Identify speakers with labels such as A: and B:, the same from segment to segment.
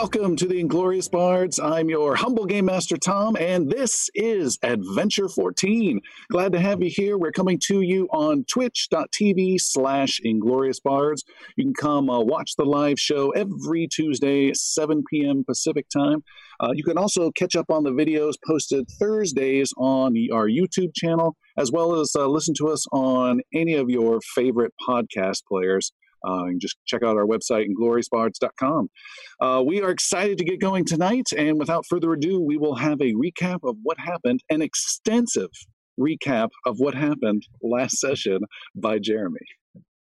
A: welcome to the Inglorious Bards. I'm your humble game master, Tom, and this is Adventure 14. Glad to have you here. We're coming to you on twitch.tv slash Inglorious Bards. You can come uh, watch the live show every Tuesday, 7 p.m. Pacific time. Uh, you can also catch up on the videos posted Thursdays on our YouTube channel, as well as uh, listen to us on any of your favorite podcast players. Uh, and just check out our website, ingloriousbards.com. Uh, we are excited to get going tonight, and without further ado, we will have a recap of what happened, an extensive recap of what happened last session by Jeremy.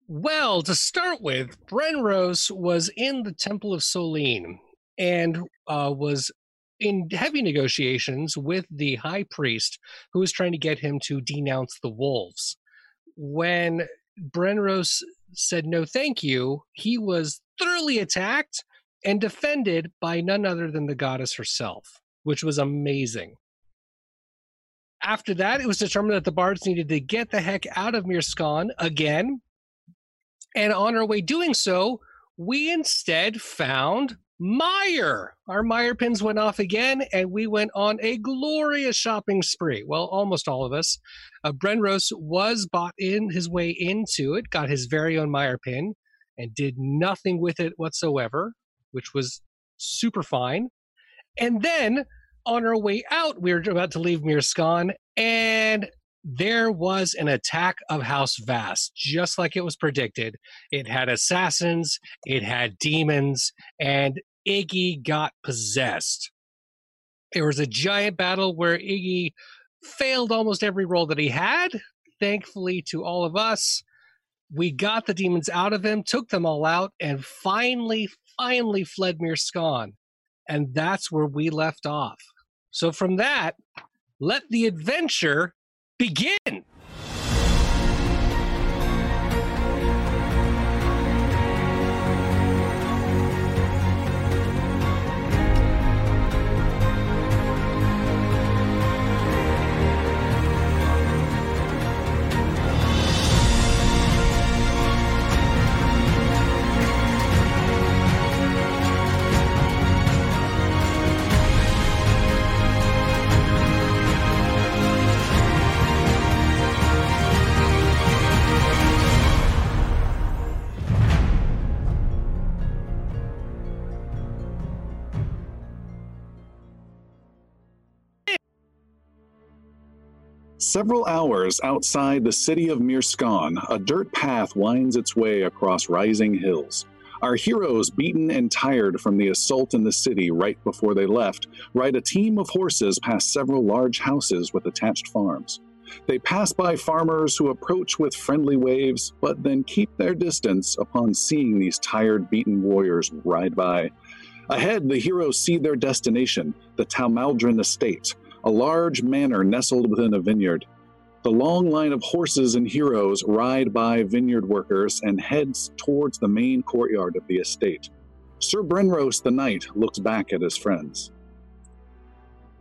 B: Well, to start with, Brenros was in the Temple of Solene and uh, was in heavy negotiations with the high priest who was trying to get him to denounce the wolves. When Brenros said no thank you, he was thoroughly attacked and defended by none other than the goddess herself, which was amazing. After that, it was determined that the bards needed to get the heck out of Mirskan again. And on our way doing so, we instead found Meyer. Our Meyer pins went off again, and we went on a glorious shopping spree. Well, almost all of us. Uh, Brenros was bought in his way into it, got his very own Meyer pin, and did nothing with it whatsoever, which was super fine. And then on our way out, we were about to leave Mirskan, and there was an attack of House Vast, just like it was predicted. It had assassins, it had demons, and Iggy got possessed. There was a giant battle where Iggy failed almost every roll that he had. Thankfully, to all of us, we got the demons out of him, took them all out, and finally, finally fled Mirskan. And that's where we left off. So from that, let the adventure begin.
A: Several hours outside the city of Mirskan, a dirt path winds its way across rising hills. Our heroes, beaten and tired from the assault in the city right before they left, ride a team of horses past several large houses with attached farms. They pass by farmers who approach with friendly waves, but then keep their distance upon seeing these tired, beaten warriors ride by. Ahead, the heroes see their destination, the Talmaldrin estate, a large manor nestled within a vineyard. The long line of horses and heroes ride by vineyard workers and heads towards the main courtyard of the estate. Sir Brenros the Knight looks back at his friends.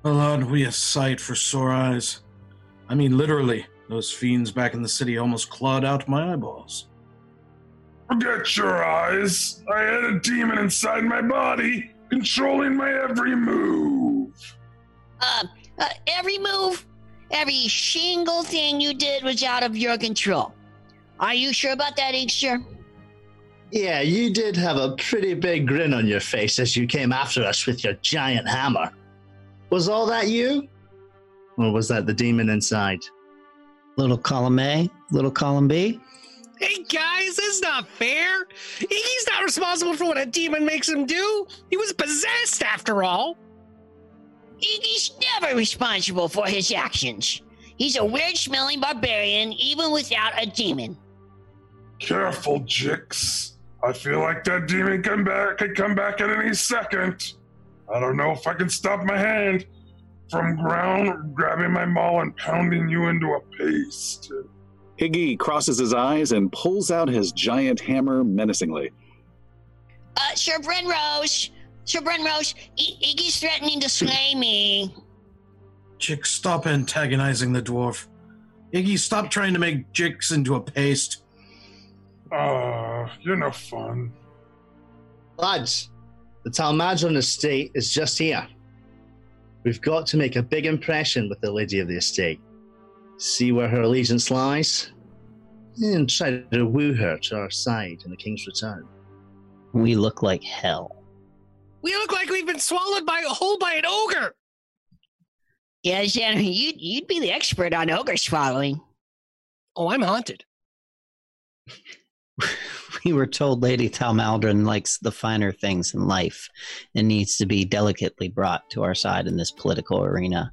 C: Well, aren't we a sight for sore eyes? I mean, literally, those fiends back in the city almost clawed out my eyeballs.
D: Forget your eyes. I had a demon inside my body, controlling my every move.
E: Uh, uh, every move, every single thing you did was out of your control. Are you sure about that, Inkster?
F: Yeah, you did have a pretty big grin on your face as you came after us with your giant hammer. Was all that you? Or was that the demon inside?
G: Little column A, little column B.
B: Hey guys, that's not fair. He's not responsible for what a demon makes him do. He was possessed after all.
E: Iggy's never responsible for his actions. He's a weird smelling barbarian, even without a demon.
D: Careful, Jix. I feel like that demon come back could come back at any second. I don't know if I can stop my hand from ground grabbing my maul and pounding you into a paste.
A: Iggy crosses his eyes and pulls out his giant hammer menacingly.
E: Uh, Sir Brenrose, Sir Brenrose, I- Iggy's threatening to slay me.
C: Chick, stop antagonizing the dwarf. Iggy, stop trying to make Jix into a paste.
D: Uh, you're no fun.
F: Lads, The Talmadron estate is just here. We've got to make a big impression with the lady of the estate. See where her allegiance lies, and try to woo her to our side in the king's return.
G: We look like hell.
B: We look like we've been swallowed by a whole by an ogre.
E: Yeah, Xander, you'd, you'd be the expert on ogre swallowing.
B: Oh, I'm haunted.
G: we were told Lady Talmaldrin likes the finer things in life and needs to be delicately brought to our side in this political arena.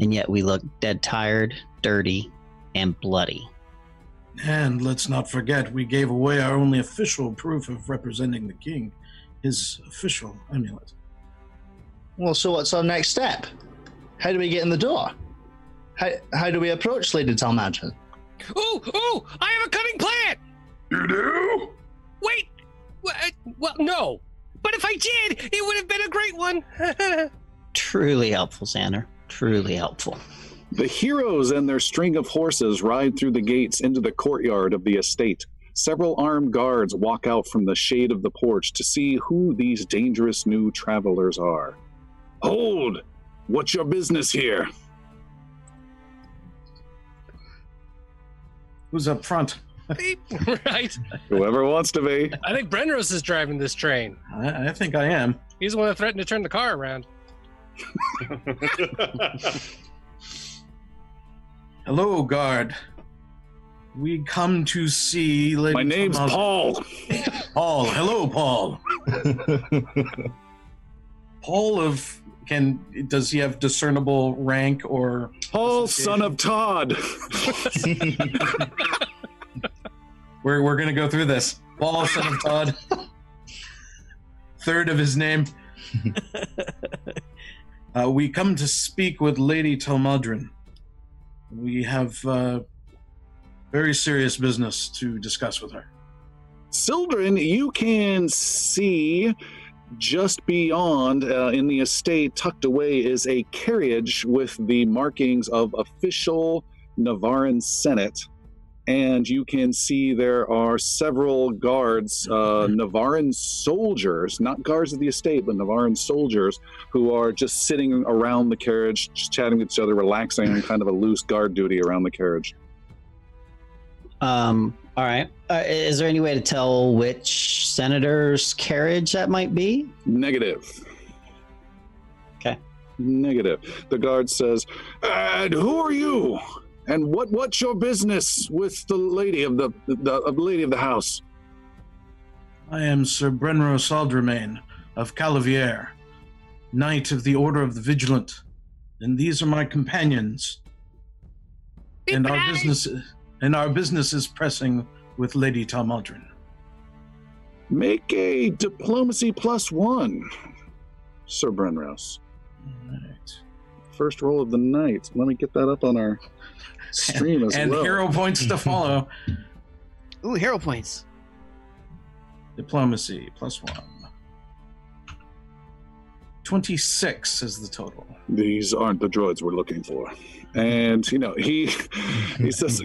G: And yet we look dead tired, dirty, and bloody.
C: And let's not forget, we gave away our only official proof of representing the king, his official amulet.
F: Well, so what's our next step? How do we get in the door? How, how do we approach Lady Talmadron?
B: Ooh, ooh! I have a cunning plan.
D: You do?
B: Wait. Well, uh, well, no. But if I did, it would have been a great one.
G: Truly helpful, Xander. Truly helpful.
A: The heroes and their string of horses ride through the gates into the courtyard of the estate. Several armed guards walk out from the shade of the porch to see who these dangerous new travelers are. Hold! What's your business here?
C: Who's up front?
B: right.
A: Whoever wants to be.
B: I think Brenrose is driving this train.
C: I, I think I am.
B: He's the one that threatened to turn the car around.
C: Hello, guard. We come to see Lady
A: My name's. Paul.
C: Paul. Hello, Paul. Paul of can does he have discernible rank or
A: Paul, son of Todd.
C: we're we're gonna go through this. Paul, son of Todd. Third of his name. uh, we come to speak with Lady Talmadrin. We have uh, very serious business to discuss with her.
A: Sildren, you can see just beyond uh, in the estate, tucked away, is a carriage with the markings of official Navaran Senate. And you can see there are several guards, uh, Navaran soldiers, not guards of the estate, but Navaran soldiers who are just sitting around the carriage, just chatting with each other, relaxing, kind of a loose guard duty around the carriage.
G: Um, all right. Uh, is there any way to tell which senator's carriage that might be?
A: Negative.
G: Okay.
A: Negative. The guard says, "And who are you? And what what's your business with the lady of the the of the lady of the house?"
C: I am Sir Brenros Aldermain of Calavier, Knight of the Order of the Vigilant, and these are my companions. And our business, and our business is pressing with Lady Talmadrin.
A: Make a diplomacy plus one, Sir Brenrouse.
C: Alright.
A: First roll of the night. Let me get that up on our stream as
C: and
A: well.
C: And hero points to follow.
H: Ooh, hero points.
C: Diplomacy plus one. 26 is the total.
A: these aren't the droids we're looking for and you know he he says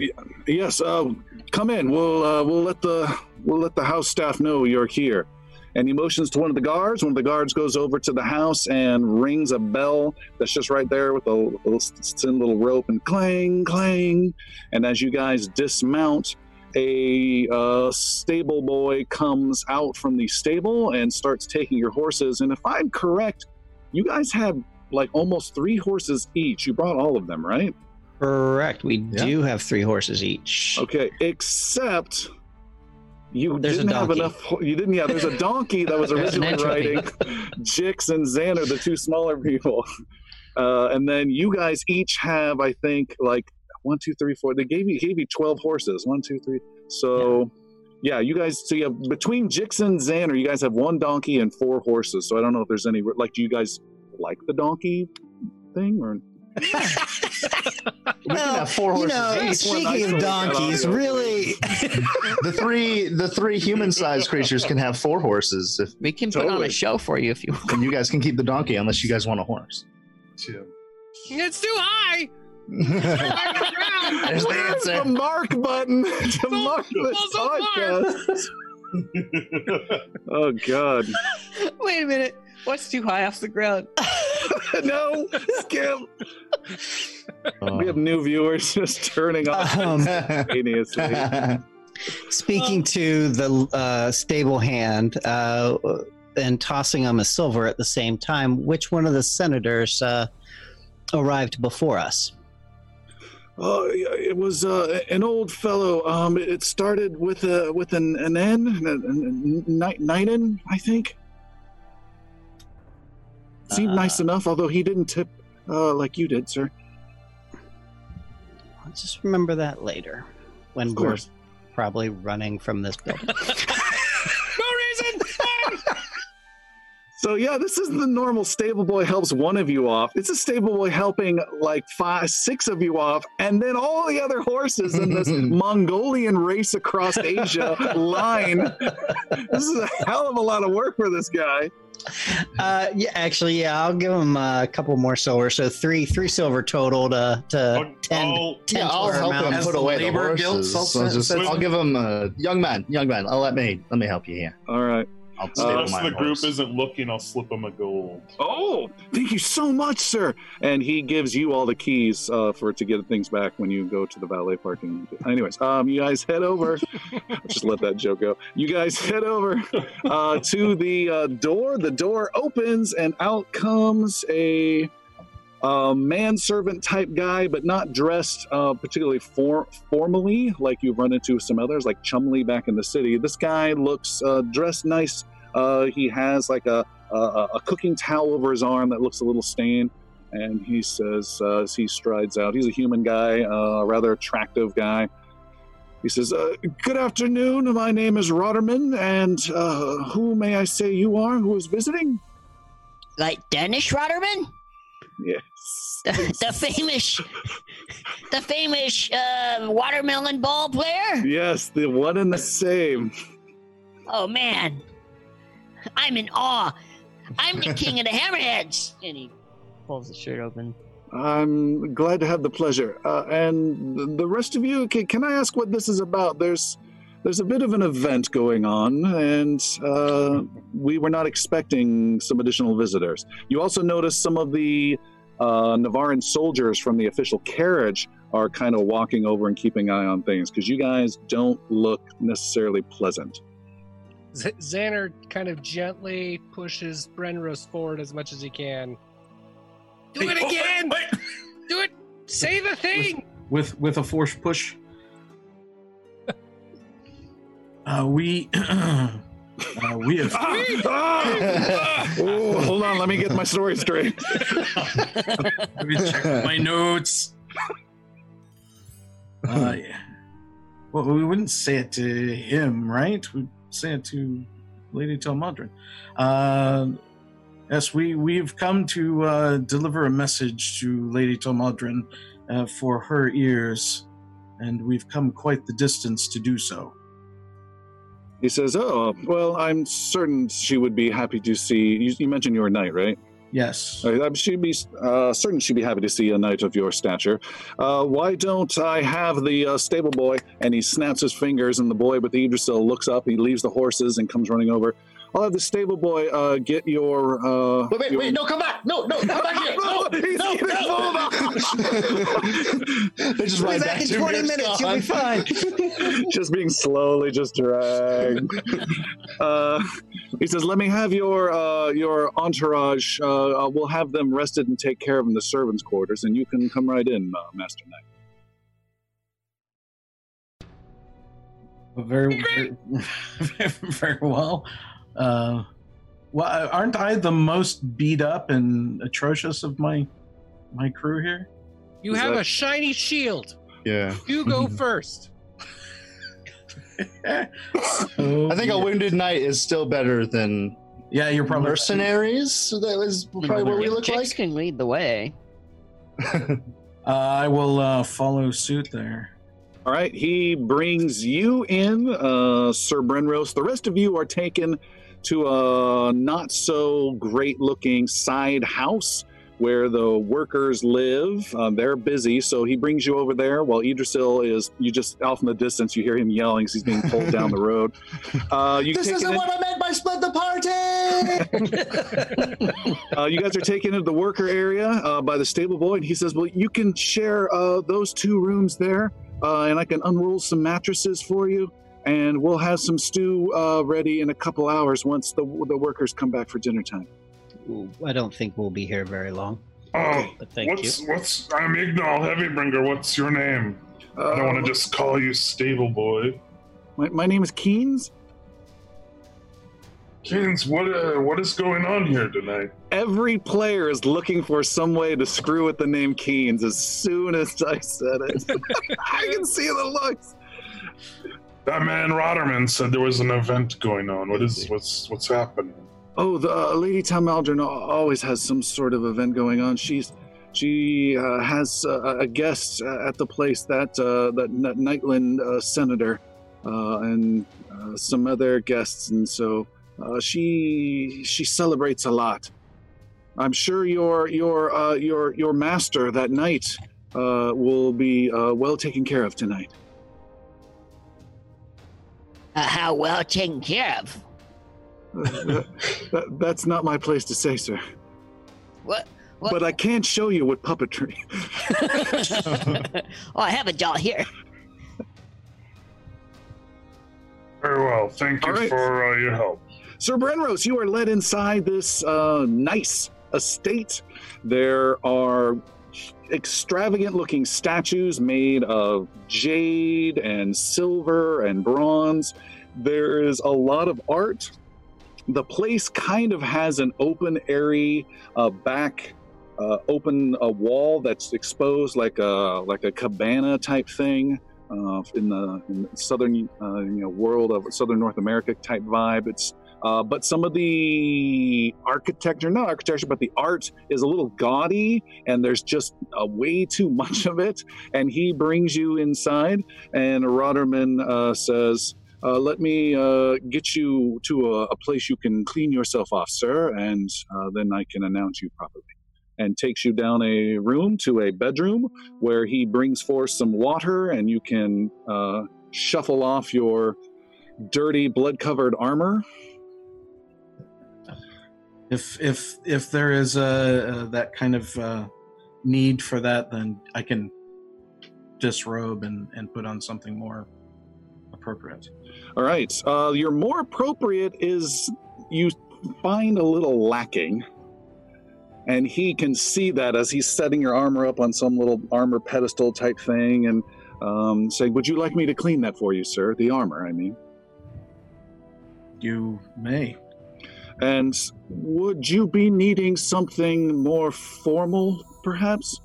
A: yes uh, come in. We'll uh, we'll let the we'll let the house staff know you're here. And he motions to one of the guards. One of the guards goes over to the house and rings a bell that's just right there with a little thin little rope and clang clang. And as you guys dismount a uh, stable boy comes out from the stable and starts taking your horses. And if i'm correct you guys have like almost three horses each. You brought all of them, right?
G: Correct. We
F: Yeah.
G: do have three horses each.
A: Okay, except you
G: There's
A: didn't have
G: donkey.
A: enough. You didn't. Yeah, there's a donkey that was originally riding Jix and Xander, the two smaller people, uh, and then you guys each have, I think, like one, two, three, four. They gave you gave you twelve horses. One, two, three. So. Yeah, you guys. So you have between Jix and Xander, you guys have one donkey and four horses. So I don't know if there's any like. Do you guys like the donkey thing or?
F: We can four
G: you know, speaking of donkeys, really,
F: The three the three human sized creatures can have four horses if
H: We can put on a show for you if you want.
F: and you guys can keep the donkey unless you guys want a horse.
B: It's too high.
F: There's the
A: Where's the mark button to mark this
B: so far.
A: podcast? oh God!
H: Wait a minute. What's too high off the ground?
A: no, Skip. We have new viewers just turning off
G: Um,
A: instantaneously.
G: Speaking to the uh, stable hand uh, and tossing him a silver at the same time, which one of the senators uh, arrived before us?
A: Oh, it was uh, an old fellow. Um, it started with a with an an N, an- an- Ni- Ninen, I think. Seemed
G: Uh.
A: nice enough, although he didn't tip uh, like you did, sir.
G: I'll just remember that later when
A: Of
G: we're probably running from this building.
A: So yeah, this is the normal stable boy helps one of you off. It's a stable boy helping like five, six of you off, and then all the other horses in this Mongolian race across Asia line. This is a hell of a lot of work for this guy.
G: Uh, yeah, actually, yeah, I'll give him a couple more silver. So three, three silver total to to
I: Oh,
G: ten.
I: oh,
G: ten
F: yeah, I'll help him
G: amount.
C: As
F: put away the horses.
C: sells-
F: So just,
C: says-
F: I'll give him a young man, young man. I'll let me let me help you here.
A: All right.
F: I'll
A: Uh,
F: stable
I: the
F: my
I: of the group
F: horse.
I: isn't looking. I'll slip him a gold.
A: Oh, thank you so much, sir. And he gives you all the keys uh, for to get things back when you go to the valet parking. Anyways, um, you guys head over. just let that joke go. You guys head over uh, to the uh, door. The door opens, and out comes a uh, manservant type guy, but not dressed uh, particularly for- formally like you've run into some others, like Chumley back in the city. This guy looks uh, dressed nice. Uh, he has like a uh, a cooking towel over his arm that looks a little stained. And he says, uh, as he strides out, he's a human guy, uh, a rather attractive guy. He says, uh, Good afternoon. My name is Rotterman, and uh, who may I say you are who is visiting?
E: Like Dennis Rodderman?
A: Yes.
E: The, the famous, the famous uh, watermelon ball player?
A: Yes, the one and the same.
E: Oh man, I'm in awe. I'm the king of the hammerheads. And he
H: Pulls the shirt open.
A: I'm glad to have the pleasure. Uh, and the- rest of you, can, can I ask what this is about? There's there's a bit of an event going on, and uh, we were not expecting some additional visitors. You also notice some of the uh, Navaran soldiers from the official carriage are kind of walking over and keeping an eye on things because you guys don't look necessarily pleasant.
B: Z- Xander kind of gently pushes Brenrose forward as much as he can. Do it
C: Hey, oh,
B: again!
C: wait, wait.
B: Do it! Say the thing!
C: with with a force push. Uh, we uh, we have
A: Ah! Ah! Oh, hold on, let me get my story straight.
C: let me check my notes. Uh, yeah. Well, we wouldn't say it to him, right? We'd say it to Lady Telmaldrin. Uh, yes, we we've come to uh, deliver a message to Lady Telmaldrin uh, for her ears, and we've come quite the distance to do so.
A: He says, "Oh, well, I'm certain she would be happy to see. You, you mentioned you're a knight, right?
C: Yes.
A: I- she'd be uh, certain she'd be happy to see a knight of your stature. Uh, why don't I have the uh, stable boy?" And he snaps his fingers, and the boy with the Idrisil looks up. He leaves the horses and comes running over. I'll have the stable boy uh, get your. Uh,
F: Wait, wait,
A: your-
F: wait! No, come back! No, no, come back here! No,
A: He's
F: no,
A: getting
F: no! they just ride back to Mirskan.
G: fine.
A: just being slowly just dragged. uh, he says, "Let me have your uh, your entourage. Uh, uh, we'll have them rested and take care of in the servants' quarters, and you can come right in, uh, Master Knight."
C: Very, very, very well. Uh, well, aren't I the most beat up and atrocious of my my crew here?
B: You
A: Is
B: have
A: that-
B: a shiny shield.
F: Yeah.
B: You go first.
C: So,
F: I think a wounded knight is still better than
C: yeah, you're probably
F: mercenaries. So that was probably what we look
H: Jix
F: like.
H: can lead the way.
C: Uh, I will uh, follow suit there.
A: All right, he brings you in, uh, Sir Brenrose. The rest of you are taken to a not so great looking side house where the workers live. Um, they're busy, so he brings you over there while Idrisil is, you just off in the distance, you hear him yelling as he's being pulled down the road. Uh, you
F: This isn't
A: in-
F: what I meant by split the party.
A: Uh, you guys are taken into the worker area uh, by the stable boy, and he says, "Well, you can share uh, those two rooms there, uh, and I can unroll some mattresses for you, and we'll have some stew uh, ready in a couple hours once the the workers come back for dinner time."
G: Ooh, I don't think we'll be here very long.
D: Oh,
G: But thank
D: what's
G: you.
D: what's? I'm Ignal Heavybringer. What's your name? I don't want to just call you Stable Boy.
A: My, my name is Keynes.
D: Keynes, what uh, what is going on here tonight?
A: Every player is looking for some way to screw with the name Keynes as soon as I said it. I can see the looks.
D: That man Rotterman said there was an event going on. What is what's what's happening?
A: Oh, the uh, Lady Talmaldrin al- always has some sort of event going on. She's she uh, has uh, a guest uh, at the place that uh, that N- Nightland uh, senator uh, and uh, some other guests, and so uh, she she celebrates a lot. I'm sure your your uh, your your master that night uh, will be uh, well taken care of tonight.
E: Uh, how well taken care of?
A: That- that- that's not my place to say, sir.
E: What? what?
A: But I can't show you with puppetry.
E: oh, I have a doll here.
D: Very well. Thank you
A: All right.
D: for uh, your help.
A: Sir Brenrose, you are led inside this uh, nice estate. There are extravagant looking statues made of jade and silver and bronze. There is a lot of art. The place kind of has an open, airy uh, back. Uh, open a wall that's exposed like a like a cabana type thing uh, in the in the southern uh, you know world of southern North America type vibe. It's uh, but some of the architecture, not architecture, but the art is a little gaudy, and there's just uh, way too much of it. And he brings you inside, and Roderman uh, says, uh, "Let me uh, get you to a, a place you can clean yourself off, sir, and uh, then I can announce you properly." And takes you down a room to a bedroom where he brings forth some water, and you can uh, shuffle off your dirty, blood-covered armor.
C: If if if there is a, that kind of uh, need for that, then I can disrobe and and put on something more appropriate.
A: All right. Uh, your more appropriate is you find a little lacking. And he can see that as he's setting your armor up on some little armor pedestal type thing and um, saying, Would you like me to clean that for you, sir? The armor, I mean.
C: You may.
A: And would you be needing something more formal, perhaps?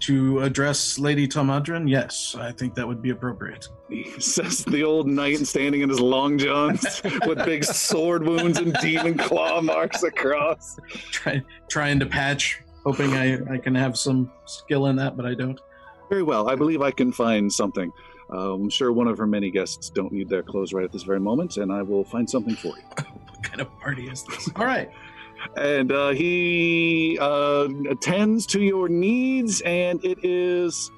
C: To address Lady Tomadrin, yes, I think that would be appropriate.
A: Says the old knight standing in his long johns with big sword wounds and demon claw marks across.
C: Try, trying to patch, hoping I, I can have some skill in that, but I don't.
A: Very well. I believe I can find something. Uh, I'm sure one of her many guests don't need their clothes right at this very moment, and I will find something for you.
C: What kind of party is this? All right.
A: And uh, he uh, attends to your needs, and it is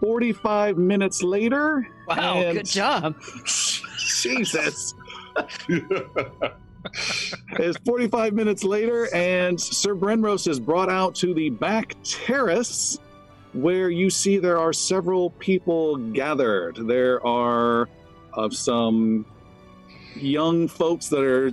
A: 45 minutes later.
H: Wow,
A: and-
H: good job.
A: Jesus. It's 45 minutes later, and Sir Brenrose is brought out to the back terrace where you see there are several people gathered. There are of some young folks that are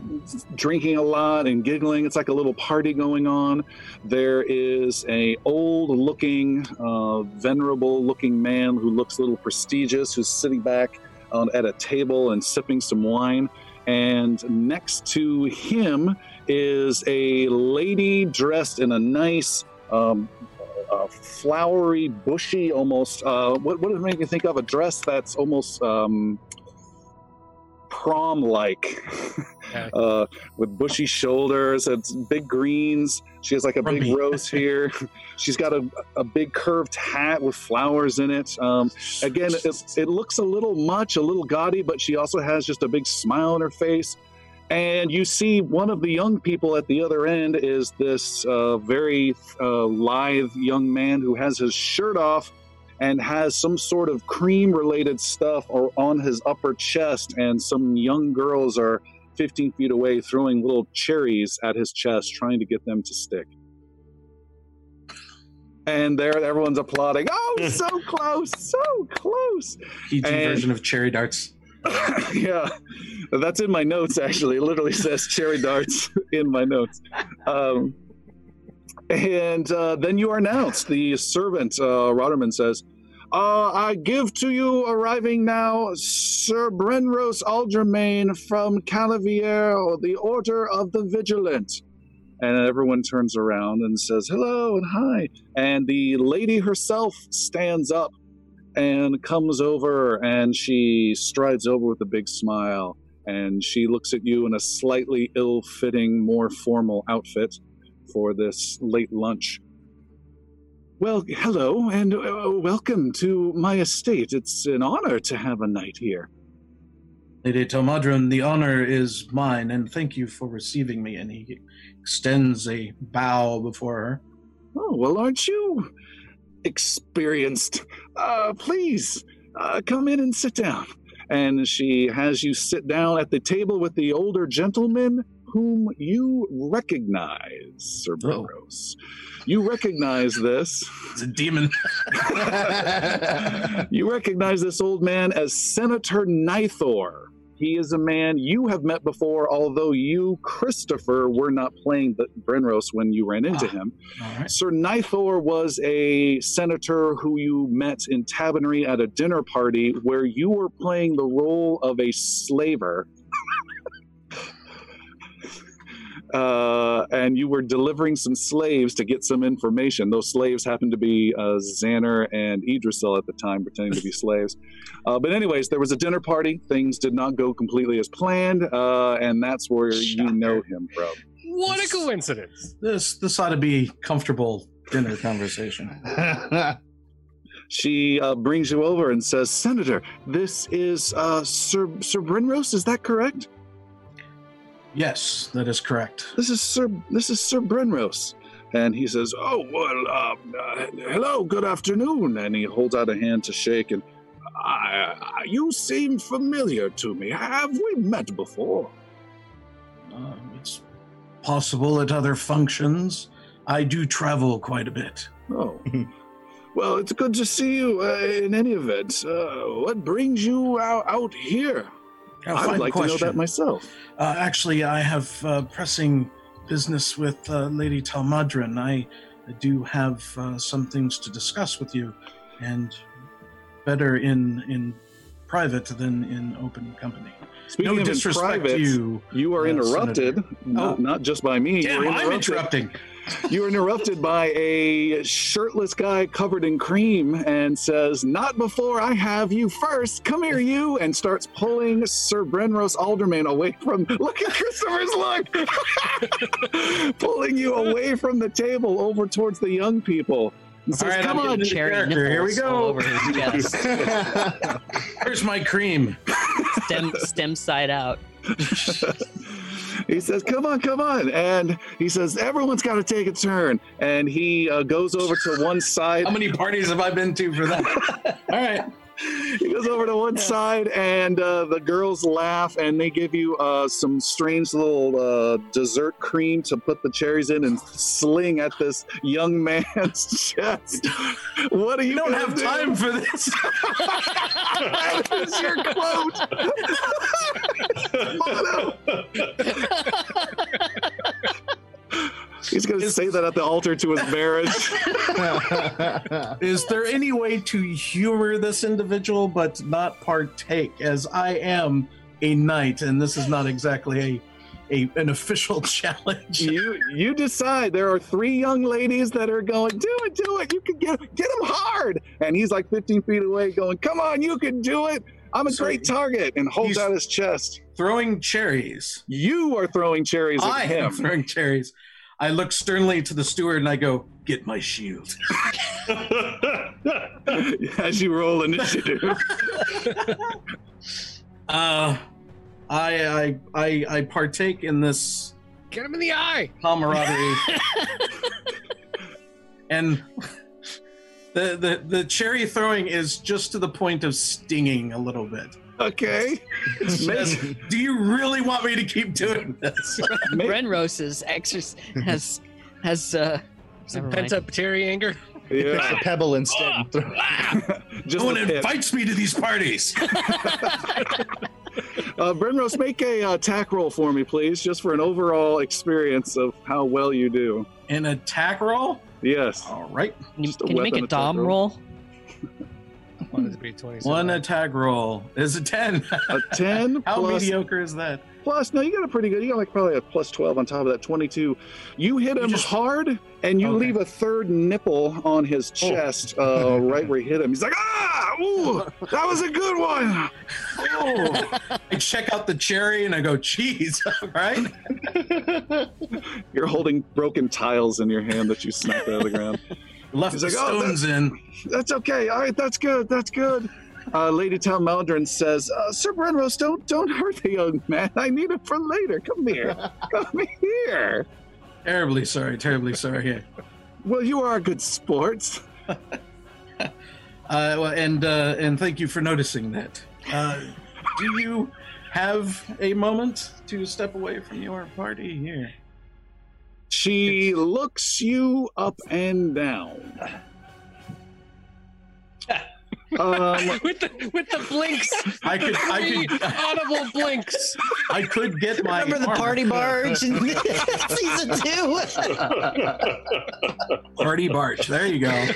A: drinking a lot and giggling. It's like a little party going on. There is a old looking, uh, venerable looking man who looks a little prestigious, who's sitting back on, at a table and sipping some wine. And next to him is a lady dressed in a nice, um, uh, flowery, bushy, almost. Uh, what, what does it make you think of? A dress that's almost um, prom like, uh, with bushy shoulders and big greens. She has like a big rose here. She's got a, a big curved hat with flowers in it. Um, again, it, it looks a little much, a little gaudy, but she also has just a big smile on her face. And you see one of the young people at the other end is this uh, very uh, lithe young man who has his shirt off and has some sort of cream related stuff or on his upper chest. And some young girls are 15 feet away throwing little cherries at his chest, trying to get them to stick. And there, everyone's applauding. Oh, so close, so close. And-
C: version of cherry darts.
A: yeah, that's in my notes. Actually, it literally says cherry darts in my notes. Um, and uh, then you are announced. The servant, uh, Rotterman, says, uh, "I give to you, arriving now, Sir Brenros Aldermain from Calavier, the Order of the Vigilant." And everyone turns around and says, "Hello and hi." And the lady herself stands up and comes over and she strides over with a big smile and she looks at you in a slightly ill-fitting more formal outfit for this late lunch. Well hello and uh, welcome to my estate. It's an honor to have a night here.
C: Lady Tomadron, the honor is mine, and thank you for receiving me. And he extends a bow before her.
A: oh well aren't you experienced? Uh please uh, come in and sit down. And she has you sit down at the table with the older gentleman whom you recognize, Sir
C: Oh.
A: Brenros. You recognize this.
C: It's a demon.
A: you recognize this old man as Senator Nithor. He is a man you have met before, although you, Christopher, were not playing the Brenros when you ran into
C: Ah.
A: him.
C: All right.
A: Sir Nithor was a senator who you met in Tabanry at a dinner party where you were playing the role of a slaver. Uh, and you were delivering some slaves to get some information. Those slaves happened to be uh, Xander and Idrisil at the time, pretending to be slaves. Uh, but, anyways, there was a dinner party. Things did not go completely as planned, uh, and that's where you know him from.
B: What a coincidence.
C: This this ought to be comfortable dinner conversation.
A: she uh, brings you over and says, "Senator, this is uh, Sir Sir Brinrose. Is that correct?
C: Yes, that is correct.
A: This is Sir this is Sir Brinrose." And he says, "Oh well, um, uh, hello, good afternoon." And he holds out a hand to shake. And I, you seem familiar to me. Have we met before?
C: Um, it's possible at other functions. I do travel quite a bit.
A: Oh, well, it's good to see you. Uh, in any event, uh, what brings you out, out here? I would like to know that myself.
C: Uh, actually, I have uh, pressing business with uh, Lady Talmadrin. I do have uh, some things to discuss with you, and better in in private than in open company.
A: Speaking
C: no
A: of
C: disrespect
A: private,
C: to you.
A: You are
C: uh,
A: interrupted, not,
C: Oh.
A: not just by me.
C: Damn,
A: you were
C: I'm interrupting.
A: You were interrupted by a shirtless guy covered in cream and says, Not before I have you first. Come here, you. And starts pulling Sir Brenros Alderman away from. Look at Christopher's look! pulling you away from the table over towards the young people. And says,
C: right,
A: Come
C: I'm
A: on,
C: getting
H: Cherry
C: character. Here we
H: nipples all
C: go.
H: over his chest.
C: Here's my cream.
H: stem stem side out.
A: he says, "Come on, come on!" And he says, "Everyone's got to take a turn." And he uh, goes over to one side.
C: How many parties have I been to for that? All right.
A: He goes over to one side, and uh, the girls laugh, and they give you uh, some strange little uh, dessert cream to put the cherries in and sling at this young man's chest. What are you?
C: You don't have
A: do?
C: time for this.
A: that is your quote. He's going to say that at the altar to his marriage.
C: Is there any way to humor this individual but not partake? As I am a knight, and this is not exactly a, a an official challenge.
A: you you decide. There are three young ladies that are going, do it, do it. You can get get him hard. And he's like 15 feet away, going, come on, you can do it. I'm a
C: So
A: great target, and holds out his chest.
C: Throwing cherries.
A: You are throwing cherries at
C: I am throwing cherries. I look sternly to the steward and I go, "Get my shield."
A: As you roll initiative.
C: Uh, I I I I partake in this
B: Get him in the eye.
C: camaraderie. and The, the the cherry throwing is just to the point of stinging a little bit.
A: Okay.
C: It's do you really want me to keep doing this?
A: Make-
H: Brenrose is exerc- has has uh
B: Some
H: Never
B: pent up Terry anger.
A: yeah.
F: It's a pebble instead.
A: Just
C: no one
A: a pip.
C: invites me to these parties.
A: Uh, Brenrose, make a uh, attack roll for me, please, just for an overall experience of how well you do.
C: An attack roll?
A: Yes.
C: All right.
H: Can you,
A: Just a
H: can you make a
A: attack
H: dom
A: roll.
H: roll?
B: Wanted to be 27.
C: One attack roll is a 10.
A: A 10
C: How
A: plus,
C: mediocre is that?
A: plus, no, you got a pretty good, you got like probably a plus 12 on top of that 22. You hit
C: You
A: him
C: just-
A: hard, and you
C: Okay.
A: leave a third nipple on his
C: Oh.
A: chest, uh, right where you hit him. He's like, ah, ooh, that was a good one.
C: Oh. I check out the cherry and I go, cheese, right?
A: You're holding broken tiles in your hand that you snapped out of the ground.
C: Left
A: He's
C: the
A: like, "Oh,
C: stones in.
A: That's okay. All right, that's good. That's good. Uh, Lady Tal Maldron says, uh, Sir Brenrose, don't don't hurt the young man. I need him for later. Come here. Come here.
C: Terribly sorry, terribly sorry.
A: Well, you are good sports.
C: Uh, well, and uh, and thank you for noticing that. Uh, do you have a moment to step away from your party here?
A: She looks you up and down. Um,
B: with the with the blinks.
C: I could, I
B: Three
C: could,
B: audible blinks.
C: I could get my.
G: Remember the
C: armor.
G: party barge in season two?
C: Party barge. There you go.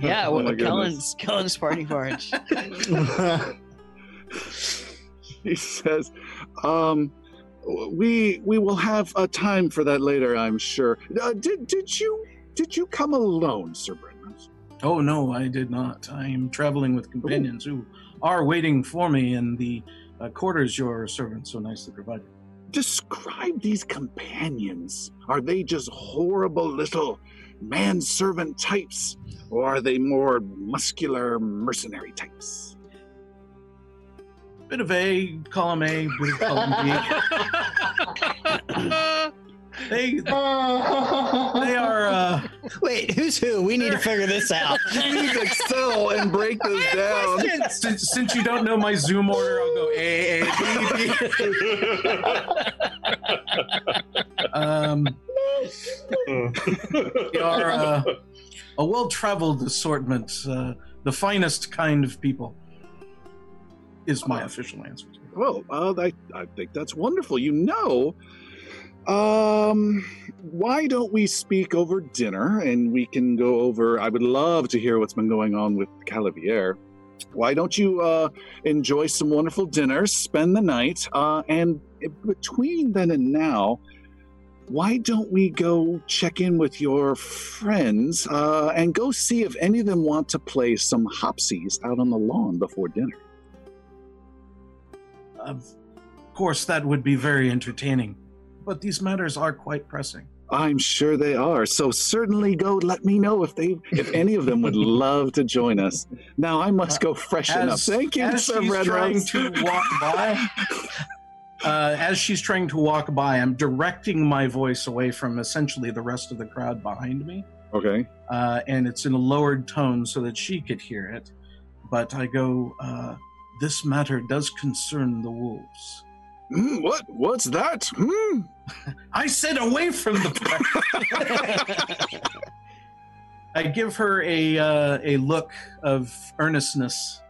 H: Yeah,
A: Oh
H: well,
A: my goodness.
H: Kellen's Kellen's party barge.
A: he says, um, "We we will have a time for that later. I'm sure. Uh, did did you did you come alone, Sir Brenrose?
C: Oh no, I did not. I am traveling with companions who are waiting for me in the uh, quarters your servant so nicely provided.
A: Describe these companions. Are they just horrible little manservant types, or are they more muscular mercenary types?
C: Bit of A, column A, bit of column B. They, they are. Uh,
G: Wait, who's who? We need to figure this out.
A: Please excel and break this down.
C: since, since you don't know my Zoom order, I'll go A, A, B, B. Um, they are uh, a well-traveled assortment, uh, the finest kind of people. Is my official answer.
A: Well, uh, I, I think that's wonderful. You know, um, why don't we speak over dinner and we can go over? I would love to hear what's been going on with Calavier. Why don't you uh, enjoy some wonderful dinner, spend the night, uh, and between then and now, why don't we go check in with your friends uh, and go see if any of them want to play some hopsies out on the lawn before dinner?
C: Of course, that would be very entertaining, but these matters are quite pressing.
A: I'm sure they are. So certainly go let me know if they if any of them would love to join us. Now I must go freshen up. Thank you,
C: as
A: Sir
C: she's
A: Red
C: trying
A: Rose.
C: to walk by, uh, as she's trying to walk by, I'm directing my voice away from essentially the rest of the crowd behind me,
A: Okay.
C: uh, and it's in a lowered tone so that she could hear it. But I go, uh, "This matter does concern the wolves."
A: Hmm, what? What's that? Hmm.
C: I said away from the. I give her a uh, a look of earnestness,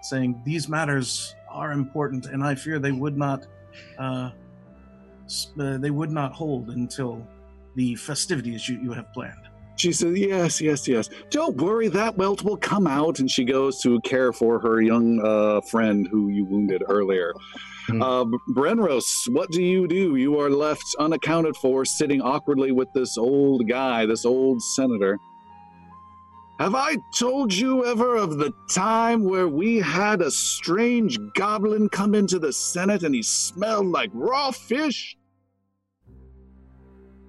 C: saying, "These matters are important, and I fear they would not, uh, uh, they would not hold until the festivities you, you have planned."
A: She says, "Yes, yes, yes. Don't worry. That welt will come out." And she goes to care for her young uh, friend who you wounded earlier.
F: Hmm.
A: Uh, Brenros, what do you do? You are left unaccounted for, sitting awkwardly with this old guy, this old senator. Have I told you ever of the time where we had a strange goblin come into the Senate and he smelled like raw fish?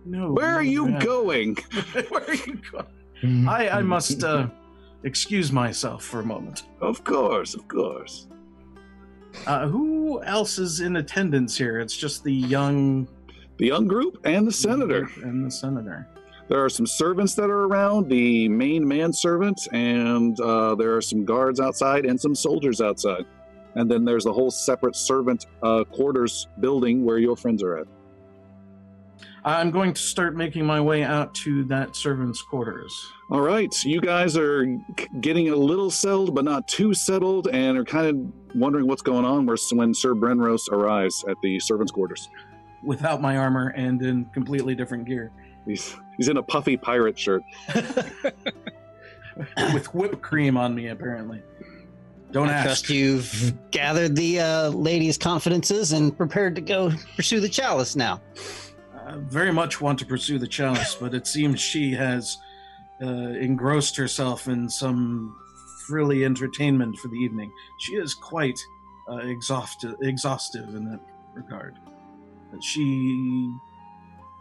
C: No.
A: Where
C: no,
A: are you
C: no.
A: going?
C: Where are you going? I I must uh, excuse myself for a moment.
A: Of course, of course.
C: Uh, who else is in attendance here? It's just the young
A: The young group and the senator.
C: and the senator.
A: There are some servants that are around, the main manservant, and uh, there are some guards outside and some soldiers outside. And then there's the whole separate servant uh, quarters building where your friends are at.
C: I'm going to start making my way out to that servant's quarters.
A: All right, you guys are getting a little settled, but not too settled, and are kind of wondering what's going on where, when Sir Brenros arrives at the servants' quarters.
C: without my armor and in completely different gear.
A: He's, he's in a puffy pirate shirt.
C: With whipped cream on me, apparently. Don't
G: I
C: ask.
G: trust you've gathered the uh, ladies' confidences and prepared to go pursue the chalice now.
C: I very much want to pursue the chalice, but it seems she has uh, engrossed herself in some frilly entertainment for the evening. She is quite uh, exhaustive, exhaustive in that regard. But she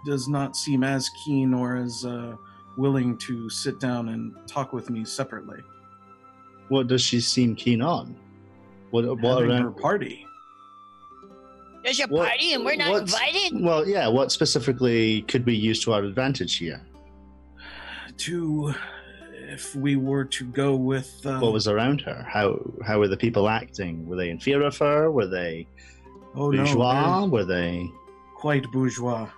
C: does not seem as keen or as uh, willing to sit down and talk with me separately.
F: What does she seem keen on? What, what
C: Having her party.
E: There's a
F: What-
E: party and we're not invited.
F: well, yeah, what specifically could we use to our advantage here?
C: To, if we were to go with. Uh,
F: What was around her? How how were the people acting? Were they in fear of her? Were they
C: oh,
F: bourgeois?
C: they're
F: were they?
C: quite bourgeois.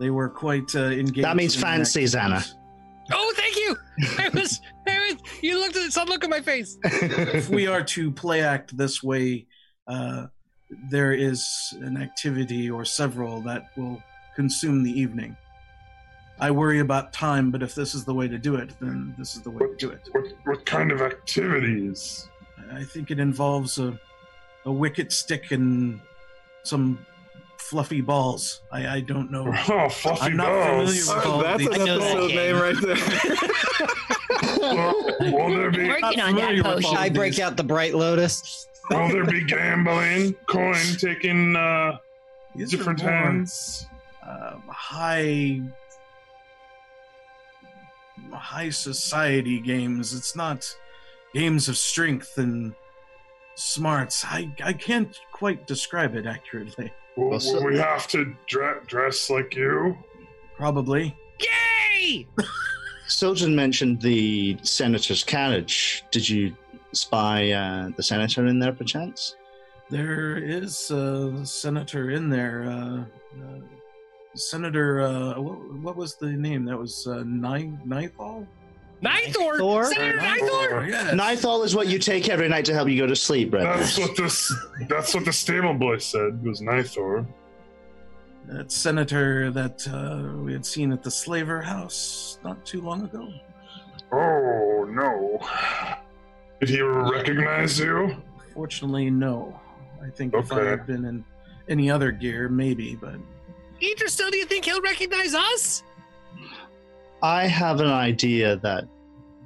C: They were quite uh, engaged.
F: That means
C: in
F: fancy, Xana.
B: Oh, thank you. I was, I was. You looked at some look at my face.
C: if we are to play act this way, uh, there is an activity or several that will consume the evening. I worry about time, but if this is the way to do it, then this is the way to do it.
D: What what kind of activities?
C: I think it involves a, a wicket stick and some fluffy balls. I, I don't know.
D: Oh, fluffy
C: I'm not
D: balls.
C: familiar with oh, all
A: That's
C: the-
A: an
H: I that
A: episode name right there.
D: Will, will there be
E: Working on that
C: familiar
E: potion.
G: I break out the bright lotus.
D: Will there be gambling, coin taking uh,
C: These are
D: different
C: more,
D: hands?
C: uh, high high society games. It's not games of strength and smarts. I I can't quite describe it accurately.
D: Will, will we have to dre- dress like you?
C: Probably.
B: Yay!
F: Sojourn mentioned the senator's carriage. Did you spy uh, the senator in there, perchance?
C: There is a senator in there. Uh, uh, senator, uh, what, what was the name? That was uh, Ni- Nithal?
B: Nithor.
G: Thor?
B: Senator Nithor.
C: Yes.
F: Nithal is what you take every night to help you go to sleep, right?
D: That's what this. That's what the stable boy said. It was Nithor?
C: That senator that uh, we had seen at the Slaver House not too long ago.
D: Oh no! Did he recognize you?
C: Fortunately, no. I think if I
D: Okay.
C: had been in any other gear, maybe, but
B: Idris, still, do you think he'll recognize us?
F: I have an idea that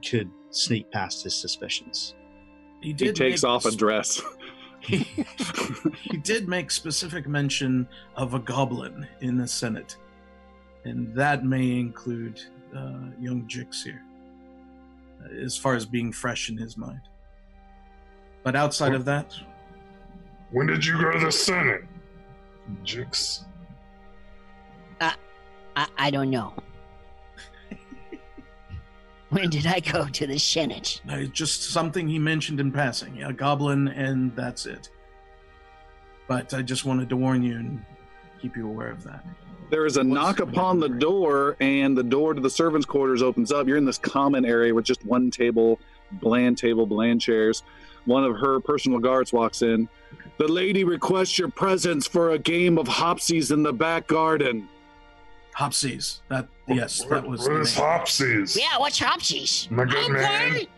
F: could sneak past his suspicions.
C: he
A: He
C: did.
A: takes
C: make
A: off a dress.
C: He, he did make specific mention of a goblin in the Senate, and that may include uh, young Jix here, as far as being fresh in his mind. But outside of that,
D: When did you go to the Senate? Jix.
E: I, I don't know. when did I go to the Senate?
C: uh, just something he mentioned in passing, a goblin, and that's it. But I just wanted to warn you and keep you aware of that.
A: There is a knock upon the door, and the door to the servants' quarters opens up. You're in this common area with just one table, bland table, bland chairs. One of her personal guards walks in. The lady requests your presence for a game of hopsies in the back garden.
C: Hopsies. That yes, that was.
D: What
C: the name.
D: Hopsies?
E: Yeah, what's Hopsies?
D: My good man.
B: Okay.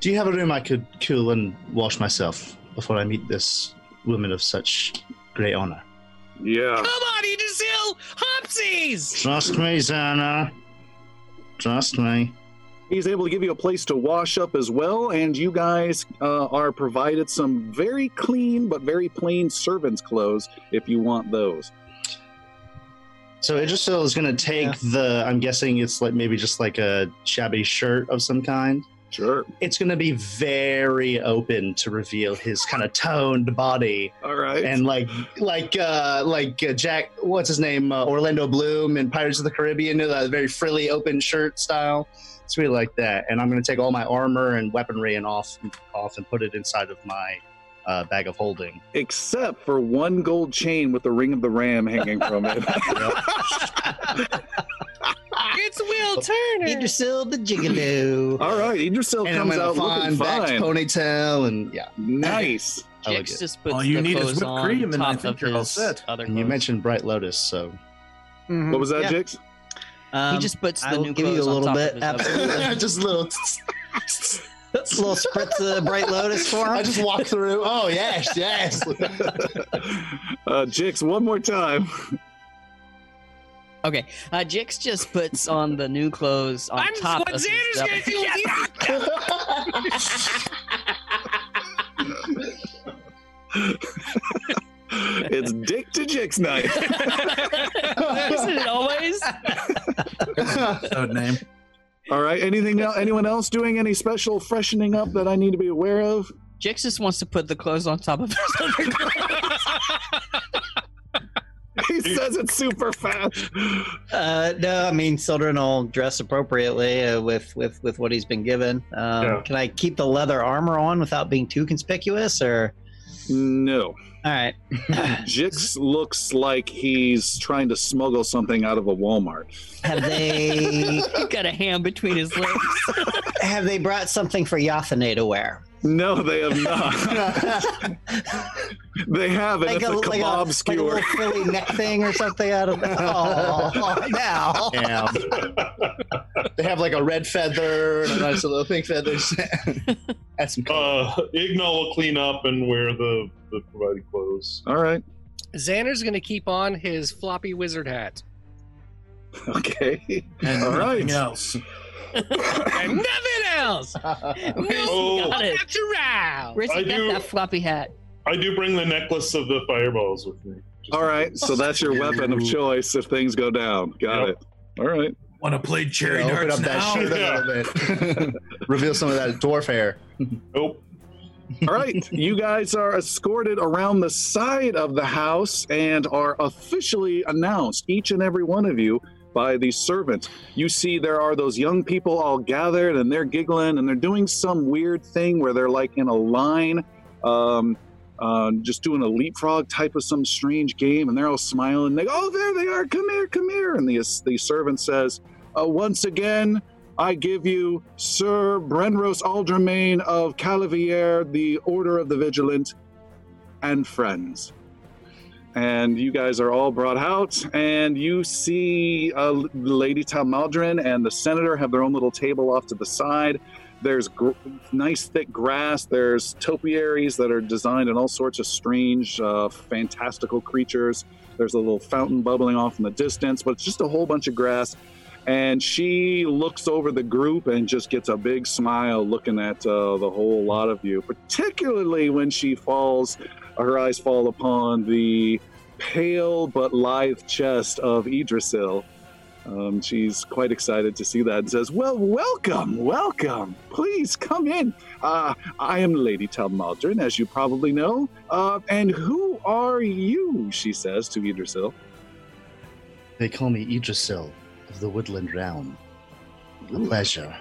F: Do you have a room I could cool and wash myself before I meet this woman of such great honor?
A: Yeah.
B: Come on, Idrisil! Hopsies!
F: Trust me, Xana. Trust me.
A: He's able to give you a place to wash up as well, and you guys uh, are provided some very clean but very plain servants' clothes if you want those.
F: So Idrisil is going to take the. I'm guessing it's like maybe just like a shabby shirt of some kind.
A: Sure.
F: it's going to be very open to reveal his kind of toned body
A: All right.
F: and like like uh like uh, Jack what's his name uh, Orlando Bloom in Pirates of the Caribbean you know that very frilly open shirt style it's really like that and I'm going to take all my armor and weaponry and off off and put it inside of my uh, bag of holding
A: Except for one gold chain with the ring of the ram hanging from it.
B: It's Will Turner.
G: Idrisil the Gigolo.
A: All right. Idrisil
F: and I'm
A: out
F: to
A: looking
F: find Vax
A: fine.
F: ponytail and yeah
A: Nice.
F: I like
H: Jix
F: it.
H: just puts
C: All you need is whipped cream, and I think you're all set.
F: And you mentioned Bright Lotus so
G: Mhm.
A: What was that,
G: Yeah.
A: Jix?
G: Um,
H: he just puts the
G: I'll
H: new
G: give you a little bit.
H: of his
G: Absolutely.
F: just a little
G: a little spritz of Bright Lotus for him.
F: I just walk through oh yes yes
A: uh, Jix, one more time.
H: Okay, uh, Jix just puts on the new clothes on
B: I'm
H: top of his
B: Xander's
H: other-
B: gonna do with you.
A: it's Dick to Jix night.
H: Isn't it always?
C: Episode name.
A: All right. Anything else? Anyone else doing any special freshening up that I need to be aware of?
H: Jix just wants to put the clothes on top of his other clothes.
A: He says it super fast.
G: Uh, no, I mean Sildren will dress appropriately uh, with with with what he's been given. Um,
I: Yeah.
G: Can I keep the leather armor on without being too conspicuous? Or
A: No.
G: all right,
A: Jix looks like he's trying to smuggle something out of a Walmart.
G: have they
H: got a hand between his legs.
G: have they brought something for Yathane to wear?
A: No, they have not. they have it.
G: Like
A: it's
G: a,
A: a,
G: like, a,
A: kebab
G: like a little Philly neck thing or something out of oh, now.
F: Yeah. they have like a red feather and a nice little pink feathers. That's some color.
I: Uh, Ignal will clean up and wear the, the provided clothes.
A: All right.
B: Xander's gonna keep on his floppy wizard hat.
A: Okay.
C: And
A: All right.
C: nothing else.
B: and nothing else.
I: Oh.
H: got it.
B: Natural.
H: Where's he
I: I
H: got
I: do-
H: that floppy hat?
I: I do bring the necklace of the fireballs with me. Just
A: All right. So that's your weapon of choice if things go down. Got
I: Yep.
A: it. All right.
C: Want to play cherry
F: Yeah, open
C: darts
F: up that
C: now?
F: shirt a little bit. Reveal some of that dwarf hair.
I: Nope.
A: All right. You guys are escorted around the side of the house and are officially announced, each and every one of you, by these servants. You see, there are those young people all gathered and they're giggling and they're doing some weird thing where they're like in a line, um, uh, just doing a leapfrog type of some strange game, and they're all smiling. They go, "Oh, there they are! Come here, come here!" And the the servant says, uh, "Once again, I give you Sir Brenros Aldermain of Calavier, the Order of the Vigilant, and friends. And you guys are all brought out, and you see uh, Lady Talmaldrin and the Senator have their own little table off to the side. There's gr- nice thick grass. There's topiaries that are designed in all sorts of strange, uh, fantastical creatures. There's a little fountain bubbling off in the distance, but it's just a whole bunch of grass and she looks over the group and just gets a big smile looking at uh, the whole lot of you particularly when she falls her eyes fall upon the pale but lithe chest of idrisil um, she's quite excited to see that and says well welcome welcome. Please come in. Uh, i am lady talmaldrin as you probably know. Uh, and who are you? she says to idrisil
F: They call me Idrisil of the Woodland Realm. A pleasure.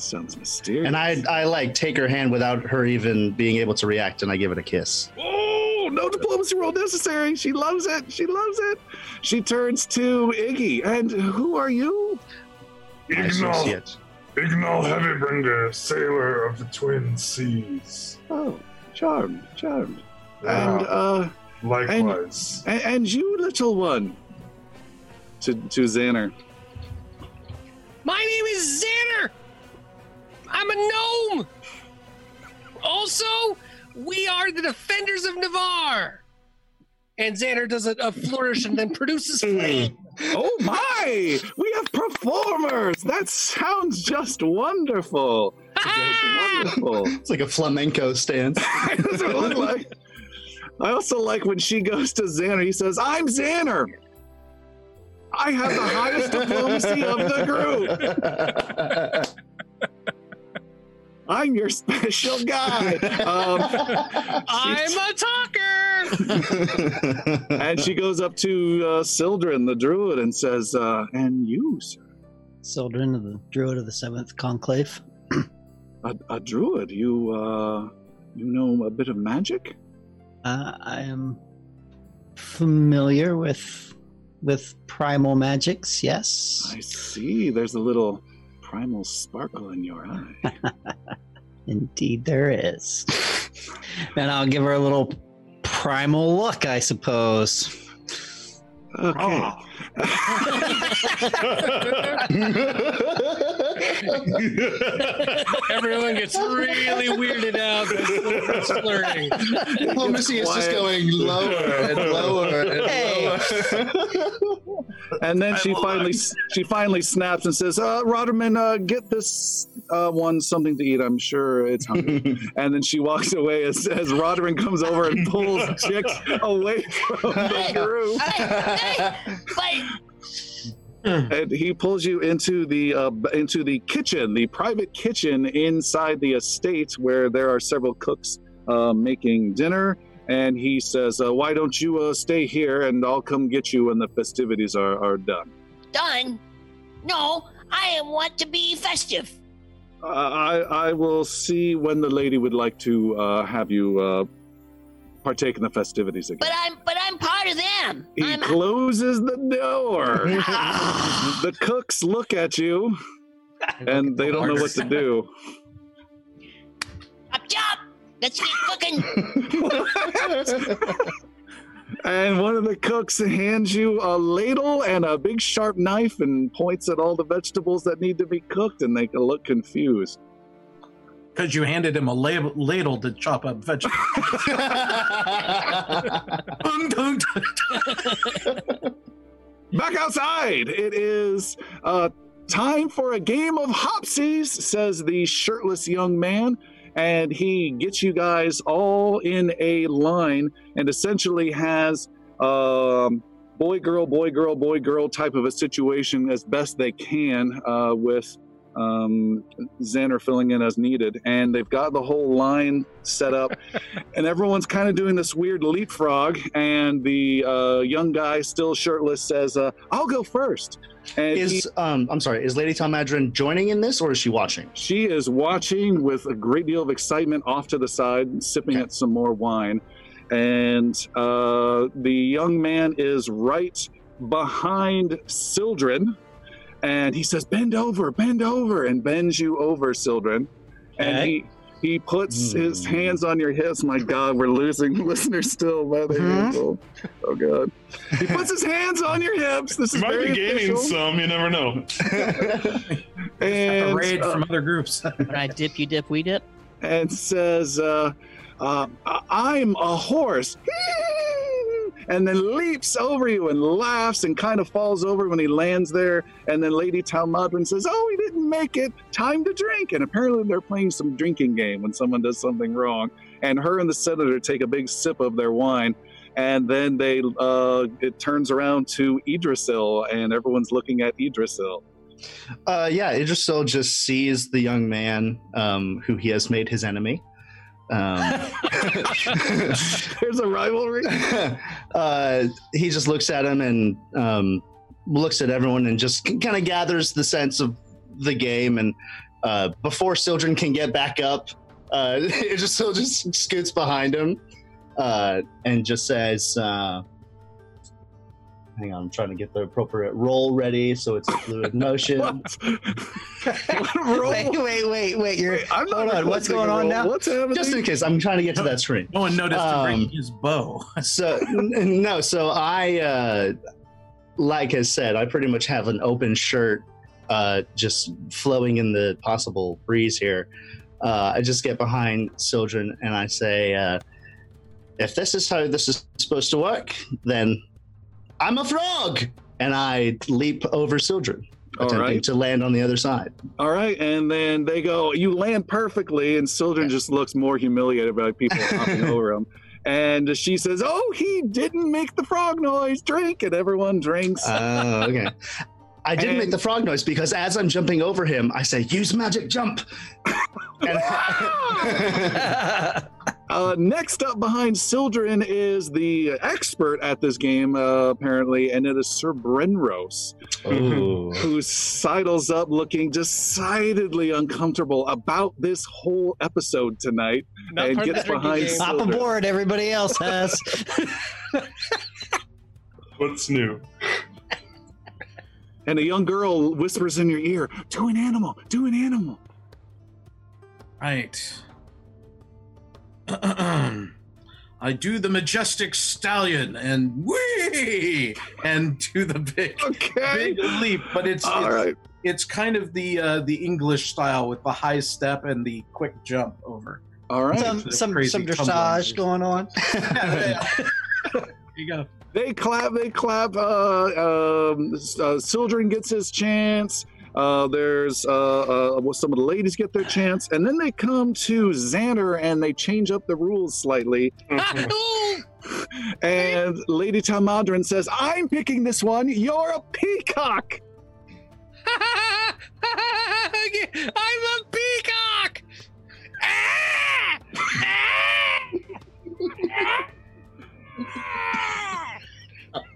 A: Sounds mysterious
F: And I, I like take her hand without her even being able to react, and I give it a kiss.
A: Oh, no diplomacy roll necessary. She loves it. She loves it. She turns to Iggy. And who are you?
D: Ignal. Ignal Heavybringer, sailor of the Twin Seas.
A: Oh, charmed, charmed.
D: Yeah,
A: And uh
D: likewise.
A: and, and you little one. To to Xander.
B: My name is Xander. I'm a gnome. Also, we are the defenders of Navarre. And Xander does a, a flourish and then produces hmm. flame.
A: Oh my! We have performers! That sounds just wonderful. wonderful.
F: It's like a flamenco stance.
A: That's what it looked like. I also like when she goes to Xander, he says, I'm Xander. I have the highest diplomacy of the group. I'm your special guy. Um,
B: I'm a talker.
A: and she goes up to uh, Sildren, the druid, and says, uh, "And you, sir,
G: Sildren the Druid of the Seventh Conclave.
A: a, a druid? You, uh, you know a bit of magic?
G: Uh, I am familiar with with primal magics. Yes.
A: I see. There's a little primal sparkle in your eye."
G: Indeed, there is. and I'll give her a little primal look, I suppose.
A: Okay. Oh.
B: Everyone gets really weirded out by Slytherin's flirting.
J: Diplomacy is just going lower and lower and
G: Hey.
J: lower.
A: And then she finally she finally snaps and says, uh, "Roderman, uh, get this uh, one something to eat. I'm sure it's hungry." and then she walks away as, as Roderman comes over and pulls Jix away from the group.
E: Hey, hey, but
A: And he pulls you into the uh, into the kitchen, the private kitchen inside the estate, where there are several cooks uh, making dinner. And he says, uh, "Why don't you uh, stay here, and I'll come get you when the festivities are, are done."
E: done. No, I want to be festive.
A: Uh, I I will see when the lady would like to uh, have you uh, partake in the festivities again.
E: But I'm but I'm part of them.
A: he
E: I'm
A: closes the door. the cooks look at you, and they don't know what to do.
E: up top. Let's get cooking.
A: And one of the cooks hands you a ladle and a big sharp knife and points at all the vegetables that need to be cooked, and they look confused.
C: Because you handed him a lab- ladle to chop up vegetables.
A: Back outside! It is uh, time for a game of hopsies, says the shirtless young man. And he gets you guys all in a line and essentially has um, boy, girl, boy, girl, boy, girl type of a situation as best they can uh, with um, Xander filling in as needed. And they've got the whole line set up, and everyone's kind of doing this weird leapfrog. And the uh, young guy, still shirtless, says, uh, I'll go first. And he-
F: Is um, I'm sorry, is Lady Tom Talmadrin joining in this, or is she watching?
A: she is watching with a great deal of excitement off to the side, sipping
F: Okay.
A: at some more wine. And uh, the young man is right behind Sildren. And he says, Bend over, bend over, and bends you over, Sildren. And he he puts his
F: Hmm.
A: hands on your hips. My God, we're losing listeners still by the
G: Mhm.
A: handful. Oh God. He puts his hands on your hips. This is
I: might
A: very
I: be gaining
A: official.
I: some, you never know.
A: And,
C: raid
A: uh,
C: from other groups.
H: When I dip, you dip, we dip.
A: and says, uh, uh, I'm a horse. And then leaps over you and laughs and kind of falls over when he lands there. And then Lady Talmadrin says, Oh, he didn't make it. Time to drink. And apparently they're playing some drinking game when someone does something wrong. And her and the senator take a big sip of their wine. And then they uh, it turns around to Idrisil, and everyone's looking at Idrisil.
F: Uh, yeah, Idrisil just sees the young man um, who he has made his enemy. Um,
A: There's a rivalry.
F: uh, he just looks at him and um, looks at everyone and just kind of gathers the sense of the game. And uh, before Sildren can get back up, uh, Idrisil just scoots behind him uh, and just says, uh, Hang on, I'm trying to get the appropriate roll ready so it's a fluid motion.
A: What? What roll?
G: Wait, wait, wait, wait. You're
A: Wait, I'm not
G: hold on. What's going on now?
A: What's happening?
F: Just in case, I'm trying to get to that screen.
C: No one noticed to bring
F: Um,
C: his bow.
F: So n- no, so I uh like I said, I pretty much have an open shirt uh just flowing in the possible breeze here. Uh I just get behind Sildren and I say, uh if this is how this is supposed to work, then I'm a frog and I leap over Sildren, attempting
A: right.
F: to land on the other side.
A: All right, and then they go. You land perfectly, and Sildren just looks more humiliated by people hopping over him. And she says, "Oh, he didn't make the frog noise. Drink!" And everyone drinks.
F: Oh, okay. I didn't make the frog noise because as I'm jumping over him, I say, use magic jump. And-
A: Uh, next up behind Sildren is the expert at this game, uh, apparently, and it is Sir Brenros,
F: Ooh.
A: who sidles up looking decidedly uncomfortable about this whole episode tonight
B: Not
A: and gets behind
B: game.
G: Hop aboard, everybody else has.
I: What's new?
A: And a young girl whispers in your ear, Do an animal, do an animal.
C: Right. I do the majestic stallion and whee and do the big
A: Okay.
C: big leap, but it's
A: All
C: it's,
A: right.
C: it's kind of the uh, the English style with the high step and the quick jump over.
A: All right.
G: some some some dressage going on.
C: Yeah, yeah. there you go.
A: They clap, they clap. Uh, um, uh, Sildren gets his chance. Uh, there's uh, uh, well, some of the ladies get their chance, and then they come to Xander and they change up the rules slightly. and Lady Talmadrin says, "I'm picking this one. You're a peacock."
B: I'm a peacock.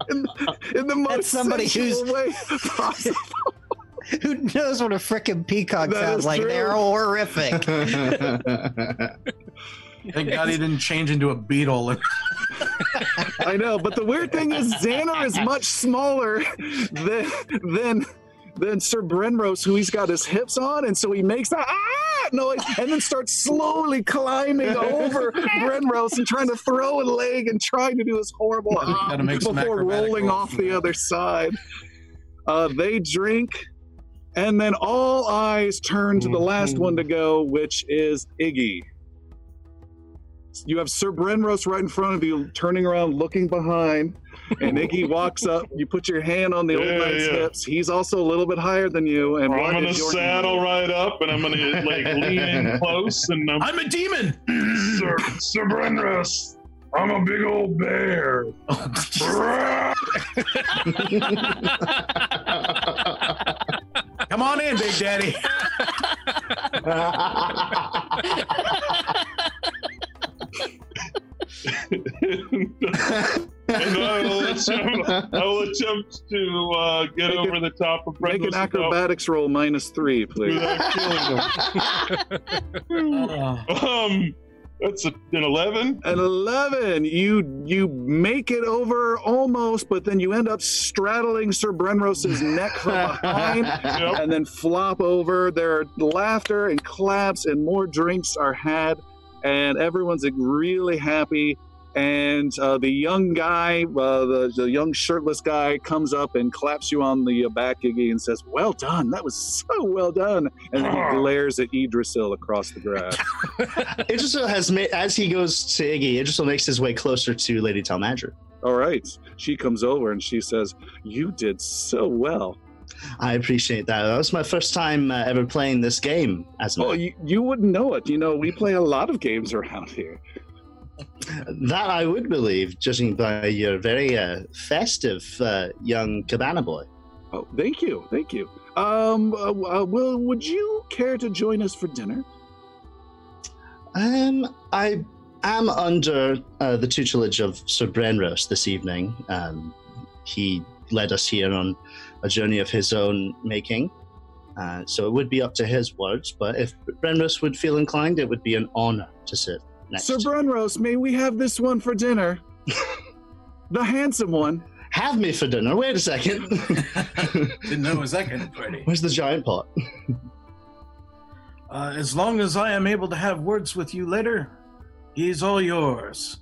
A: In, in the most
G: somebody
A: sensual way possible.
G: Who knows what a freaking peacock
A: That
G: sounds like?
A: true.
G: They're horrific.
C: Thank God he didn't change into a beetle.
A: I know, but the weird thing is Xander is much smaller than than than Sir Brenros, who he's got his hips on, and so he makes that ah noise and then starts slowly climbing over Brenros and trying to throw a leg and trying to do his horrible ah
C: Gotta make some
A: before rolling off the other side. Uh, they drink, and then all eyes turn to the last one to mm-hmm. go, which is Iggy. You have Sir Brenros right in front of you, turning around, looking behind, and Iggy walks up. You put your hand on the old man's
I: yeah.
A: hips. He's also a little bit higher than you. And
I: I'm gonna
A: is your
I: saddle right up, and I'm gonna like lean in close, and I'm
C: I'm a demon.
D: Sir, Sir Brenros, I'm a big old bear.
C: Come on in, Big Daddy.
I: and I will attempt, I will attempt to uh, get
A: Make
I: over the top of
A: Make an acrobatics roll minus three, please.
I: without killing him. um, that's a, an eleven.
A: An eleven. You you make it over almost, but then you end up straddling Sir Brenros's neck from behind.
I: Yep.
A: and then flop over. There are laughter and claps, and more drinks are had, and everyone's like, really happy. And uh, the young guy, uh, the, the young shirtless guy, comes up and claps you on the uh, back, Iggy, and says, "Well done. That was so well done." And then he glares at Idrisil across the grass.
F: Idrisil has made, as he goes to Iggy, Idrisil makes his way closer to Lady Talmadra.
A: All right, she comes over and she says, "You did so well."
F: I appreciate that. That was my first time uh, ever playing this game as an
A: Oh, you, you wouldn't know it. You know, we play a lot of games around here.
F: That I would believe, judging by your very uh, festive uh, young cabana boy.
A: Oh, thank you, thank you. Um, uh, uh, well, would you care to join us for dinner?
F: Um, I am under uh, the tutelage of Sir Brenros this evening. Um, he led us here on a journey of his own making. Uh, so it would be up to his words, but if Brenros would feel inclined, it would be an honor to sit next
A: Sir
F: to
A: Brenros, may we have this one for dinner? the handsome one.
F: Have me for dinner. Wait a second.
C: Didn't know it was that kind of party.
F: Where's the giant pot?
C: Uh, as long as I am able to have words with you later, he's all yours.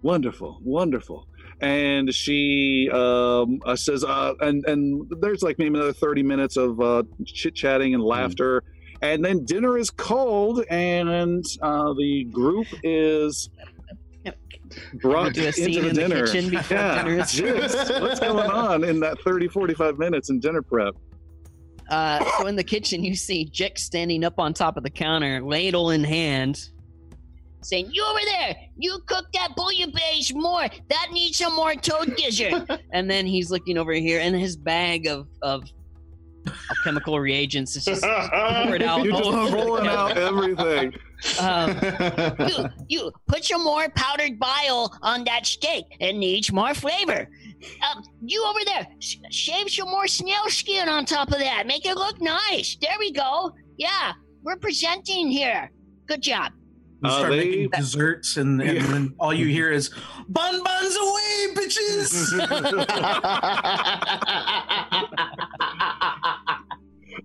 A: Wonderful, wonderful. And she um, uh, says, uh, and and there's like maybe another thirty minutes of uh, chit chatting and laughter, and then dinner is cold, and uh, the group is brought into
H: scene
A: the
H: in the kitchen before
A: yeah,
H: dinner is-
A: Yes. what's going on in that 30, 45 minutes in dinner prep?
H: Uh, so in the kitchen, you see Jix standing up on top of the counter, ladle in hand.
E: Saying, You over there, you cook that bouillabaisse more. That needs some more toad gizzard.
H: And then he's looking over here, and his bag of, of alchemical reagents. It's just pour it out.
A: You're just rolling out everything.
H: Um,
E: You, you put some more powdered bile on that steak. It needs more flavor. Um, you over there, sh- shave some more snail skin on top of that. Make it look nice. There we go. Yeah, we're presenting here. Good job.
C: We
A: Uh,
C: start
A: they-
C: making desserts, and, and
A: Yeah.
C: then all you hear is "Bun buns away, bitches!"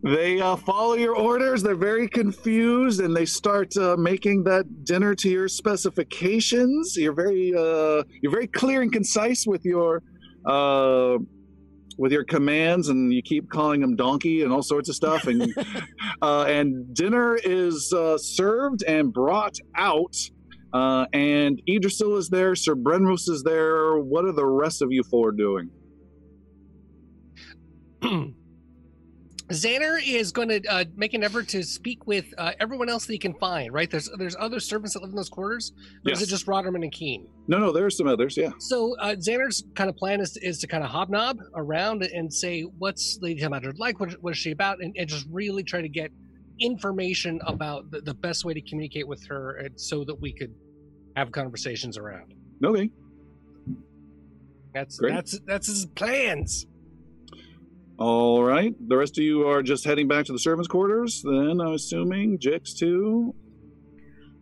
A: They uh, follow your orders. They're very confused, and they start uh, making that dinner to your specifications. You're very, uh, you're very clear and concise with your, uh, with your commands, and you keep calling them donkey and all sorts of stuff. And uh, and dinner is uh, served and brought out. Uh, and Idrisil is there. Sir Brenros is there. What are the rest of you four doing?
B: Xander is going to uh, make an effort to speak with uh, everyone else that he can find. Right? There's there's other servants that live in those quarters. Or is it just Roderman and Keen?
A: No, no, there are some others. Yeah.
B: So uh, Xander's kind of plan is, is to kind of hobnob around and say, "What's Lady Tomato like? What, what is she about?" And, and just really try to get information about the, the best way to communicate with her, and so that we could have conversations around.
A: Okay.
B: That's
A: Great.
B: that's that's his plans.
A: All right. The rest of you are just heading back to the servants' quarters. Then I'm assuming Jix too.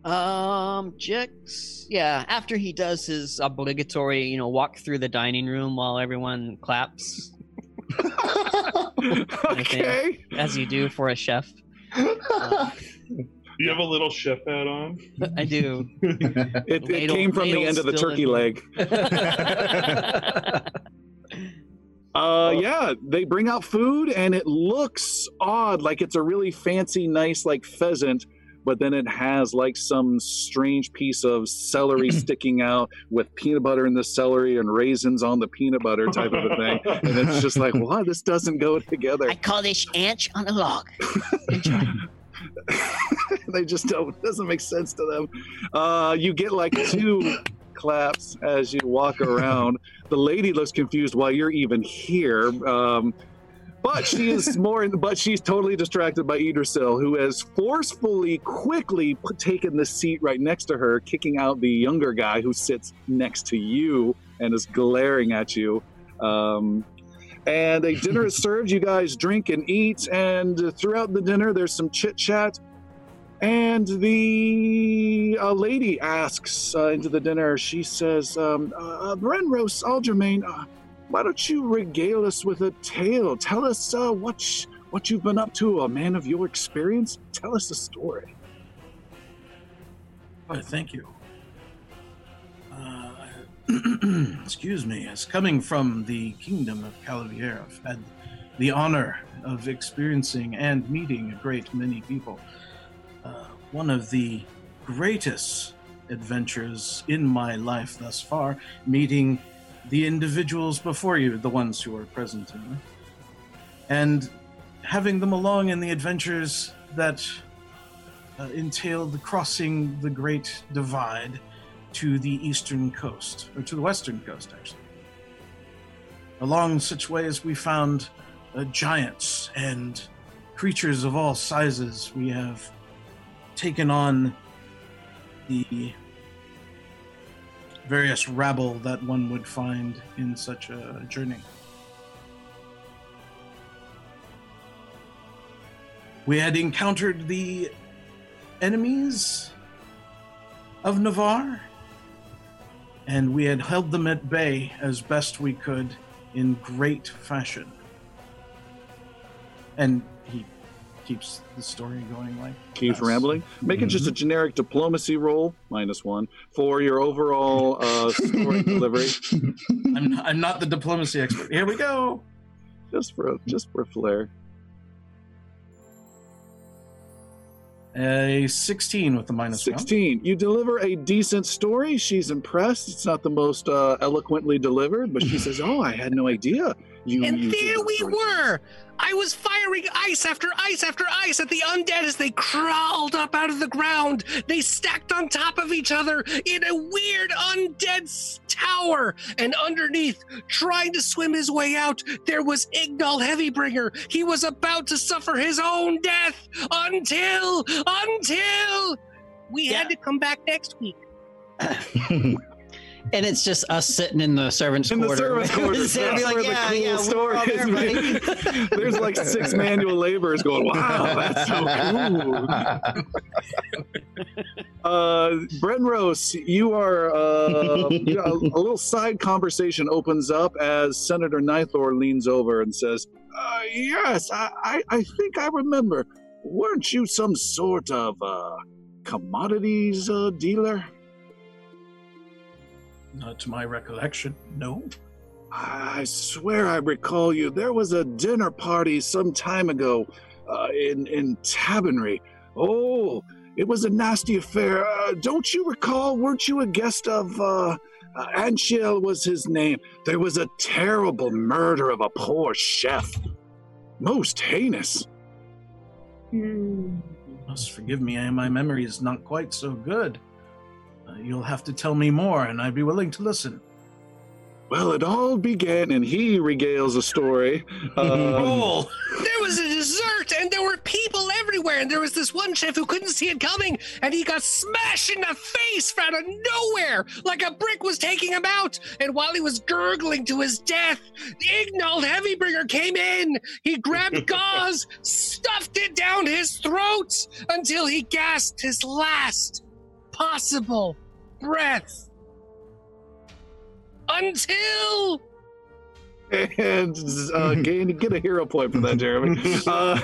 H: Um, Jix, yeah. After he does his obligatory, you know, walk through the dining room while everyone claps,
A: okay.
H: as you do for a chef. Uh,
I: You have a little chef hat on.
H: I do.
A: It, it
H: Ladle-
A: came from the end of the turkey
H: in-
A: leg. Uh, yeah, they bring out food and it looks odd, like it's a really fancy, nice, like pheasant, but then it has like some strange piece of celery sticking out with peanut butter in the celery and raisins on the peanut butter type of a thing. And it's just like, what? This doesn't go together.
E: I call this ants on a log.
A: they just don't it doesn't make sense to them uh you get like two claps as you walk around the lady looks confused why you're even here um but she is more but she's totally distracted by Idrisil, who has forcefully quickly taken the seat right next to her kicking out the younger guy who sits next to you and is glaring at you um and a dinner is served. You guys drink and eat, and throughout the dinner, there's some chit chat. And the uh, lady asks uh, into the dinner. She says, um, uh, "Brenros Aldermain, uh, why don't you regale us with a tale? Tell us uh, what sh- what you've been up to, a man of your experience. Tell us a story."
C: Oh, thank you. Uh, excuse me. As coming from the kingdom of Calavier, I've had the honor of experiencing and meeting a great many people. One of the greatest adventures in my life thus far, meeting the individuals before you, the ones who are present in and having them along in the adventures that uh, entailed crossing the Great Divide to the eastern coast, or to the western coast, actually. Along such ways, we found uh, giants and creatures of all sizes. We have taken on the various rabble that one would find in such a journey. We had encountered the enemies of Navarre, and we had held them at bay as best we could in great fashion. And keeps the story going like
A: Keeps
C: this.
A: rambling. Make it just a generic diplomacy roll, minus one, for your overall uh, story delivery.
C: I'm, I'm not the diplomacy expert. Here we go.
A: Just for a, just for a flair.
C: A 16 with the minus one.
A: 16. You deliver a decent story. She's impressed. It's not the most uh, eloquently delivered, but she says, Oh, I had no idea You,
B: and
A: you
B: there we
A: not-
B: were. I was firing ice after ice after ice at the undead as they crawled up out of the ground. They stacked on top of each other in a weird undead tower. And underneath, trying to swim his way out, there was Ignal Heavybringer. He was about to suffer his own death until, until we had to come back next week.
G: And it's just us sitting in the servants'
A: In the servants' quarters, that's
G: like,
A: where the
G: yeah,
A: cool
G: yeah,
A: story
G: we're
A: is,
G: there,
A: There's like six manual laborers going, wow, that's so cool. Uh, Brenros, you are uh, you know, a little side conversation opens up as Senator Nithor leans over and says, uh, "Yes, I, I, I think I remember. Weren't you some sort of uh, commodities uh, dealer?"
C: Not to my recollection, no.
A: I swear I recall you. There was a dinner party some time ago uh, in in Tabernary. Oh, it was a nasty affair. Uh, don't you recall? Weren't you a guest of uh, uh, Anchiel was his name? There was a terrible murder of a poor chef. Most heinous.
C: Must forgive me, eh, my memory is not quite so good. You'll have to tell me more, and I'd be willing to listen.
A: Well, it all began, and he regales a story. Um,
C: Roll!
B: There was a dessert, and there were people everywhere. And there was this one chef who couldn't see it coming, and he got smashed in the face out of nowhere, like a brick was taking him out. And while he was gurgling to his death, the Ignald Heavybringer came in. He grabbed gauze, stuffed it down his throat until he gasped his last possible breath. Until
A: and uh, gain get a hero point for that, Jeremy. Uh,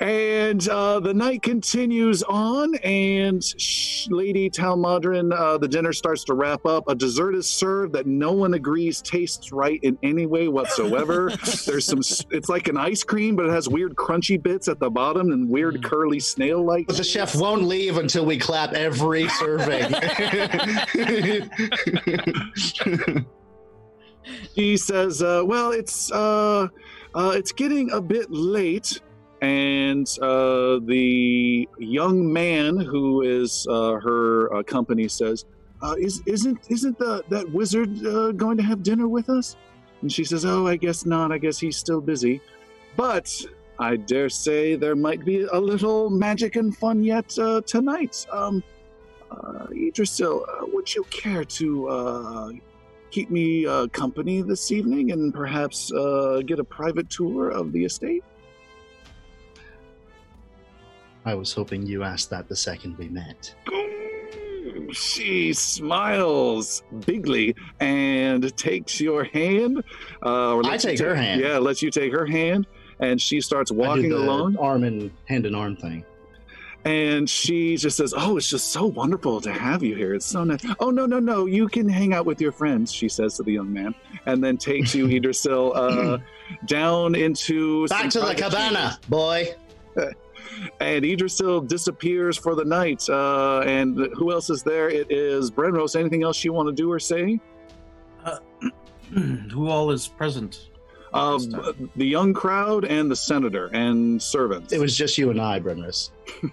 A: and uh, the night continues on, and sh- Lady Talmadrin, uh, the dinner starts to wrap up. A dessert is served that no one agrees tastes right in any way whatsoever. There's some, it's like an ice cream, but it has weird crunchy bits at the bottom and weird curly snail-like.
F: The chef won't leave until we clap every serving.
A: He says, uh, "Well, it's uh, uh, it's getting a bit late." And uh, the young man who is uh, her uh, company says, uh, "Is isn't isn't the that wizard uh, going to have dinner with us?" And she says, "Oh, I guess not. I guess he's still busy." But I dare say there might be a little magic and fun yet uh, tonight. Um, Idrisil, would you care to keep me company this evening and perhaps get a private tour of the estate?
F: I was hoping you asked that the second we met.
A: She smiles bigly and takes your hand. Uh, or
F: I take her hand.
A: Yeah, lets you take her hand, and she starts walking along.
F: arm and hand in arm thing.
A: And she just says, "Oh, it's just so wonderful to have you here. It's so nice." Oh no, no, no! You can hang out with your friends," she says to the young man, and then takes you, Idrisil, uh, down into
F: Back to the cabana, boy.
A: And Idrisil disappears for the night. Uh, and who else is there? It is Brenros. Anything else you want to do or say?
C: Who all is present?
A: Uh, the young crowd and the senator and servants.
F: It was just you and I, Brenris.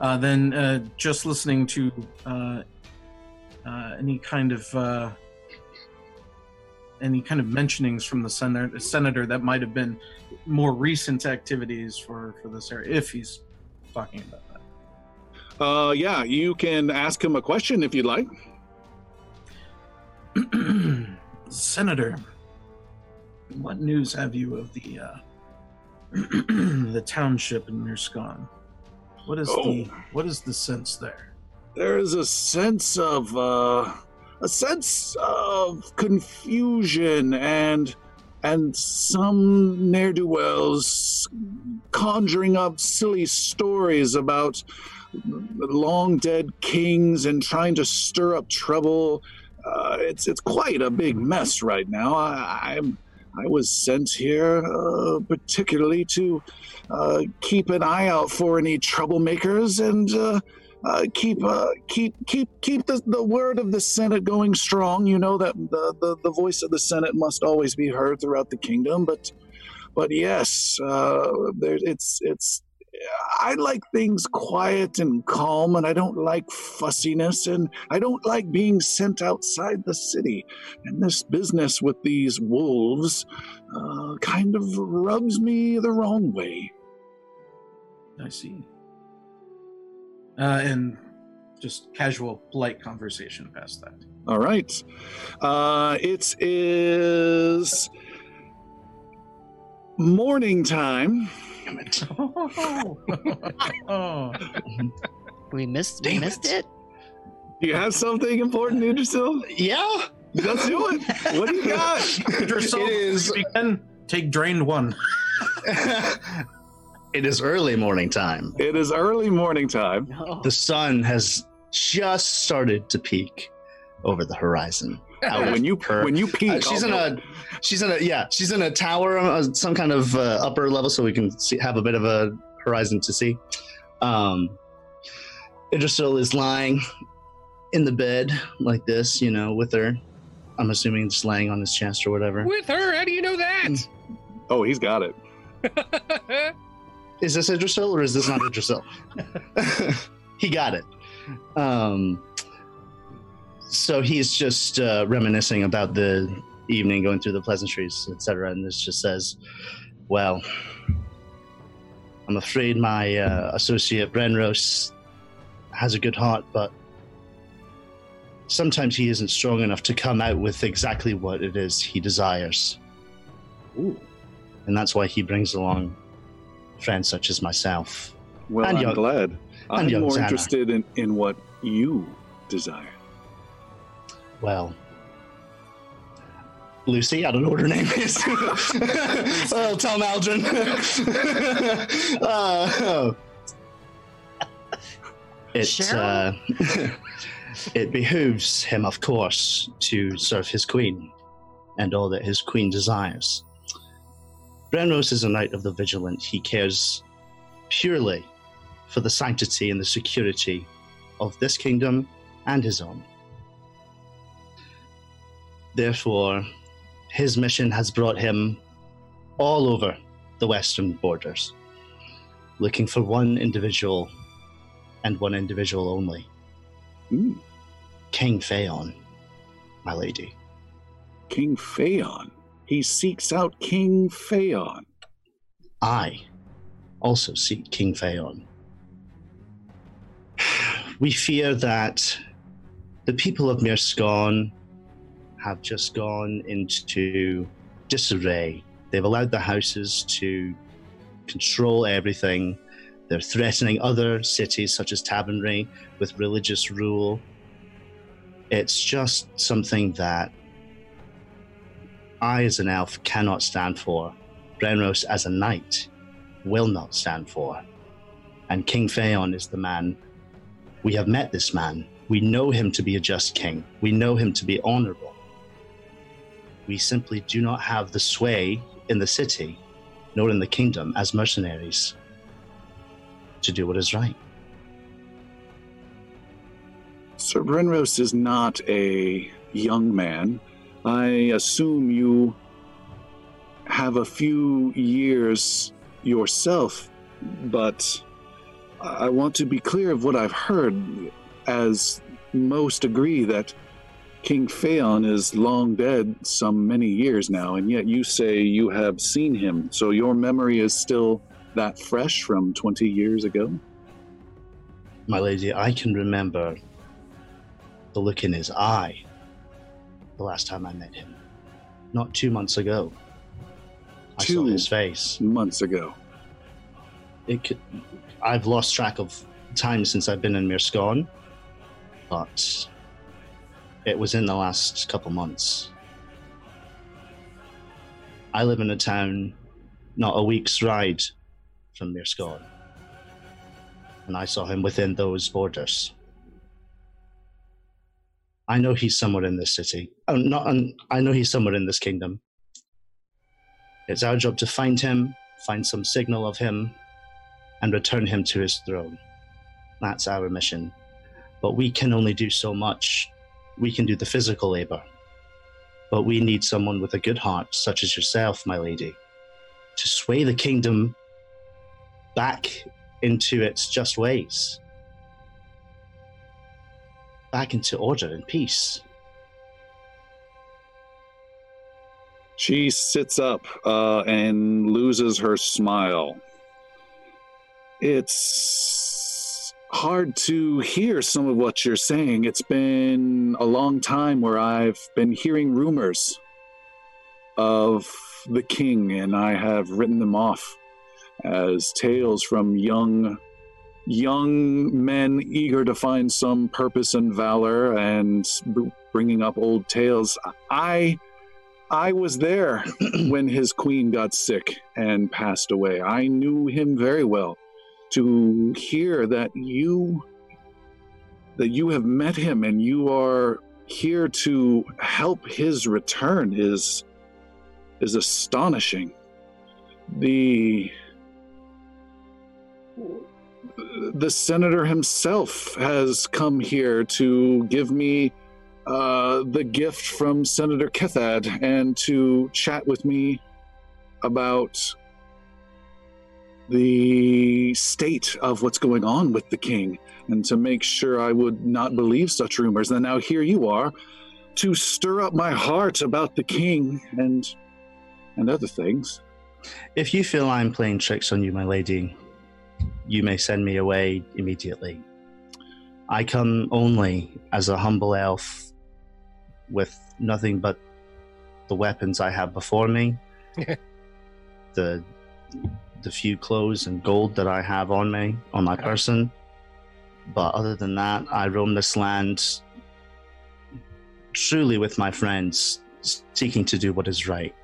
C: Uh, then uh, just listening to uh, uh, any kind of uh, any kind of mentionings from the senator, senator that might have been more recent activities for for this area, if he's talking about that.
A: Uh, yeah, you can ask him a question if you'd like.
C: Senator, what news have you of the uh, the township in Mirskan? What is the what is the sense there?
A: There is a sense of uh, a sense of confusion and and some ne'er do wells conjuring up silly stories about long dead kings and trying to stir up trouble. Uh, it's it's quite a big mess right now. I, I'm I was sent here uh, particularly to uh, keep an eye out for any troublemakers and uh, keep uh, keep keep keep the, the word of the Senate going strong. You know that the, the, the voice of the Senate must always be heard throughout the kingdom. But but yes, uh, there, it's it's. I like things quiet and calm, and I don't like fussiness, and I don't like being sent outside the city. And this business with these wolves uh, kind of rubs me the wrong way.
C: I see. Uh, and just casual, polite conversation past that.
A: All right. Uh, it is morning time.
C: Damn oh,
H: We missed. We missed
F: it.
H: it.
A: Do you have something important, Idrisil?
F: Yeah.
A: Let's do it. What do you got?
C: Idrisil,
F: It is-
C: if you can, take drained one.
F: it is early morning time.
A: It is early morning time.
H: No.
F: The sun has just started to peak over the horizon.
A: Uh, when you
F: her-
A: when you peek,
F: Uh, she's
A: I'll
F: in
A: know.
F: a she's in a yeah she's in a tower uh, some kind of uh, upper level so we can see, have a bit of a horizon to see um Idrisil is lying in the bed like this you know with her i'm assuming just laying on his chest or whatever
B: With her? How do you know that?
A: Oh, he's got it.
F: Is this Idrisil or is this not Idrisil? He got it. Um so he's just uh, reminiscing about the evening going through the pleasantries etc and this just says well i'm afraid my uh, associate brenros has a good heart but sometimes he isn't strong enough to come out with exactly what it is he desires.
A: Ooh.
F: and that's why he brings along friends such as myself
A: Well,
F: And
A: I'm
F: young-
A: glad. I'm
F: young
A: more
F: Xana.
A: interested in, in what you desire.
F: Well, Lucy, I don't know what her name is. oh, Tom Aldrin. uh, it, uh, it behooves him, of course, to serve his queen and all that his queen desires. Brenros is a knight of the vigilant. He cares purely for the sanctity and the security of this kingdom and his own. Therefore, his mission has brought him all over the western borders, looking for one individual and one individual only
A: Hmm.
F: King Phaon, my lady.
A: King Phaon. He seeks out King Phaon.
F: I also seek King Phaon. We fear that the people of Mirskan have just gone into disarray. They've allowed the houses to control everything. They're threatening other cities such as Tavernry with religious rule. It's just something that I, as an elf, cannot stand for. Brenros, as a knight, will not stand for. And King Phaon is the man. We have met this man. We know him to be a just king. We know him to be honorable. We simply do not have the sway in the city, nor in the kingdom, as mercenaries, to do what is right.
A: Sir Brenros is not a young man. I assume you have a few years yourself, but I want to be clear of what I've heard, as most agree that King Phaon is long dead some many years now, and yet you say you have seen him, so your memory is still that fresh from 20 years ago?
F: My lady, I can remember the look in his eye the last time I met him. Not two months ago. I saw his face.
A: Months ago.
F: It could, I've lost track of time since I've been in Mirskan, but it was in the last couple months. I live in a town not a week's ride from Mirskan, and I saw him within those borders. I know he's somewhere in this city. Oh, not. I know he's somewhere in this kingdom. It's our job to find him, find some signal of him, and return him to his throne. That's our mission. But we can only do so much. We can do the physical labor. But we need someone with a good heart, such as yourself, my lady, to sway the kingdom back into its just ways, back into order and peace.
A: She sits up uh, and loses her smile. It's hard to hear some of what you're saying. It's been a long time where I've been hearing rumors of the king, and I have written them off as tales from young young men eager to find some purpose and valor and bringing up old tales. I i was there when his queen got sick and passed away. I knew him very well to hear that you that you have met him and you are here to help his return is is astonishing. The the senator himself has come here to give me uh, the gift from Senator Kethad and to chat with me about the state of what's going on with the king and to make sure I would not believe such rumors. And now here you are to stir up my heart about the king and and other things.
F: If you feel I'm playing tricks on you, my lady, you may send me away immediately. I come only as a humble elf with nothing but the weapons I have before me, the the few clothes and gold that I have on me, on my person. But other than that, I roam this land truly with my friends, seeking to do what is right.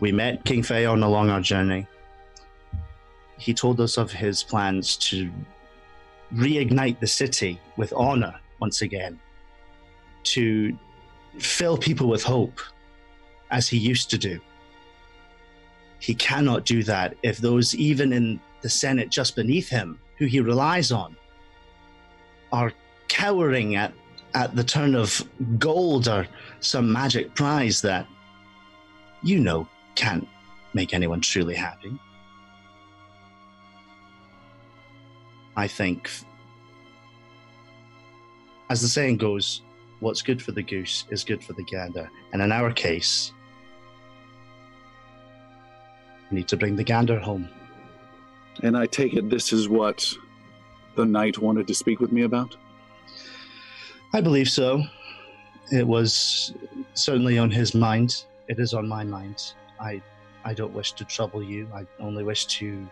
F: We met King Phaon along our journey. He told us of his plans to reignite the city with honor once again, to fill people with hope as he used to do. He cannot do that if those, even in the Senate just beneath him, who he relies on, are cowering at, at the turn of gold or some magic prize that you know can't make anyone truly happy. I think, as the saying goes, what's good for the goose is good for the gander. And in our case, we need to bring the gander home.
A: And I take it this is what the knight wanted to speak with me about?
F: I believe so. It was certainly on his mind. It is on my mind. I, I don't wish to trouble you. I only wish to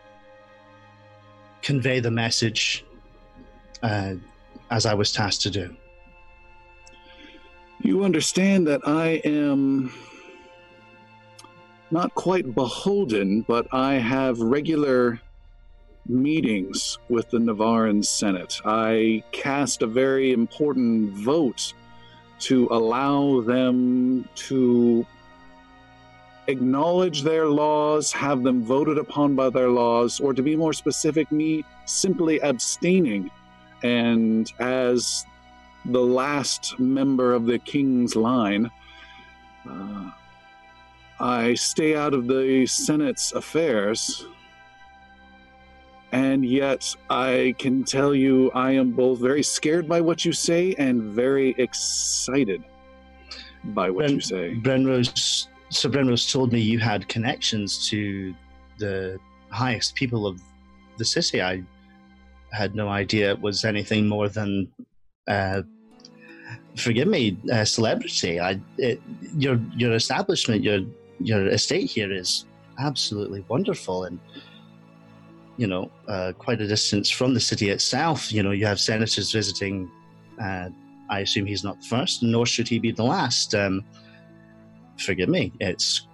F: convey the message uh, as I was tasked to do.
A: You understand that I am not quite beholden, but I have regular meetings with the Navaran Senate. I cast a very important vote to allow them to acknowledge their laws, have them voted upon by their laws, or to be more specific, me simply abstaining. And as the last member of the king's line, uh, I stay out of the Senate's affairs. And yet, I can tell you, I am both very scared by what you say and very excited by what you say.
F: Brenros, so Brenros told me you had connections to the highest people of the city. I had no idea it was anything more than, uh, forgive me, a celebrity. I, it, your your establishment, your your estate here is absolutely wonderful, and you know, uh, quite a distance from the city itself. You know, you have senators visiting. Uh, I assume he's not the first, nor should he be the last. Um, forgive me. It's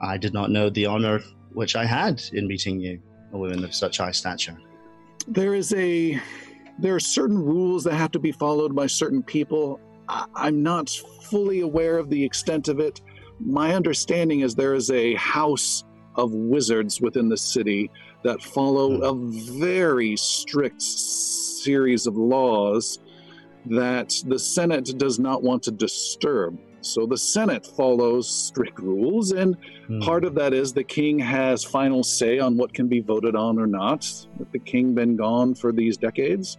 F: I did not know the honor which I had in meeting you, a woman of such high stature.
A: there is a there are certain rules that have to be followed by certain people I, i'm not fully aware of the extent of it my understanding is there is a house of wizards within the city that follow hmm. a very strict series of laws that the Senate does not want to disturb. So the Senate follows strict rules, and
F: Hmm.
A: part of that is the king has final say on what can be voted on or not. With the king been gone for these decades,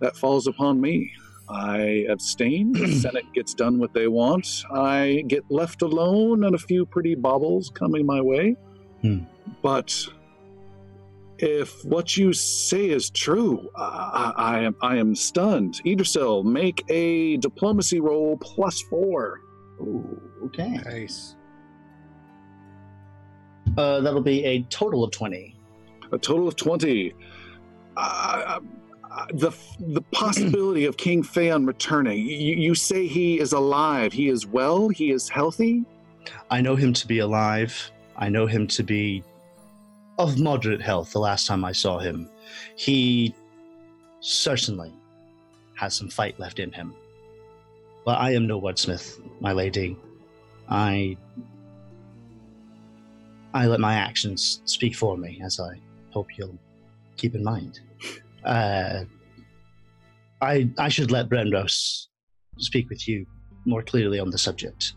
A: that falls upon me. I abstain. The Senate gets done what they want. I get left alone, and a few pretty baubles coming my way.
F: Hmm.
A: But if what you say is true, I, I am I am stunned. Idrisil, make a diplomacy roll plus four.
F: Ooh, okay.
B: Nice.
F: Uh, that'll be a total of 20.
A: A total of twenty. Uh, uh, the the possibility of King Phaon returning. You, you say he is alive. He is well. He is healthy.
F: I know him to be alive. I know him to be of moderate health the last time I saw him. He certainly has some fight left in him. But I am no wordsmith, my lady. I I let my actions speak for me, as I hope you'll keep in mind. Uh, I I should let Brenros speak with you more clearly on the subject.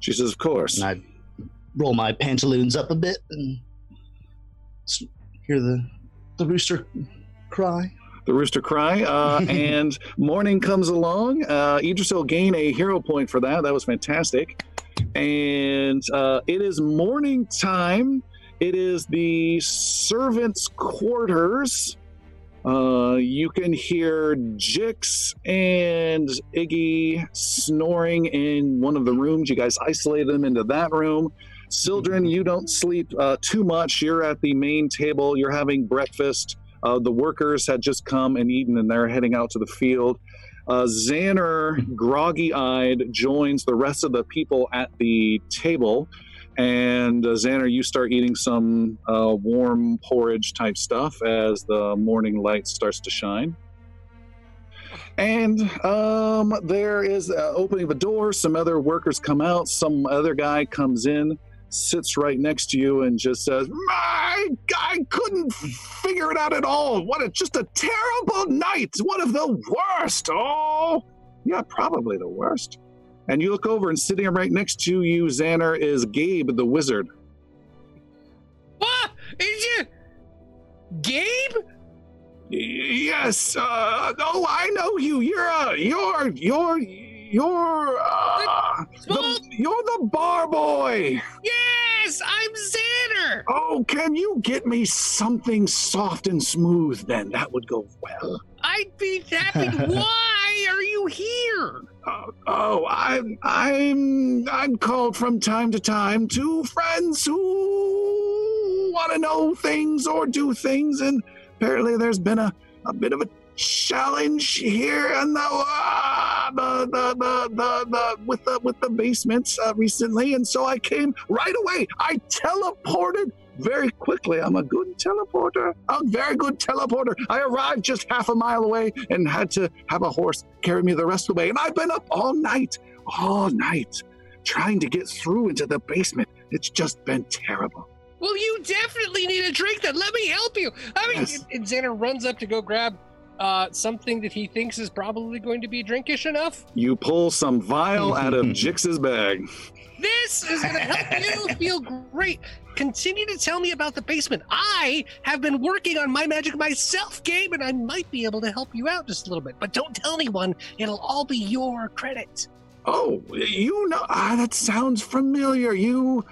A: She says, "Of course."
F: And I roll my pantaloons up a bit and hear the the rooster cry.
A: the rooster cry uh, and morning comes along uh, Idrisil gain a hero point for that that was fantastic and uh, it is morning time it is the servants quarters uh, you can hear Jix and Iggy snoring in one of the rooms. You guys isolated them into that room. Sildren, you don't sleep uh, too much. You're at the main table. You're having breakfast. Uh, the workers had just come and eaten, and they're heading out to the field. Uh, groggy eyed, joins the rest of the people at the table. And uh, you start eating some uh, warm porridge type stuff as the morning light starts to shine. And um, there is uh, opening of a door. Some other workers come out. Some other guy comes in, sits right next to you, and just says, "My, I couldn't figure it out at all. What a just a terrible night. One of the worst. Oh, yeah, probably the worst." And you look over, and sitting right next to you, Xander, is Gabe the wizard.
B: What? Is you Gabe?
A: Yes. Uh, oh, I know you. You're uh, you're you're you're uh, the, you're the bar boy.
B: Yes, I'm Xander.
A: Oh, can you get me something soft and smooth? Then that would go well.
B: I'd be happy. Why are you here?
A: Uh, oh, I'm I'm I'm called from time to time to friends who want to know things or do things, and apparently there's been a, a bit of a challenge here in the, uh, the, the, the, the, the with the with the basements uh, recently, and so I came right away. I teleported very quickly. I'm a good teleporter. A very good teleporter. I arrived just half a mile away and had to have a horse carry me the rest of the way. And I've been up all night, all night, trying to get through into the basement. It's just been terrible.
B: Well, you definitely need a drink. Then let me help you. I mean,
A: Yes.
B: and Xander runs up to go grab uh, something that he thinks is probably going to be drinkish enough.
A: You pull some vial out of Jix's bag.
B: This is going to help you feel great. Continue to tell me about the basement. I have been working on my magic myself, Gabe, and I might be able to help you out just a little bit. But don't tell anyone. It'll all be your credit.
A: Oh, you know, ah, that sounds familiar. You,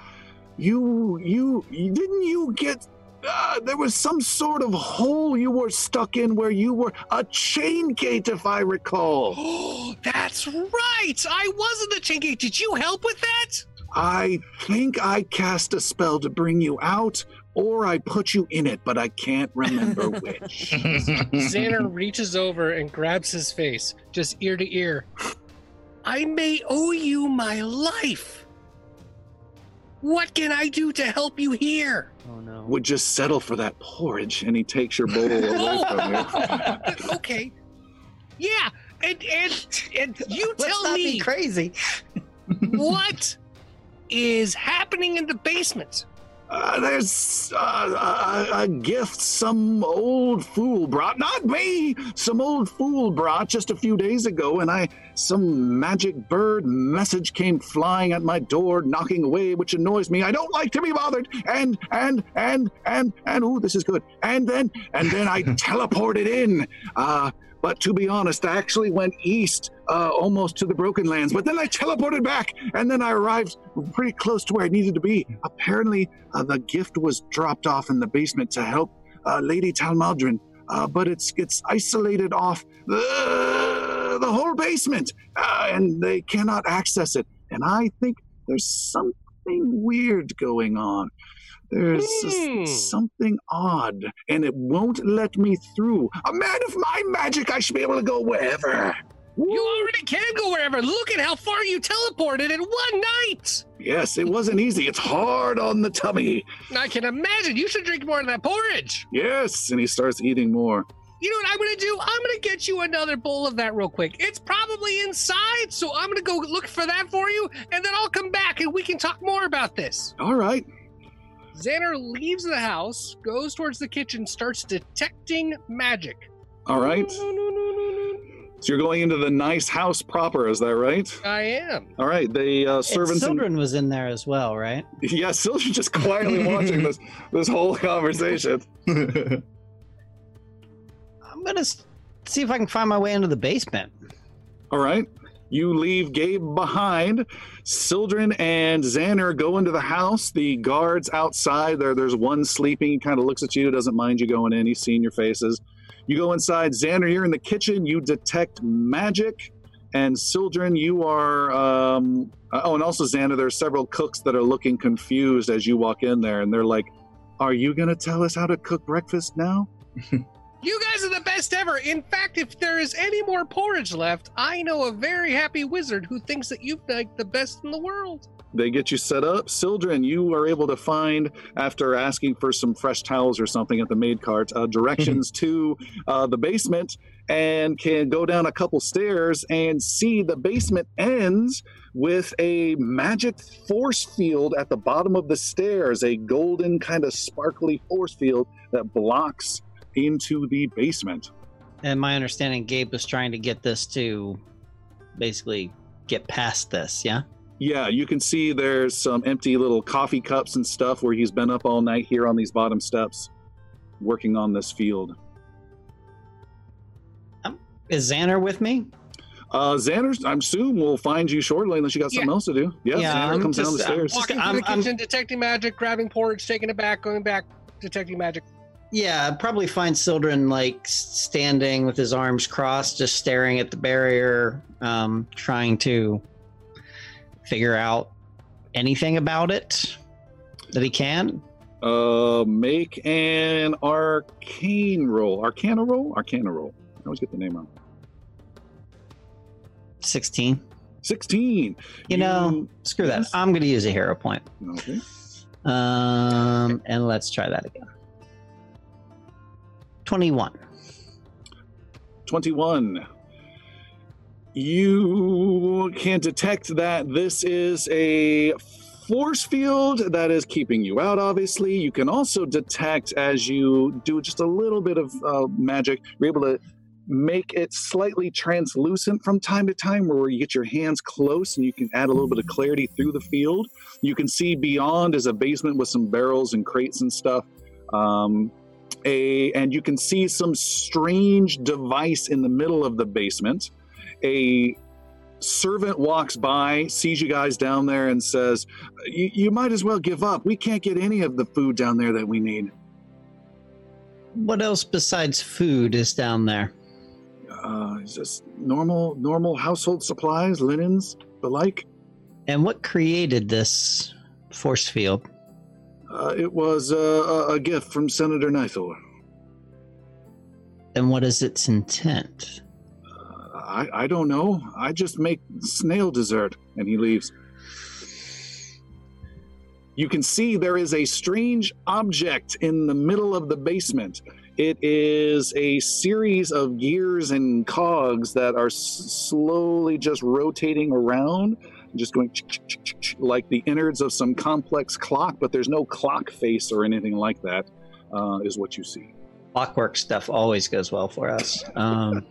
A: you, you, didn't you get? Uh, there was some sort of hole you were stuck in where you were a chain gate, if I recall.
B: Oh, that's right. I was in the chain gate. Did you help with that?
A: I think I cast a spell to bring you out, or I put you in it, but I can't remember which.
B: Xander reaches over and grabs his face, just ear to ear. I may owe you my life. What can I do to help you here?
H: Oh no.
A: Would just settle for that porridge, and he takes your bowl away from you.
B: okay. Yeah, and and and you
G: Let's
B: tell
G: not
B: me
G: be crazy.
B: what is happening in the basement.
A: Uh, there's uh, a, a gift some old fool brought. Not me! Some old fool brought just a few days ago, and I. Some magic bird message came flying at my door, knocking away, which annoys me. I don't like to be bothered. And, and, and, and, and, ooh, this is good. And then, and then I teleported in. Uh, but to be honest, I actually went east, uh, almost to the Broken Lands. But then I teleported back, and then I arrived pretty close to where I needed to be. Apparently, uh, the gift was dropped off in the basement to help uh, Lady Talmaldrin, uh, but it's it's isolated off the, the whole basement, uh, and they cannot access it. And I think there's something weird going on. There's
B: Hmm.
A: something odd, and it won't let me through. A man of my magic, I should be able to go wherever.
B: You already can go wherever. Look at how far you teleported in one night.
A: Yes, it wasn't easy. It's hard on the tummy.
B: I can imagine. You should drink more of that porridge.
A: Yes, and he starts eating more.
B: You know what I'm gonna do? I'm gonna get you another bowl of that real quick. It's probably inside, so I'm gonna go look for that for you, and then I'll come back and we can talk more about this.
A: All right.
B: Xander leaves the house, goes towards the kitchen, starts detecting magic.
A: All right.
B: No, no, no, no, no.
A: So you're going into the nice house proper, is that right?
B: I am.
A: All right. The uh,
G: And
A: servants. and-
G: Sildren was in there as well, right?
A: yeah, Sylvia's just quietly watching this this whole conversation.
G: I'm gonna see if I can find my way into the basement.
A: All right. You leave Gabe behind. Sildren and Xander go into the house. The guards outside, there, there's one sleeping. Kind of looks at you, doesn't mind you going in. He's seen your faces. You go inside. Xander, you're in the kitchen. You detect magic. And Sildren, you are. Um, oh, and also Xander, there's several cooks that are looking confused as you walk in there. And they're like, Are you going to tell us how to cook breakfast now?
B: You guys are the best ever. In fact, if there is any more porridge left, I know a very happy wizard who thinks that you make the best in the world.
A: They get you set up. Sildren, you are able to find, after asking for some fresh towels or something at the maid cart, uh, directions to uh, the basement and can go down a couple stairs and see the basement ends with a magic force field at the bottom of the stairs, a golden kind of sparkly force field that blocks into the basement.
G: And my understanding, Gabe was trying to get this to basically get past this. Yeah.
A: Yeah, you can see there's some empty little coffee cups and stuff where he's been up all night here on these bottom steps working on this field.
G: Is Xander with me?
A: Uh, Xander, I'm assume will find you shortly unless you got something else to do. Yeah,
G: Yeah,
A: Xander
G: I'm
A: comes down the
G: just-
A: stairs.
B: Walking
G: I'm-
B: through the
G: I'm-
B: kitchen, detecting magic, grabbing porridge, taking it back, going back, detecting magic.
G: Yeah, probably find Sildren like standing with his arms crossed, just staring at the barrier, um, trying to figure out anything about it that he can.
A: Uh, make an arcane roll. Arcana roll? Arcana roll. I always get the name wrong.
G: 16.
A: 16.
G: You know, screw that. I'm going to use a hero point.
A: Okay.
G: Um, and let's try that again. 21.
A: 21. You can detect that this is a force field that is keeping you out, obviously. You can also detect as you do just a little bit of uh, magic, you're able to make it slightly translucent from time to time where you get your hands close and you can add a little bit of clarity through the field. You can see beyond is a basement with some barrels and crates and stuff. Um, a and you can see some strange device in the middle of the basement. A servant walks by, sees you guys down there, and says, "You might as well give up. We can't get any of the food down there that we need."
G: What else besides food is down there?
A: Uh, just normal normal household supplies, linens, the like.
G: And what created this force field?
A: Uh, it was uh, a, a gift from Senator Nithor.
G: And what is its intent?
A: Uh, I I don't know. I just make snail dessert, and he leaves. You can see there is a strange object in the middle of the basement. It is a series of gears and cogs that are s- slowly just rotating around, just going like the innards of some complex clock, but there's no clock face or anything like that. Uh, is what you see.
G: Clockwork stuff always goes well for us. Um,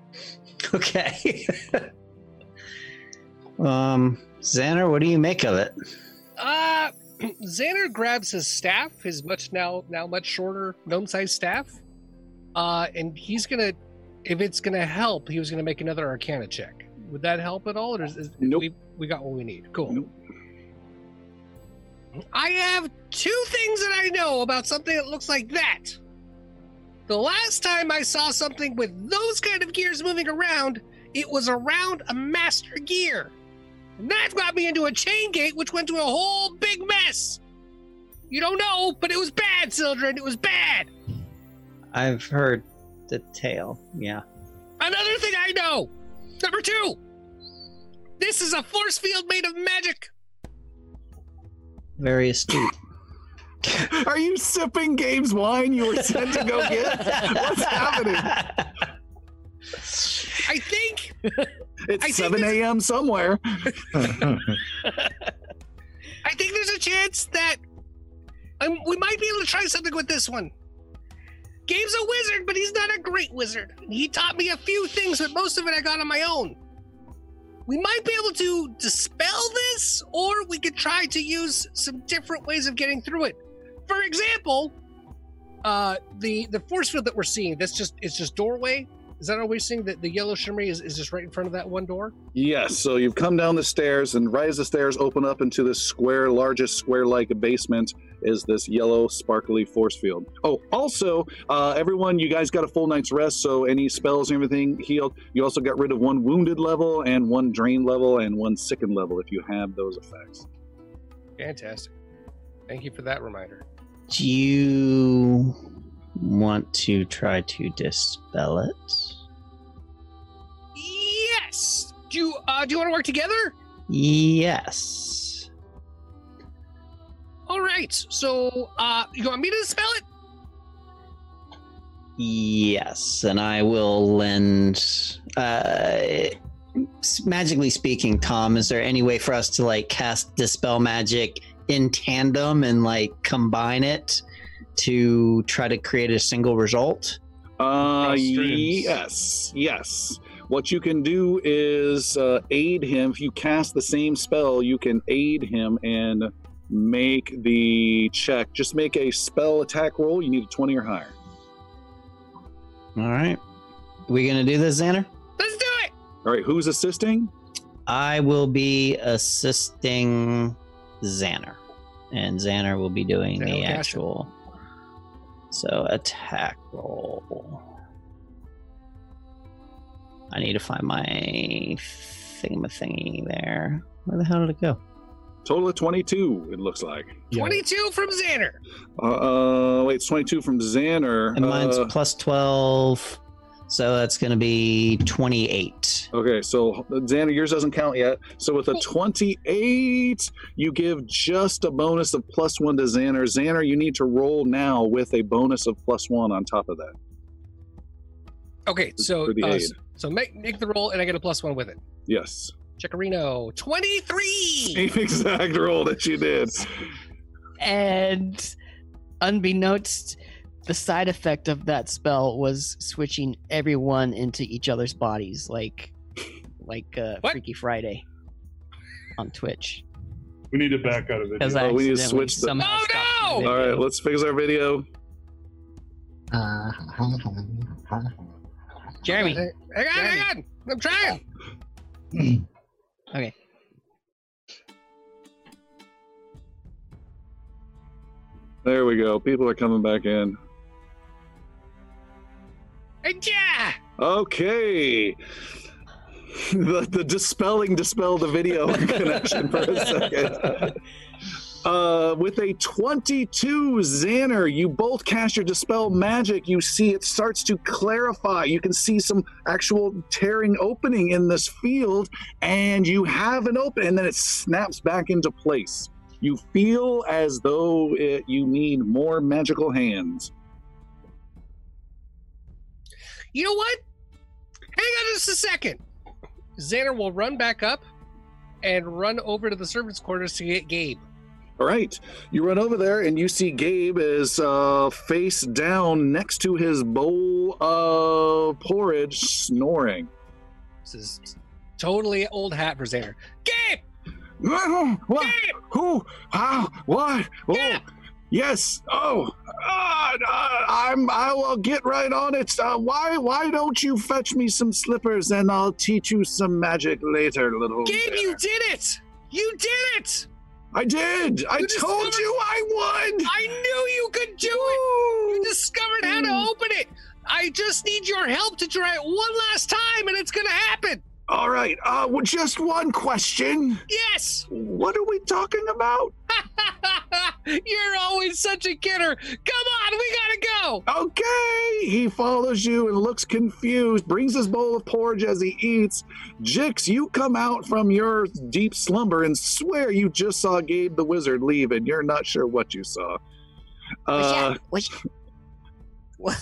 G: okay. um, Xander, what do you make of it?
B: Uh, Xander grabs his staff, his much now now much shorter gnome-sized staff, uh, and he's gonna, if it's gonna help, he was gonna make another Arcana check. Would that help at all, or is, is
A: Nope.
B: we we got what we need? Cool.
A: Nope.
B: I have two things that I know about something that looks like that. The last time I saw something with those kind of gears moving around, it was around a master gear. And that got me into a chain gate, which went to a whole big mess. You don't know, but it was bad, Sildren. It was bad.
G: I've heard the tale. Yeah.
B: Another thing I know. Number two. This is a force field made of magic.
G: Very astute.
A: Are you sipping Gabe's wine you were sent to go get? What's happening?
B: I think.
A: It's
B: I think
A: 7
B: this-
A: a.m. somewhere.
B: I think there's a chance that um, we might be able to try something with this one. Gabe's a wizard, but he's not a great wizard. He taught me a few things, but most of it I got on my own. We might be able to dispel this, or we could try to use some different ways of getting through it. For example, uh, the the force field that we're seeing, that's just it's just doorway. Is that all we're seeing? That the yellow shimmery is, is just right in front of that one door?
A: Yes, so you've come down the stairs, and right as the stairs open up into this square, largest square like basement, is this yellow, sparkly force field. Oh, also, uh, everyone, you guys got a full night's rest, so any spells and everything healed. You also got rid of one wounded level, and one drain level, and one sickened level if you have those effects.
B: Fantastic. Thank you for that reminder.
G: Do you want to try to dispel it?
B: Yes. Do you uh, do you want to work together?
G: Yes.
B: All right. So, uh, you want me to dispel it?
G: Yes, and I will lend. Uh, magically speaking, Tom, is there any way for us to like cast dispel magic in tandem and like combine it to try to create a single result?
A: Uh, yes, yes. What you can do is uh, aid him. If you cast the same spell, you can aid him and make the check. Just make a spell attack roll. You need a 20 or higher.
G: All right, we gonna do this, Xander?
B: Let's do it.
A: All right, who's assisting?
G: I will be assisting Xander, and Xander will be doing
B: Xander
G: the
B: will it.
G: actual. So attack roll. I need to find my thingy there. Where the hell did it go?
A: Total of 22, it looks like.
B: Twenty-two from Xander.
A: Uh, uh wait, it's 22 from Xander.
G: And mine's
A: Uh,
G: plus twelve, so that's going to be twenty-eight.
A: Okay, so Xander, yours doesn't count yet. So with a 28, you give just a bonus of plus one to Xander. Xander, you need to roll now with a bonus of plus one on top of that.
B: Okay. So, uh, so, so make make the roll, and I get a plus one with it.
A: Yes.
B: Checkerino. Twenty-three.
A: Same exact roll that you did.
H: And unbeknownst, the side effect of that spell was switching everyone into each other's bodies, like like uh,
B: What?
H: Freaky Friday on Twitch.
I: We need to back out of it.
A: Oh, we need to switch the-
H: somehow
B: Oh, no!
H: my
A: All let's fix our video.
H: Jeremy.
B: Hang on, hang on. I'm trying.
H: Okay.
A: There we go. People are coming back in.
B: Yeah.
A: Okay. The, the dispelling dispel the video connection for a second. Uh, with a 22 Xander, you both cast your dispel magic. You see it starts to clarify. You can see some actual tearing opening in this field, and you have an open, and then it snaps back into place. You feel as though it, you need more magical hands.
B: You know what? Hang on just a second. Xander will run back up and run over to the servants' quarters to get Gabe.
A: All right, you run over there and you see Gabe is uh, face down next to his bowl of porridge, snoring.
B: This is totally old hat for Xander. Gabe!
A: What?
B: Gabe!
A: Who? How? What?
B: Yeah.
A: Yes. Oh, uh, I'm. I will get right on it. Uh, why? Why don't you fetch me some slippers and I'll teach you some magic later, little.
B: Gabe,
A: bear.
B: you did it! You did it!
A: I did. I told you I would.
B: I knew you could do it! You discovered how to open it! I just need your help to try it one last time and it's gonna happen!
A: All right. Uh, well, just one question.
B: Yes!
A: What are we talking about?
B: You're always such a kidder! Come on, we gotta go!
A: Okay. He follows you and looks confused, brings his bowl of porridge as he eats. Jix, you come out from your deep slumber and swear you just saw Gabe the wizard leave and you're not sure what you saw.
E: Was
A: Uh,
E: that, was, what?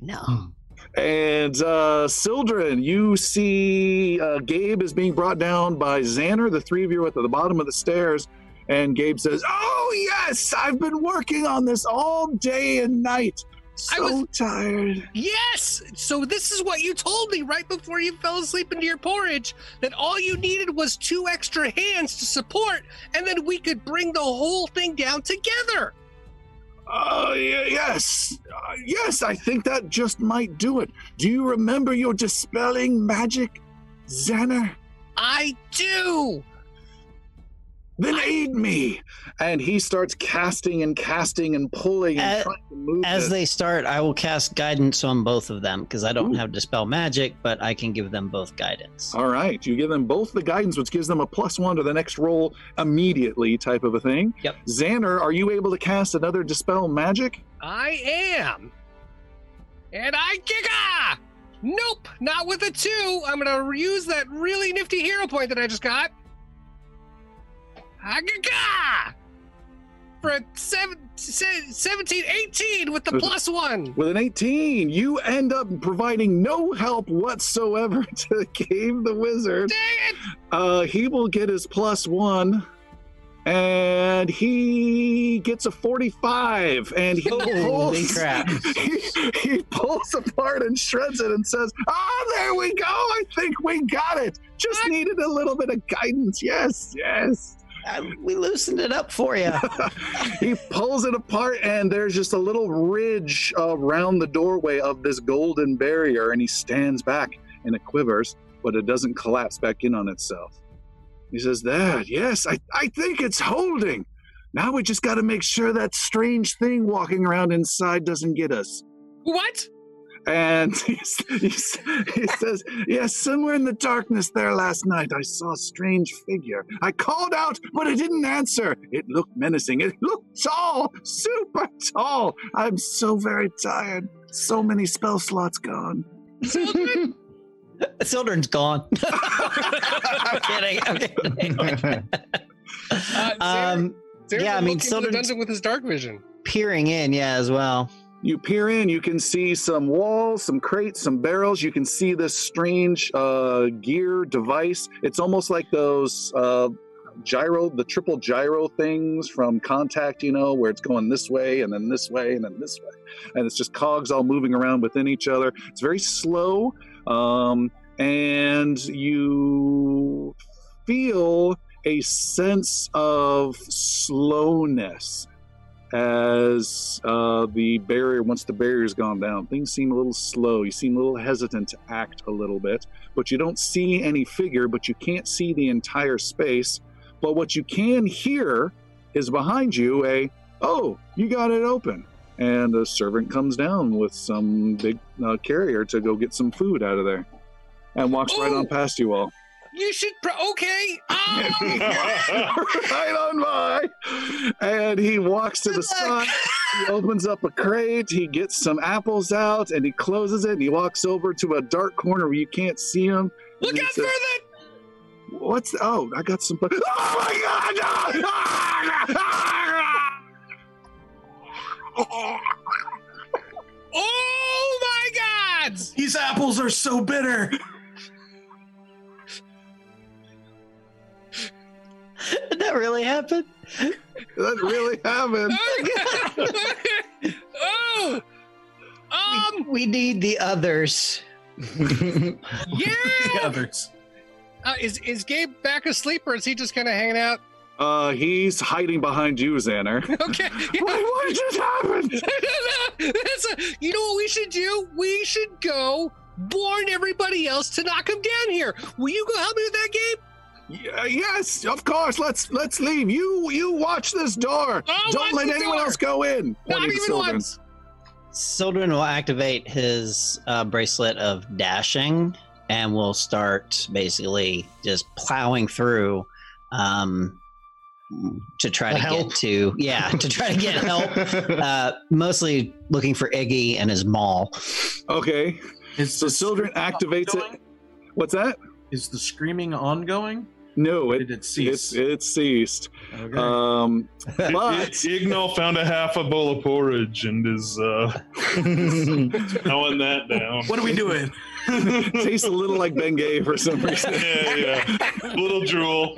E: No.
A: and uh, Sildren, you see uh, Gabe is being brought down by Xander. The three of you are at the bottom of the stairs. And Gabe says, Oh, yes, I've been working on this all day and night.
B: I
A: So
B: was-
A: tired.
B: Yes! So this is what you told me right before you fell asleep into your porridge that all you needed was two extra hands to support, and then we could bring the whole thing down together.
A: Uh, yes. Uh, yes, I think that just might do it. Do you remember your dispelling magic, Xander?
B: I do.
A: Then aid me. And he starts casting and casting and pulling and
G: Uh,
A: trying to move
G: As
A: this.
G: they start, I will cast guidance on both of them because I don't
A: Ooh.
G: have dispel magic, but I can give them both guidance.
A: All right, you give them both the guidance, which gives them a plus one to the next roll immediately, type of a thing.
G: Yep.
A: Xander, are you able to cast another dispel magic?
B: I am. And I giga! Nope, not with a two. I'm gonna use that really nifty hero point that I just got. Agaga! For a seven, se- 17, 18 with the
A: With-
B: plus one.
A: With an 18, you end up providing no help whatsoever to Gabe the Wizard.
B: Dang it!
A: Uh, he will get his plus one, and he gets a 45, and he pulls,
G: crap.
A: He, he pulls apart and shreds it and says, "Ah, there we go. I think we got it. Just needed a little bit of guidance. Yes, yes."
G: Uh, we loosened it up for you.
A: he pulls it apart, and there's just a little ridge around the doorway of this golden barrier, and he stands back, and it quivers, but it doesn't collapse back in on itself. He says, There, yes, I, I think it's holding. Now we just got to make sure that strange thing walking around inside doesn't get us.
B: What?
A: And he's, he's, he says, Yes, somewhere in the darkness there last night, I saw a strange figure. I called out, but it didn't answer. It looked menacing. It looked tall, super tall. I'm so very tired. So many spell slots gone.
G: Sildren's gone. I'm kidding. I'm kidding.
B: Uh,
G: um,
B: Xander
G: yeah, I mean,
B: look into the
G: Sildren's-
B: dungeon with his dark vision.
G: peering in, yeah, as well.
A: You peer in, you can see some walls, some crates, some barrels. You can see this strange uh, gear device. It's almost like those uh, gyro, the triple gyro things from Contact, you know, where it's going this way and then this way and then this way. And it's just cogs all moving around within each other. It's very slow. Um, and you feel a sense of slowness as uh, the barrier once the barrier's gone down things seem a little slow. You seem a little hesitant to act a little bit but you don't see any figure but you can't see the entire space. But what you can hear is behind you a oh you got it open. And a servant comes down with some big uh, carrier to go get some food out of there and walks right on past you all
B: You should. Pro- okay. Oh,
A: right on by. And he walks to the side. He opens up a crate. He gets some apples out and he closes it. And he walks over to a dark corner where you can't see him.
B: look
A: And he
B: out for
A: says,
B: that!
A: What's oh? I got some. Oh my god!
B: Oh my God!
C: These apples are so bitter.
G: That really happen?
A: That really happened.
B: oh, um,
G: We need the others. yeah.
C: The
B: yeah.
C: others.
B: Uh, is is Gabe back asleep, or is he just kind of hanging out?
A: Uh, he's hiding behind you, Xander.
B: Okay.
A: what, what just happened?
B: A, you know what we should do? We should go warn everybody else to knock him down here. Will you go help me with that, Gabe?
A: Y- yes, of course. Let's let's leave. You you watch this door.
B: I'll
A: Don't let anyone
B: door.
A: else go in.
B: Not
A: Pointing to
B: even
A: Sylvan.
B: once.
G: Sildren will activate his uh, bracelet of dashing and will start basically just plowing through um, to try to
F: Help.
G: get to yeah to try to get help. uh, mostly looking for Iggy and his maul.
A: Okay.
C: Is
A: So
C: the
A: Sildren
C: screaming
A: activates it. What's that?
C: Is the screaming ongoing?
A: No,
C: Or
A: it
C: did it cease?
A: it ceased.
C: Okay.
A: Um,
I: I-
A: but
I: Ignal found a half a bowl of porridge and is uh, knowing that down.
C: what are we doing?
A: tastes a little like Bengay for some reason.
I: yeah, yeah. Little drool.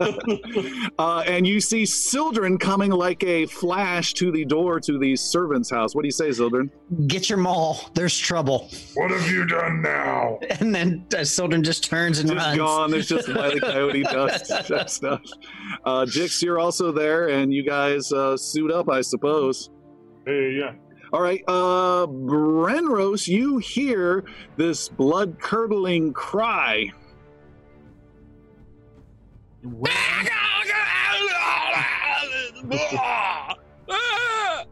A: uh, and you see Sildren coming like a flash to the door to the servant's house. What do you say, Sildren?
G: Get your maul. There's trouble.
D: What have you done now?
G: And then uh, Sildren just turns and
A: Just
G: runs.
A: gone. There's just Wile E. Coyote dust that stuff. Uh, Jix, you're also there, and you guys uh, suit up, I suppose.
I: Hey, yeah.
A: All right, uh, Brenros, you hear this blood curdling cry.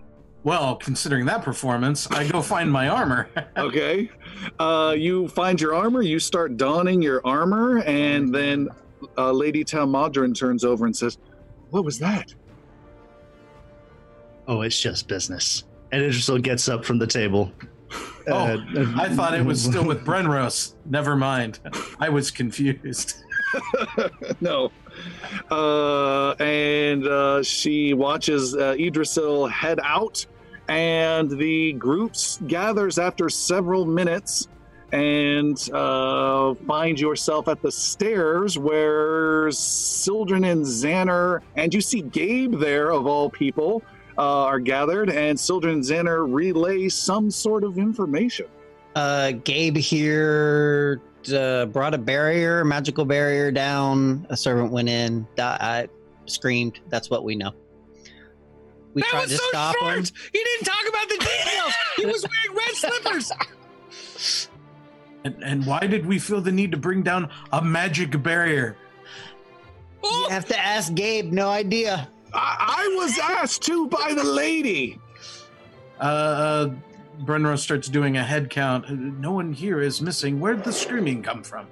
C: Well, considering that performance, I go find my armor.
A: Okay, uh, you find your armor, you start donning your armor, and then uh, Lady Talmadrin turns over and says, "What was that?"
F: oh, it's just business. And Idrisil gets up from the table.
C: Oh,
F: Uh,
C: I thought it was still with Brenros. Never mind. I was confused.
A: no. Uh, and uh, she watches uh, Idrisil head out, and the groups gathers after several minutes and uh, find yourself at the stairs where Sildren and Xander, and you see Gabe there, of all people, uh, are gathered, and Sildren and Xander relay some sort of information.
G: Uh, Gabe here uh, brought a barrier, magical barrier down. A servant went in, died, screamed. That's what we know. We
B: that
G: tried
B: was
G: to
B: so
G: stop
B: short.
G: him.
B: He didn't talk about the details. he was wearing red slippers.
C: And, and why did we feel the need to bring down a magic barrier?
G: You have to ask Gabe. No idea.
A: I, I was asked to by the lady.
C: Uh, uh, Brenros starts doing a head count. No one here is missing. Where'd the screaming come from?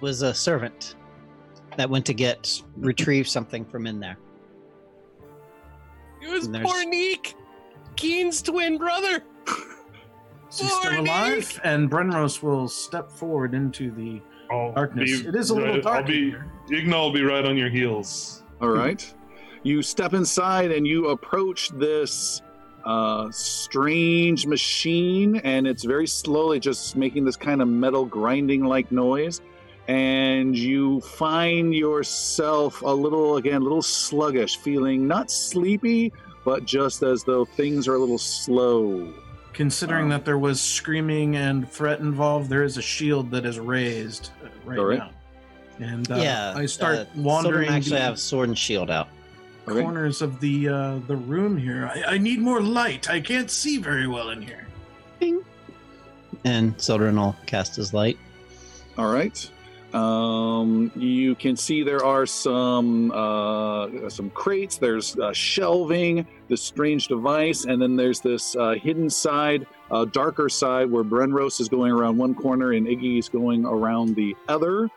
G: Was a servant that went to get retrieve something from in there.
B: it was
G: and
B: poor Neek, Keen's twin brother.
C: Is he still
B: Morning.
C: alive? And Brenros will step forward into the.
I: I'll
C: Darkness.
I: be
C: It is a little
I: right-
C: dark
I: I'll be,
C: in
I: Ignal will be right on your heels.
A: All right. You step inside and you approach this uh, strange machine, and it's very slowly just making this kind of metal grinding like noise. And you find yourself a little, again, a little sluggish, feeling not sleepy, but just as though things are a little slow.
C: Considering
A: Um,
C: that there was screaming and threat involved, there is a shield that is raised uh, right,
A: All right.
C: now. And uh,
G: yeah,
C: I start
G: uh,
C: wandering
G: Sildren actually
C: the
G: have sword and shield out.
A: Okay.
C: corners of the uh, the room here. I, I need more light. I can't see very well in here.
G: And Sildren will cast his light.
A: All right. Um, you can see there are some uh, some crates. There's uh, shelving, this strange device, and then there's this uh, hidden side, uh, darker side where Brenros is going around one corner and Iggy is going around the other.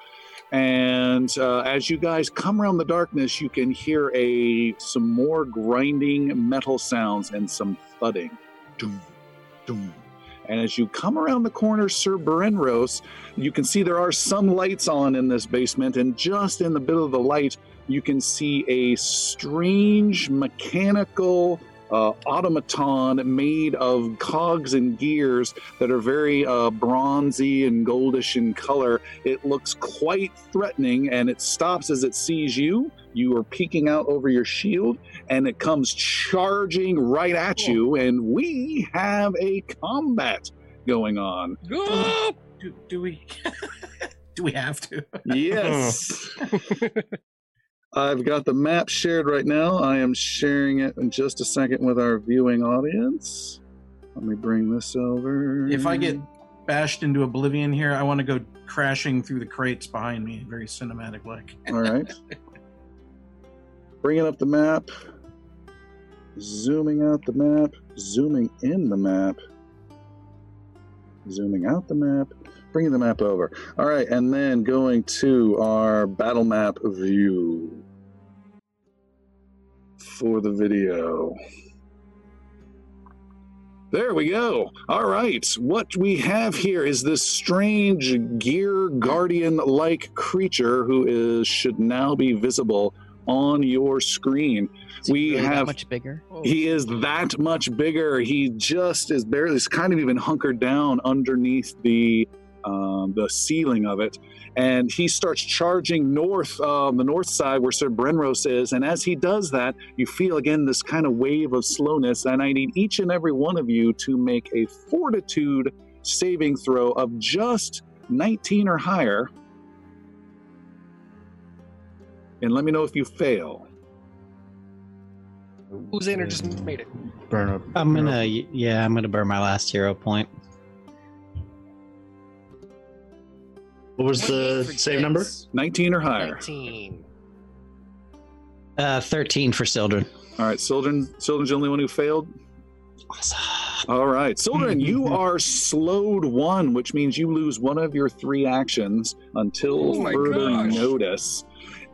A: And uh, as you guys come around the darkness, you can hear a some more grinding metal sounds and some thudding. Doom, doom. And as you come around the corner, Sir Brenros, you can see there are some lights on in this basement, and just in the bit of the light, you can see a strange mechanical uh, automaton made of cogs and gears that are very uh, bronzy and goldish in color. It looks quite threatening and it stops as it sees you. You are peeking out over your shield and it comes charging right at you. And we have a combat going on.
C: Do, do we? do we have to?
A: Yes. I've got the map shared right now. I am sharing it in just a second with our viewing audience. Let me bring this over.
C: If I get bashed into oblivion here, I want to go crashing through the crates behind me, very cinematic like.
A: All right. Bringing up the map. Zooming out the map. Zooming in the map. Zooming out the map. Bringing the map over. All right, and then going to our battle map view for the video. There we go. All right. What we have here is this strange gear guardian like creature who is should now be visible on your screen.
H: Is
A: We
H: really that
A: have-
H: much bigger.
A: He is that much bigger. He just is barely, he's kind of even hunkered down underneath the um, the ceiling of it, and he starts charging north, um, the north side where Sir Brenros is. And as he does that, you feel again this kind of wave of slowness. And I need each and every one of you to make a Fortitude saving throw of just 19 or higher, and let me know if you fail.
B: Who's in or just made it?
F: Burn up.
G: I'm gonna, yeah, I'm gonna burn my last hero point.
F: What was the
B: For
F: save number?
A: 19 or higher.
B: 19.
G: Uh, 13 for Sildren.
A: All right, Sildren. Sildren's the only one who failed.
G: Awesome.
A: All right, Sildren, you are slowed one, which means you lose one of your three actions until
B: Oh
A: further
B: gosh.
A: notice.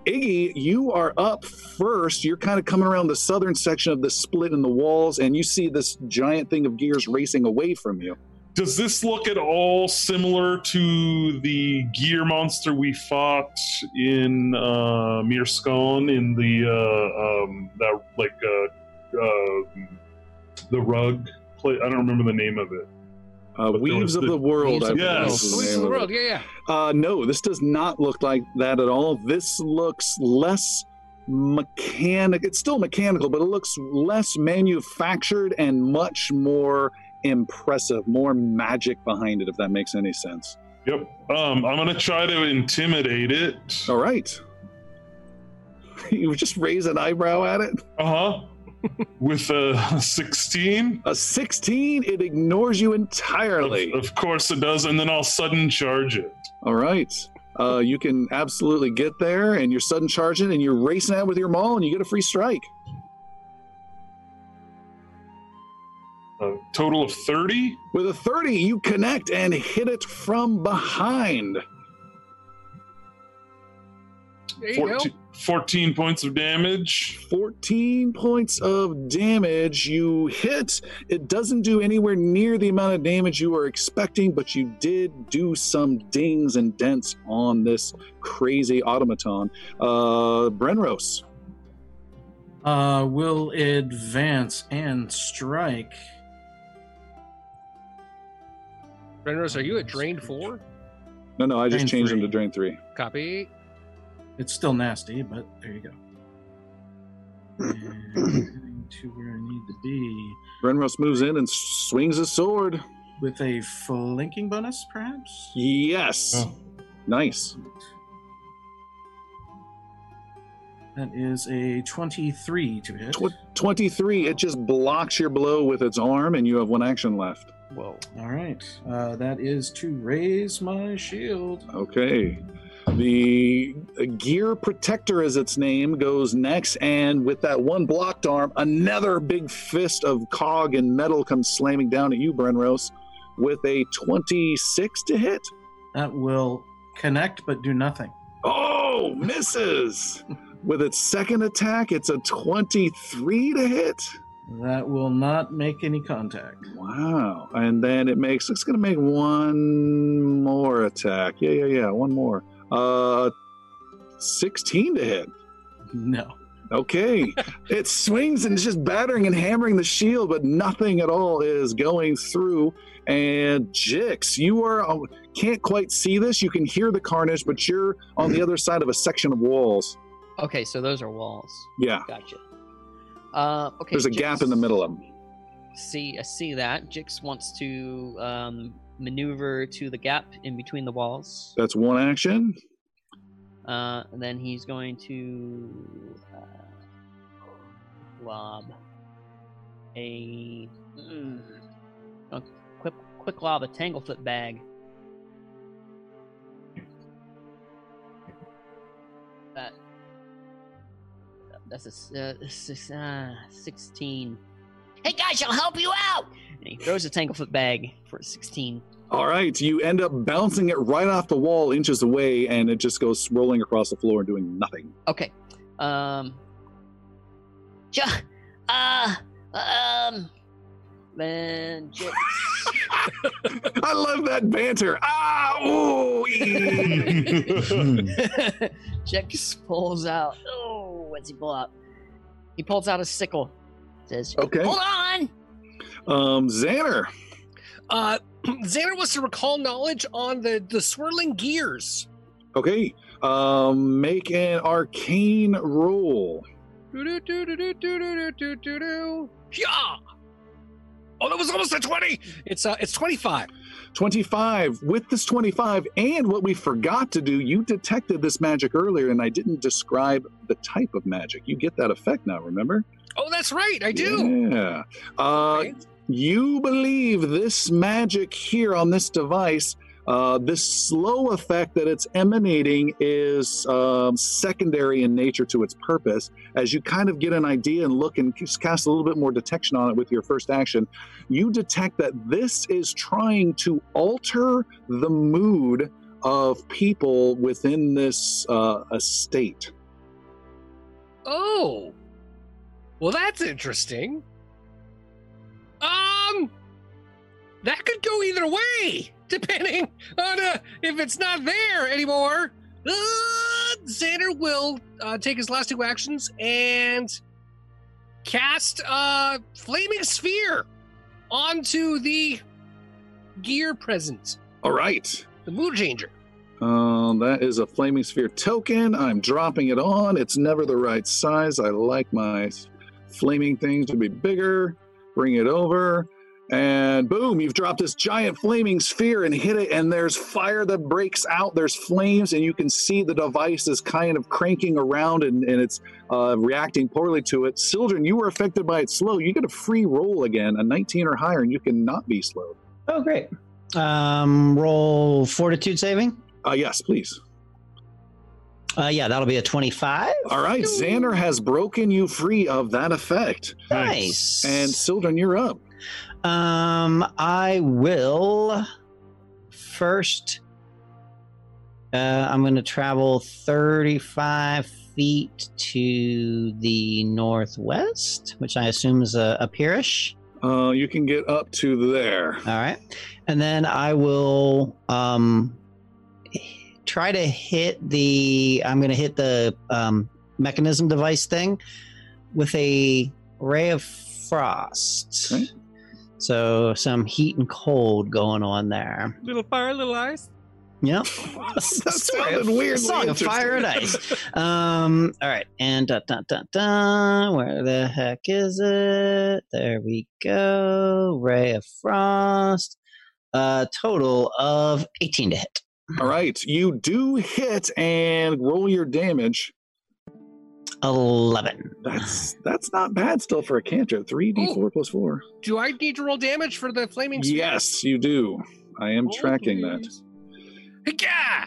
A: Iggy, you are up first. You're kind of coming around the southern section of the split in the walls, and you see this giant thing of gears racing away from you.
I: Does this look at all similar to the gear monster we fought in uh, Mirskan in the uh, um, that like uh, uh, the rug? Play, I don't remember the name of it.
A: Uh, Weaves of
I: the-
A: the World. I
H: Weaves of
I: the World.
A: is the
B: Who is
A: name
B: in the
A: of it.
B: world? Yeah, yeah.
A: Uh, no, this does not look like that at all. This looks less mechanic. It's still mechanical, but it looks less manufactured and much more impressive, more magic behind it, if that makes any sense.
I: Yep. Um, I'm gonna try to intimidate it.
A: All right. You just raise an eyebrow at it.
I: Uh huh. With a 16.
A: A 16, it ignores you entirely.
I: Of, of course it does, and then I'll sudden charge it.
A: All right. Uh, you can absolutely get there, and you're sudden charging, and you're racing out with your maul, and you get a free strike.
I: A total of 30.
A: With a 30, you connect and hit it from behind.
B: There
I: 14, 14 points of damage.
A: 14 points of damage. You hit. It doesn't do anywhere near the amount of damage you were expecting, but you did do some dings and dents on this crazy automaton. Uh, Brenros.
C: Uh, will advance and strike.
B: Brenros, are you at drained four?
A: No, no, I just
C: Drain
A: changed him
C: three.
A: to drain three.
B: Copy.
C: It's still nasty, but there you go. And getting to where I need to be
A: Brenros moves in and swings his sword.
C: with a flanking bonus, perhaps.
A: Yes.
I: Oh.
A: Nice.
C: That is a twenty-three to hit.
A: Tw- 23. It just blocks your blow with its arm, and you have one action left.
B: Whoa.
C: All right, uh, that is to raise my shield.
A: Okay. The gear protector, as its name, goes next, and with that one blocked arm, another big fist of cog and metal comes slamming down at you, Brenros, with a 26 to hit.
C: That will connect but do nothing.
A: Oh, misses! with its second attack, it's a 23 to hit.
C: That will not make any contact.
A: Wow. And then it makes, it's going to make one more attack. Yeah, yeah, yeah, one more. Uh, 16 to hit.
C: No.
A: Okay. it swings and it's just battering and hammering the shield, but nothing at all is going through. And Jix, you are uh, can't quite see this. You can hear the carnage, but you're on the other side of a section of walls.
H: Okay, so those are walls.
A: Yeah.
H: Gotcha. Uh, okay.
A: There's a gap in the middle of them.
H: See, I see that. Jix wants to um, maneuver to the gap in between the walls.
A: That's one action.
H: Uh, and then he's going to uh, lob a, mm, a quick quick lob a tanglefoot bag. That's a s- uh, six, uh, sixteen.
E: Hey guys, I'll help you out.
H: And he throws a tanglefoot bag for a sixteen.
A: All right. You end up bouncing it right off the wall inches away, and it just goes rolling across the floor and doing nothing.
H: Okay. Um.
E: Ju- uh, um,
H: Then Jix.
A: I love that banter. Ah, ooh, ee.
H: Jix pulls out. Oh, what's he pull out? He pulls out a sickle. Says,
A: "Okay,
E: hold on."
A: Um, Xander.
B: Uh, Xander wants to recall knowledge on the the swirling gears.
A: Okay. Um, make an arcane roll.
B: Yeah. Oh, that was almost a twenty. It's uh, it's twenty five.
A: 25 with this 25 and what we forgot to do you detected this magic earlier and i didn't describe the type of magic. You get that effect now remember?
B: Oh, that's right. I do.
A: yeah. Uh, you believe this magic here on this device uh, this slow effect that it's emanating is um, secondary in nature to its purpose. As you kind of get an idea and look and cast a little bit more detection on it with your first action, you detect that this is trying to alter the mood of people within this uh, estate.
B: Oh. Well, that's interesting. Um, that could go either way, depending on uh, if it's not there anymore. Uh, Xander will uh, take his last two actions and cast a Flaming Sphere onto the gear present,
A: All right.
B: the mood changer.
A: Um, that is a flaming sphere token. I'm dropping it on. It's never the right size. I like my flaming things to be bigger. Bring it over. And boom, you've dropped this giant flaming sphere and hit it, and there's fire that breaks out. There's flames, and you can see the device is kind of cranking around and, and it's uh, reacting poorly to it. Sildren, you were affected by it slow. You get a free roll again, a 19 or higher, and you cannot be slowed.
G: Oh, great. Um, roll fortitude saving.
A: Uh, yes, please.
G: Uh, yeah, that'll be a 25.
A: All right, Xander has broken you free of that effect.
G: Nice.
A: And Sildren, you're up.
G: Um, I will first. Uh, I'm going to travel 35 feet to the northwest, which I assume is a, a peerish.
A: Uh, you can get up to there.
G: All right, and then I will um try to hit the. I'm going to hit the um, mechanism device thing with a ray of frost.
A: Okay.
G: So some heat and cold going on there.
B: Little fire, little ice.
G: Yep.
A: That sounded weirdly
G: Song of fire and ice. Um. All right. And da da da da. Where the heck is it? There we go. Ray of frost. A total of 18 to hit.
A: All right, you do hit and roll your damage.
G: 11.
A: That's that's not bad still for a cantrip. Three d four plus four.
B: Do I need to roll damage for the flaming sphere?
A: Yes, you do. I am
B: Oh,
A: tracking that.
B: Yeah.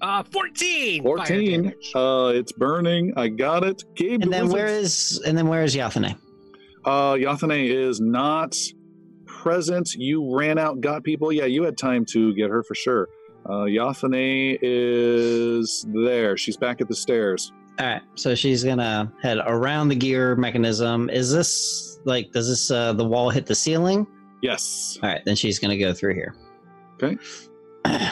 B: Uh, 14.
A: Fourteen. Uh, it's burning. I got it. Gabe,
G: And then where
A: wizard-
G: is and then where is Yathane?
A: Uh, Yathane is not present. You ran out, got people. Yeah, you had time to get her for sure. Uh, Yathane is there. She's back at the stairs.
G: All right. So she's gonna head around the gear mechanism. Is this like does this uh the wall hit the ceiling?
A: Yes.
G: All right. Then she's gonna go through here.
A: Okay.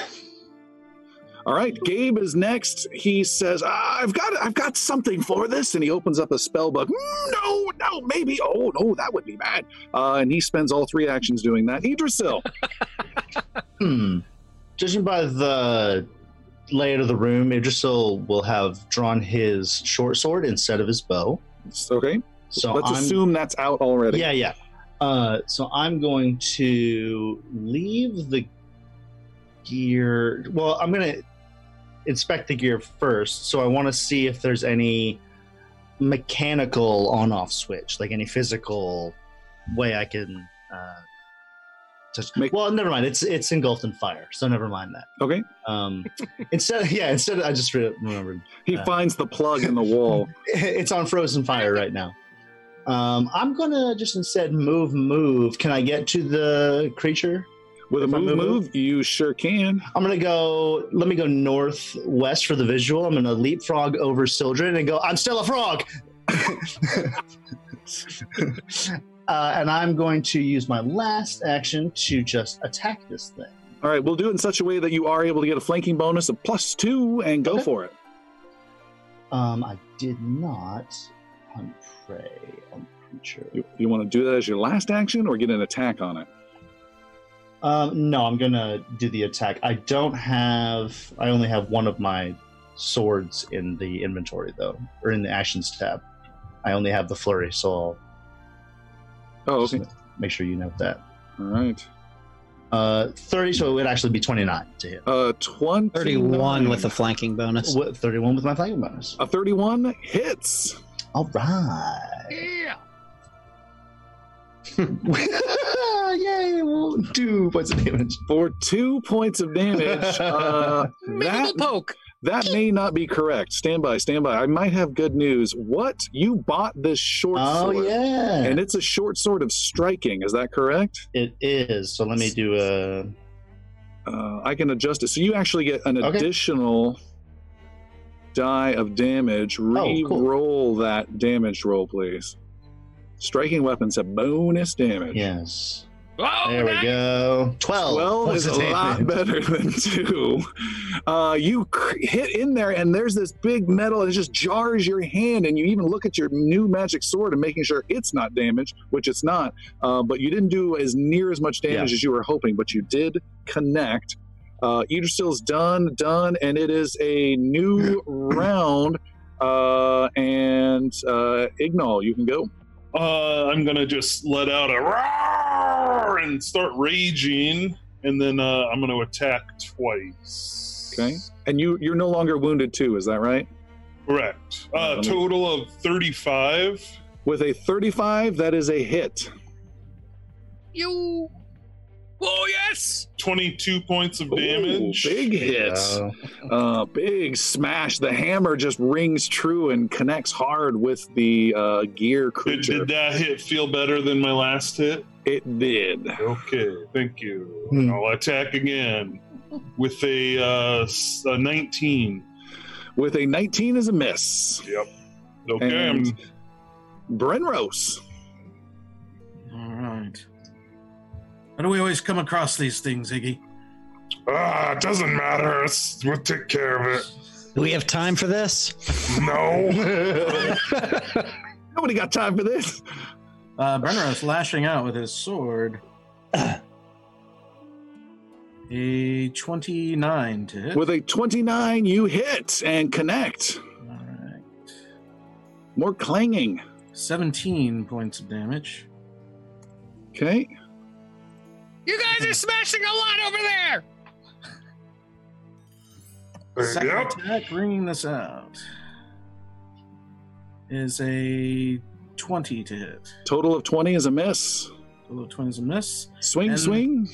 A: All right, Gabe is next. He says, "Ah, "I've got, I've got something for this," and he opens up a spell book. "Mm, No, no, maybe. Oh no, that would be bad. Uh, and he spends all three actions doing that. Idrisil.
F: Hmm. Judging by the layout of the room, Idrisil will have drawn his short sword instead of his bow.
A: okay.
F: So
A: Let's
F: I'm,
A: assume that's out already.
F: Yeah, yeah. Uh, so I'm going to leave the gear. Well, I'm going to inspect the gear first. So I want to see if there's any mechanical on-off switch, like any physical way I can. Uh, touch.
A: Make-
F: well, never mind. It's it's engulfed in fire, so never mind that.
A: Okay.
F: Um, instead, yeah. Instead, I just re- remembered
A: He
F: Uh,
A: finds the plug in the wall.
F: it's on frozen fire right now. Um, I'm gonna just instead move, move. Can I get to the creature?
A: With a move,
F: move-
A: move, you sure can.
F: I'm gonna go. Let me go northwest for the visual. I'm gonna leapfrog over Sildren and go. I'm still a frog. uh, and I'm going to use my last action to just attack this thing.
A: All right, we'll do it in such a way that you are able to get a flanking bonus of plus two and go
F: Okay.
A: for it.
F: Um, I did not hunt prey on the creature.
A: You, you want to do that as your last action or get an attack on it?
F: Um, no, I'm gonna do the attack. I don't have. I only have one of my swords in the inventory though, or in the actions tab. I only have the flurry, so I'll
A: Oh,
F: just
A: okay.
F: make sure you note that.
A: All right.
F: Uh, thirty, so it would actually be twenty-nine to hit.
A: Uh, 20.
G: 31 with a flanking bonus.
F: What, Thirty-one with my flanking bonus.
A: A 31 hits.
F: All right.
B: Yeah.
F: Yay! Well, two points of damage.
A: For two points of damage. Uh, that,
B: little poke.
A: That may not be correct. Stand by, stand by. I might have good news. What? You bought this short
F: Oh
A: sword.
F: yeah,
A: And it's a short sword of striking. Is that correct?
F: it is. So let me do a.
A: Uh, I can adjust it. So you actually get an
F: Okay.
A: additional die of damage.
F: Oh, cool.
A: Re-roll that damage roll, please. Striking weapons have bonus damage.
F: Yes.
B: Oh,
F: There we
B: nice.
F: go. Twelve.
A: 12
F: points
A: is a lot better than two. Uh, you cr- hit in there, and there's this big metal, and it just jars your hand. And you even look at your new magic sword and making sure it's not damaged, which it's not. Uh, but you didn't do as near as much damage
F: Yeah.
A: as you were hoping, but you did connect. Uh, Idrisil's done, done, and it is a new round. Uh, and uh, Ignal, you can go.
I: Uh, I'm gonna just let out a roar and start raging, and then uh, I'm gonna attack twice.
A: Okay. And you, you're no longer wounded, too, is that right?
I: Correct.
A: Uh,
I: Uh,
A: me-
I: total of 35.
A: With a 35, that is a hit.
B: You. Oh, yes.
I: 22 points of
A: Ooh,
I: damage.
A: big hit.
F: Uh,
A: Uh, big smash. The hammer just rings true and connects hard with the uh, gear
I: Did,
A: creature.
I: did that hit feel better than my last hit?
A: It did.
I: Okay, thank you.
F: Hmm.
I: I'll attack again with a, uh, s- a 19.
A: With a 19 as a miss. Yep.
I: Okay,
A: And
I: I'm
A: Brenros.
C: All right. How do we always come across these things, Iggy?
D: Ah, it doesn't matter. It's- we'll take care of it.
G: Do we have time for this?
D: No.
A: Nobody got time for this.
C: Uh, Brenneros lashing out with his sword. A 29 to hit.
A: With a 29, you hit and connect.
C: All right.
A: More clanging.
C: 17 points of damage.
A: Okay.
B: You guys are smashing a lot over there.
C: Second
D: yep.
C: attack, ringing this out, is a 20 to hit.
A: Total of 20 is a miss.
C: Total of 20 is a miss.
A: Swing,
C: And-
A: swing.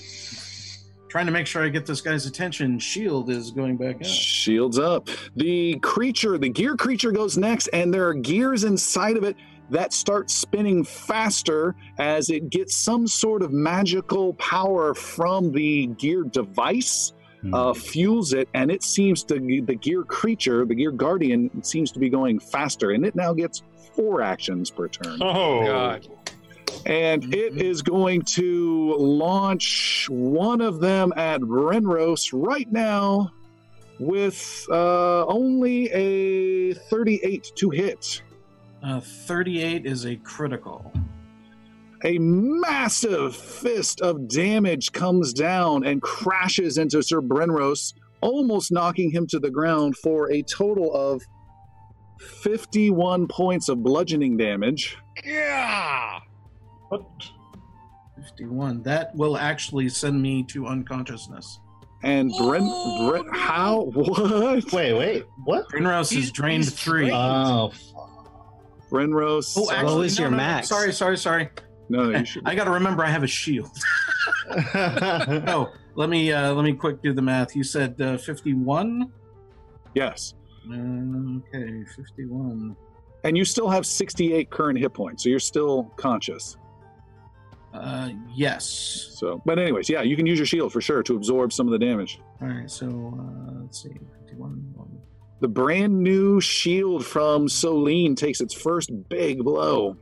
C: Trying to make sure I get this guy's attention. Shield is going back up.
A: Shields up. The creature, the gear creature goes next, and there are gears inside of it that starts spinning faster as it gets some sort of magical power from the gear device. Uh, fuels it, and it seems to the gear creature, the gear guardian, seems to be going faster, and it now gets four actions per turn.
I: Oh,
B: God.
A: And it is going to launch one of them at Brenros right now. with uh, only a 38 to hit.
C: Uh, 38 is a critical.
A: A massive fist of damage comes down and crashes into Sir Brenros, almost knocking him to the ground for a total of 51 points of bludgeoning damage.
B: Yeah.
I: What?
C: 51. That will actually send me to unconsciousness.
A: And Bren,
B: Oh,
A: Bren
B: no.
A: how? What?
F: Wait, wait. What?
C: Brenros
B: He's-
C: is drained
B: he's
C: three.
B: drained.
F: Oh,
A: Brenros.
C: oh, actually,
G: What was
C: no,
G: your
C: no, no.
G: max?
C: Sorry, sorry, sorry.
A: no, you should.
C: I got to remember I have a shield. Oh, let me uh, let me quick do the math. You said uh, 51.
A: yes.
C: Okay, 51.
A: And you still have 68 current hit points, so you're still conscious.
C: Uh, yes.
A: So, but anyways, yeah, you can use your shield for sure to absorb some of the damage.
C: All right. So uh, let's see. 51. one.
A: The brand new shield from Solene takes its first big blow.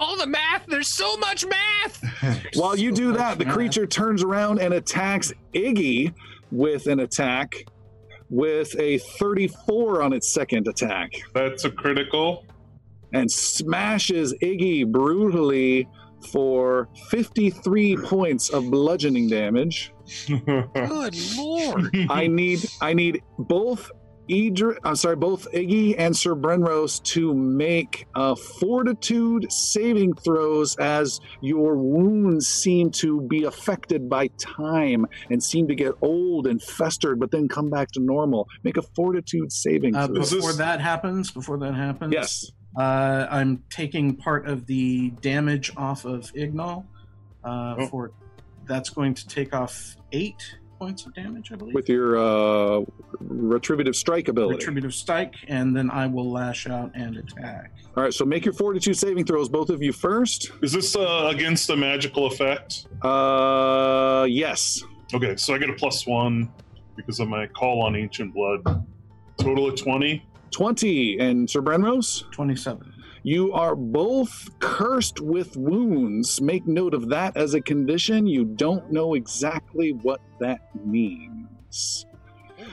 B: All the math. There's so much math.
A: While you do that, the
C: much
A: creature turns around and attacks Iggy with an attack with a 34 on its second attack
I: That's a critical.
A: and smashes Iggy brutally for 53 points of bludgeoning damage.
B: Good lord.
A: I need I need both Idri, I'm sorry, both Iggy and Sir Brenros to make uh, fortitude saving throws as your wounds seem to be affected by time and seem to get old and festered, but then come back to normal. Make a fortitude saving
C: Uh,
A: throw.
C: Before
I: this-
C: that happens, before that happens,
A: yes.
C: Uh, I'm taking part of the damage off of Ignal. Uh,
I: Oh.
C: For that's going to take off eight points of damage, I believe.
A: With your uh, retributive strike ability.
C: retributive strike, and then I will lash out and attack.
A: All right, so make your fortitude saving throws, both of you first.
I: Is this uh, against a magical effect?
A: Uh, yes.
I: Okay, so I get a plus one because of my call on ancient blood. Total of 20.
A: 20. And Sir Brenros?
C: Twenty-seven.
A: You are both cursed with wounds. Make note of that as a condition. You don't know exactly what that means.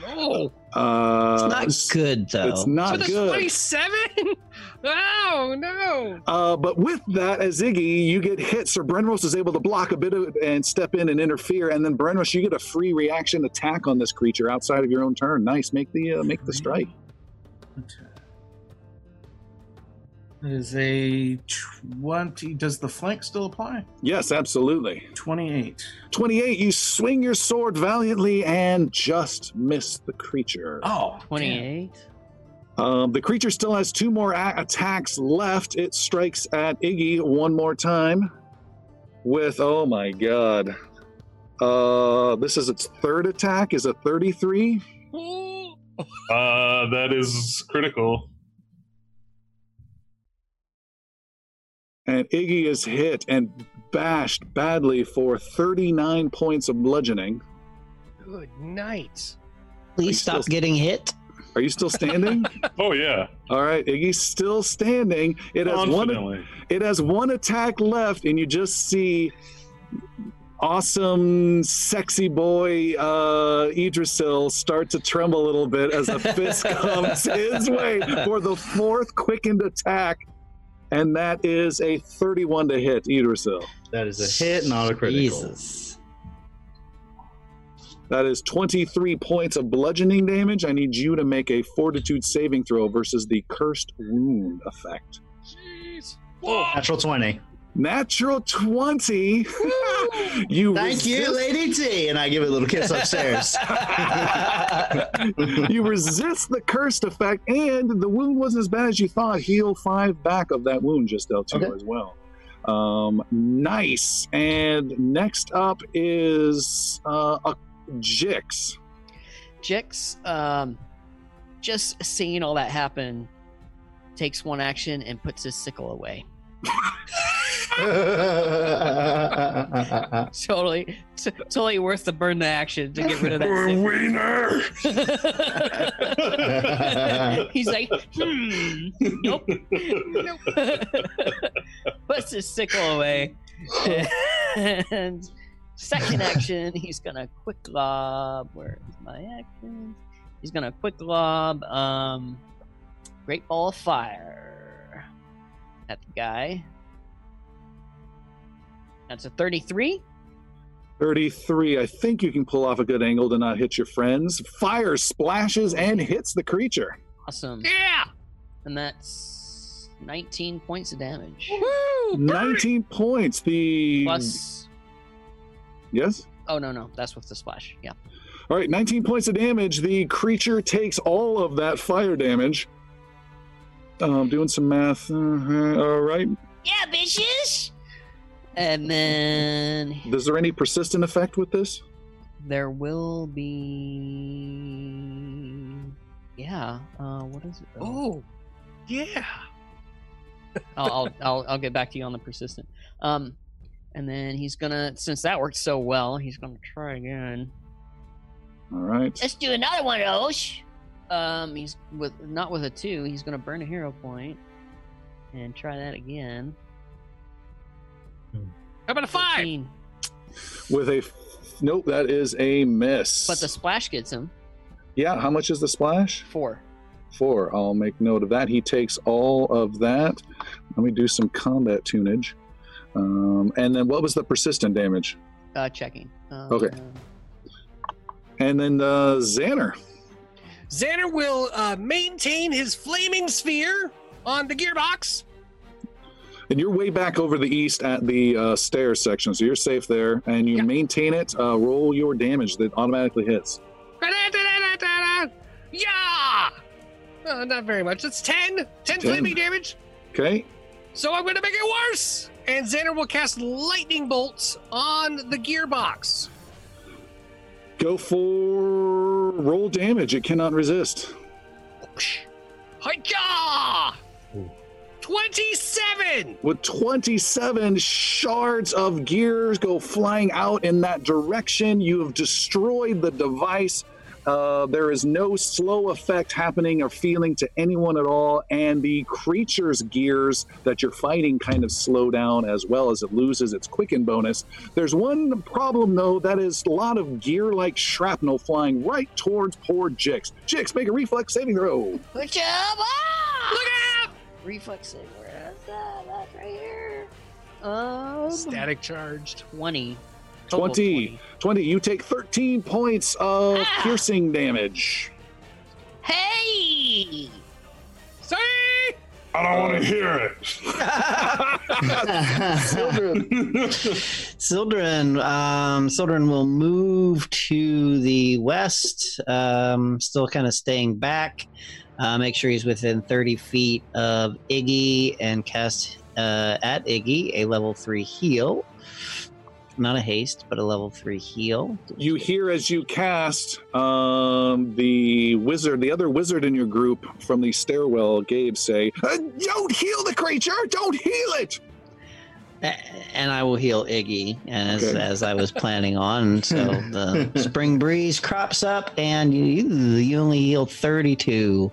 B: Oh,
A: Uh,
G: It's not good though.
A: It's not
B: with a
A: good.
B: 27? Oh, no.
A: Uh, but with that, as Iggy, you get hit. Sir Brenros is able to block a bit of it and step in and interfere. And then Brenros, you get a free reaction attack on this creature outside of your own turn. Nice. Make the uh, make the strike.
C: Attack. That is a twenty. Does the flank still apply?
A: Yes, absolutely.
C: Twenty-eight.
A: 28. You swing your sword valiantly and just miss the creature.
C: Oh,
H: 28.
A: Um, the creature still has two more a- attacks left. It strikes at Iggy one more time with, oh my god. Uh, this is its third attack, is a 33.
I: Uh, that is critical.
A: And Iggy is hit and bashed badly for 39 points of bludgeoning.
B: good night.
G: Please stop
A: still-
G: getting hit.
A: Are you still standing?
I: Oh, yeah.
A: All right, Iggy's still standing. It has one It has one attack left, and you just see awesome, sexy boy uh, Idrisil start to tremble a little bit as a fist comes his way for the fourth quickened attack. And that is a 31 to hit Idrisil.
F: that is a hit, not a critical.
G: Jesus.
A: That is 23 points of bludgeoning damage. I need you to make a fortitude saving throw versus the cursed wound effect.
B: Jeez. Whoa.
F: Natural 20.
A: Natural 20. you
F: Thank you, Lady T. And I give it a little kiss upstairs.
A: you resist the cursed effect, and the wound wasn't as bad as you thought. Heal five back of that wound just dealt to
F: Okay.
A: as well. Um, nice. And next up is uh, a Jix.
H: Jix, um, just seeing all that happen, takes one action and puts his sickle away. Totally, t- totally worth the burn the action to get rid of that.
D: Wiener!
H: He's like, hmm, nope, nope. puts his sickle away and second action, he's gonna quick lob. Where is my action? He's gonna quick lob. Um, great ball of fire at the guy. That's a thirty-three.
A: 33. I think you can pull off a good angle to not hit your friends. Fire splashes and hits the creature.
H: Awesome.
B: Yeah.
H: And that's 19 points of damage.
B: Woo!
A: 19 points. The
H: Plus.
A: yes.
H: Oh, no, no. That's with the splash. Yeah.
A: All right, 19 points of damage. The creature takes all of that fire damage. Um, doing some math. Uh, all right.
E: Yeah, bitches.
H: And then
A: Is there any persistent effect with this?
H: there will be. Yeah. Uh, what is it? though?
B: Oh, yeah.
H: I'll, I'll, I'll, I'll get back to you on the persistent. Um, and then he's gonna, since that worked so well, he's gonna try again.
A: All right.
E: Let's do another one of those.
H: Um, he's with not with a two. He's gonna burn a hero point and try that again.
B: How about a five?
H: 14.
A: With a nope, that is a miss.
H: But the splash gets him
A: yeah, how much is the splash?
H: four.
A: Four. I'll make note of that. He takes all of that. Let me do some combat tunage. Um, and then what was the persistent damage?
H: Uh, checking. Uh,
A: Okay. And then uh, Xander.
B: Xander will uh, maintain his flaming sphere on the gearbox.
A: And you're way back over the east at the uh, stairs section, so you're safe there. And you
B: Yep.
A: maintain it. Uh, roll your damage that automatically hits.
B: Yeah! Uh, not very much. That's 10. 10
A: 10.
B: flaming damage.
A: Okay.
B: So I'm going to make it worse. And Xander will cast lightning bolts on the gearbox.
A: Go for roll damage. It cannot resist.
B: Hi-ya! 27!
A: With 27 shards of gears go flying out in that direction, you have destroyed the device. Uh, there is no slow effect happening or feeling to anyone at all, and the creature's gears that you're fighting kind of slow down as well as it loses its quicken bonus. There's one problem though, that is a lot of gear-like shrapnel flying right towards poor Jix. Jix, make a reflex saving throw.
E: Good job. Ah!
B: Look out!
H: Reflex save. Where is that? That's right here. Um,
B: Static charged.
H: 20. Total
A: 20. 20. You take 13 points of
E: Ah!
A: piercing damage.
E: Hey!
B: See?
D: I don't want to hear it.
G: Sildren, um, Sildren will move to the west, um, still kind of staying back. Uh, make sure he's within 30 feet of Iggy and cast uh, at Iggy a level 3 heal. Not a haste, but a level 3 heal.
A: You hear as you cast um, the wizard, the other wizard in your group from the stairwell, Gabe, say, "Uh, Don't heal the creature! Don't heal it!
G: And I will heal Iggy as,
A: Okay.
G: as I was planning on. So the spring breeze crops up, and you, you only heal 32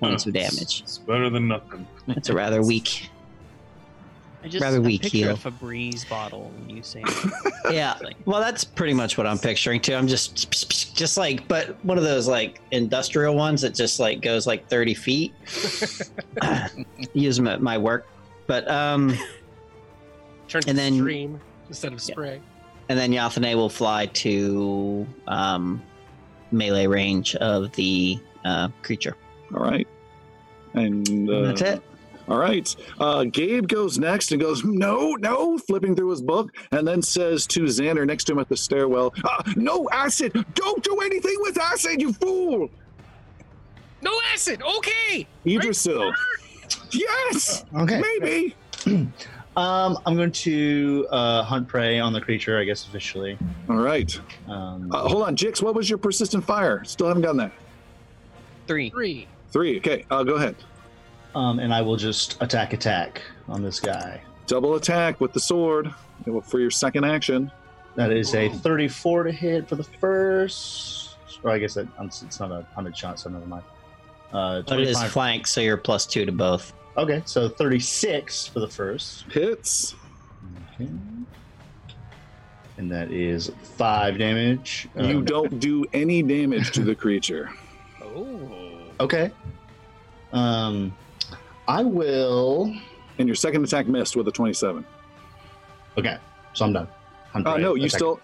G: points of damage.
I: It's better than nothing.
G: It's a rather weak.
H: I just
G: Rather weak
H: picture
G: heal.
H: a Febreze bottle when you say
G: Yeah. Well, that's pretty much what I'm picturing too. I'm just, just like, but one of those like industrial ones that just like goes like 30 feet. Use them at my work, but um,
B: Turn
G: And
B: to
G: then-
B: stream instead of
G: Yeah.
B: spray.
G: and then Yathane will fly to um, melee range of the uh, creature.
A: All right. And uh,
G: That's it.
A: All right. Uh, Gabe goes next and goes, No, no, flipping through his book, and then says to Xander next to him at the stairwell, uh, No acid! Don't do anything with acid, you fool!
B: No acid. Okay.
A: Idrisil. Yes!
J: Okay.
A: Maybe!
J: Um, I'm going to uh, hunt prey on the creature, I guess officially.
A: All right.
J: Um,
A: Uh, hold on, Jix, what was your persistent fire? Still haven't gotten that.
H: three.
B: Three.
A: Three. Okay, uh, go ahead.
J: Um, and I will just attack, attack on this guy.
A: Double attack with the sword for your second action.
J: That is a 34 to hit for the first. Or I guess that um, it's not a hundred shot, so never mind. Uh,
G: But it is
J: 25.
G: flank, so you're plus two to both.
J: Okay, so 36 for the first.
A: Hits.
J: Okay. and that is five damage.
A: You
J: Um,
A: don't do any damage to the creature.
B: Oh.
J: Okay. Um, I will.
A: And your second attack missed with a 27.
J: Okay, so I'm done. I'm
A: Uh, no, you
J: Attack-
A: still.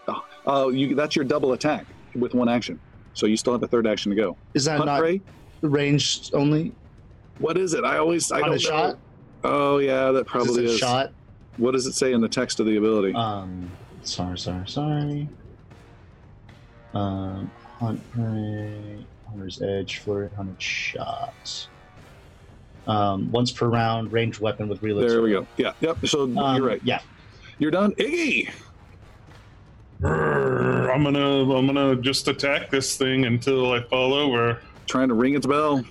A: Uh, you that's your double attack with one action. So you still have a third action to go.
J: Is that
A: Hunt
J: not
A: prey?
J: range only?
A: What is it? I always I
J: On
A: don't
J: a shot?
A: know. Oh yeah, that probably
J: a
A: is.
J: shot?
A: What does it say in the text of the ability?
J: Um, sorry, sorry, sorry. Um, hunt prey, hunter's edge, flurry, hunted shot. Um, once per round, ranged weapon with reload.
A: there we go. Yeah, yep. So
J: Um,
A: you're right.
J: Yeah.
A: You're done. Iggy.
I: I'm gonna I'm gonna just attack this thing until I fall over.
A: Trying to ring its bell.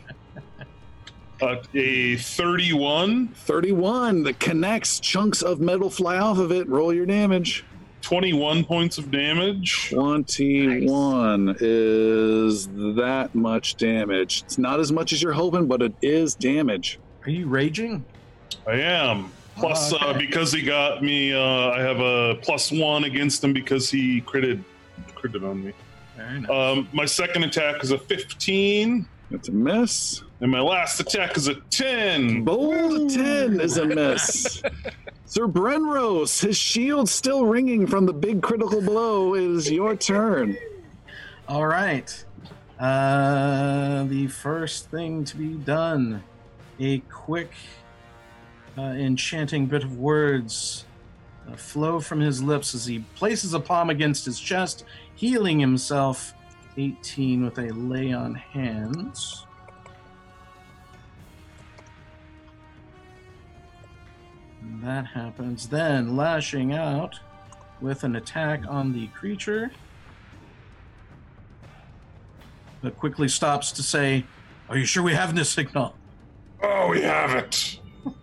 I: Uh, a 31,
A: 31 that connects. Chunks of metal fly off of it. Roll your damage.
I: 21 points of damage.
A: 21 is that much damage. It's not as much as you're hoping, but it is damage.
C: Are you raging?
I: I am. Plus,
C: Oh,
I: uh, because he got me, uh, I have a plus one against him because he critted, critted on me.
C: Very nice.
I: Um, my second attack is a 15,
A: It's a miss.
I: and my last attack is a 10.
A: Bold 10 is a miss. Sir Brenros, his shield still ringing from the big critical blow. It is your turn.
C: All right. Uh, the first thing to be done, a quick uh, enchanting bit of words uh, flow from his lips as he places a palm against his chest, healing himself. 18 with a lay on hands. And that happens. Then lashing out with an attack on the creature but quickly stops to say, Are you sure we have this signal?
D: Oh, we have it.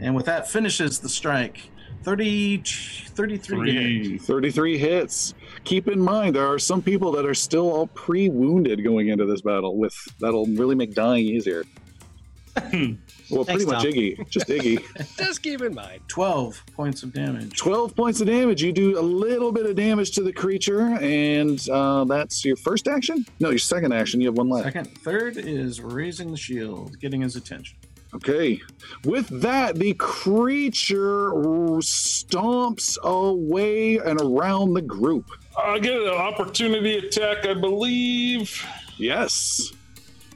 C: And with that, finishes the strike. 30, 33 to hit.
A: 33 hits. Keep in mind, there are some people that are still all pre wounded going into this battle, with that'll really make dying easier. well, pretty
G: Thanks,
A: much
G: Tom.
A: Iggy. Just Iggy.
B: Just keep in mind.
C: 12 points of damage.
A: 12 points of damage. You do a little bit of damage to the creature, and uh, that's your first action? No, your second action. You have one left.
C: Second, third is raising the shield, getting his attention.
A: Okay. With that, the creature stomps away and around the group.
I: I get an opportunity attack, I believe.
A: Yes.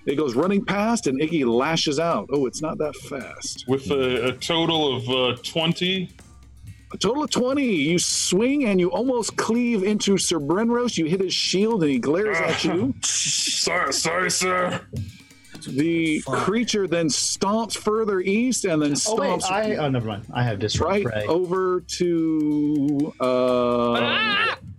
A: It goes running past, and Iggy lashes out. Oh, it's not that fast.
I: With a, a total of uh, 20.
A: A total of 20. You swing and you almost cleave into Sir Brenros. You hit his shield, and he glares at you.
D: Sorry, sorry, sir.
A: The
C: Fuck.
A: creature then stomps further east and then stomps.
J: Oh wait,
A: stomps
J: I oh never mind. I have disrupt
A: right
J: prey.
A: over to. Uh,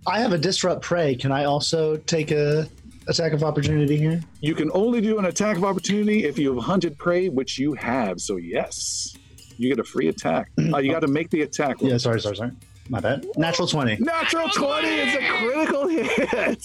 J: I have a disrupt prey. Can I also take a attack of opportunity here?
A: You can only do an attack of opportunity if you have hunted prey, which you have. So yes, you get a free attack. Uh, you got to make the attack. roll.
J: Yeah, sorry, sorry, sorry. My bad. Natural twenty.
A: Natural twenty is a critical hit.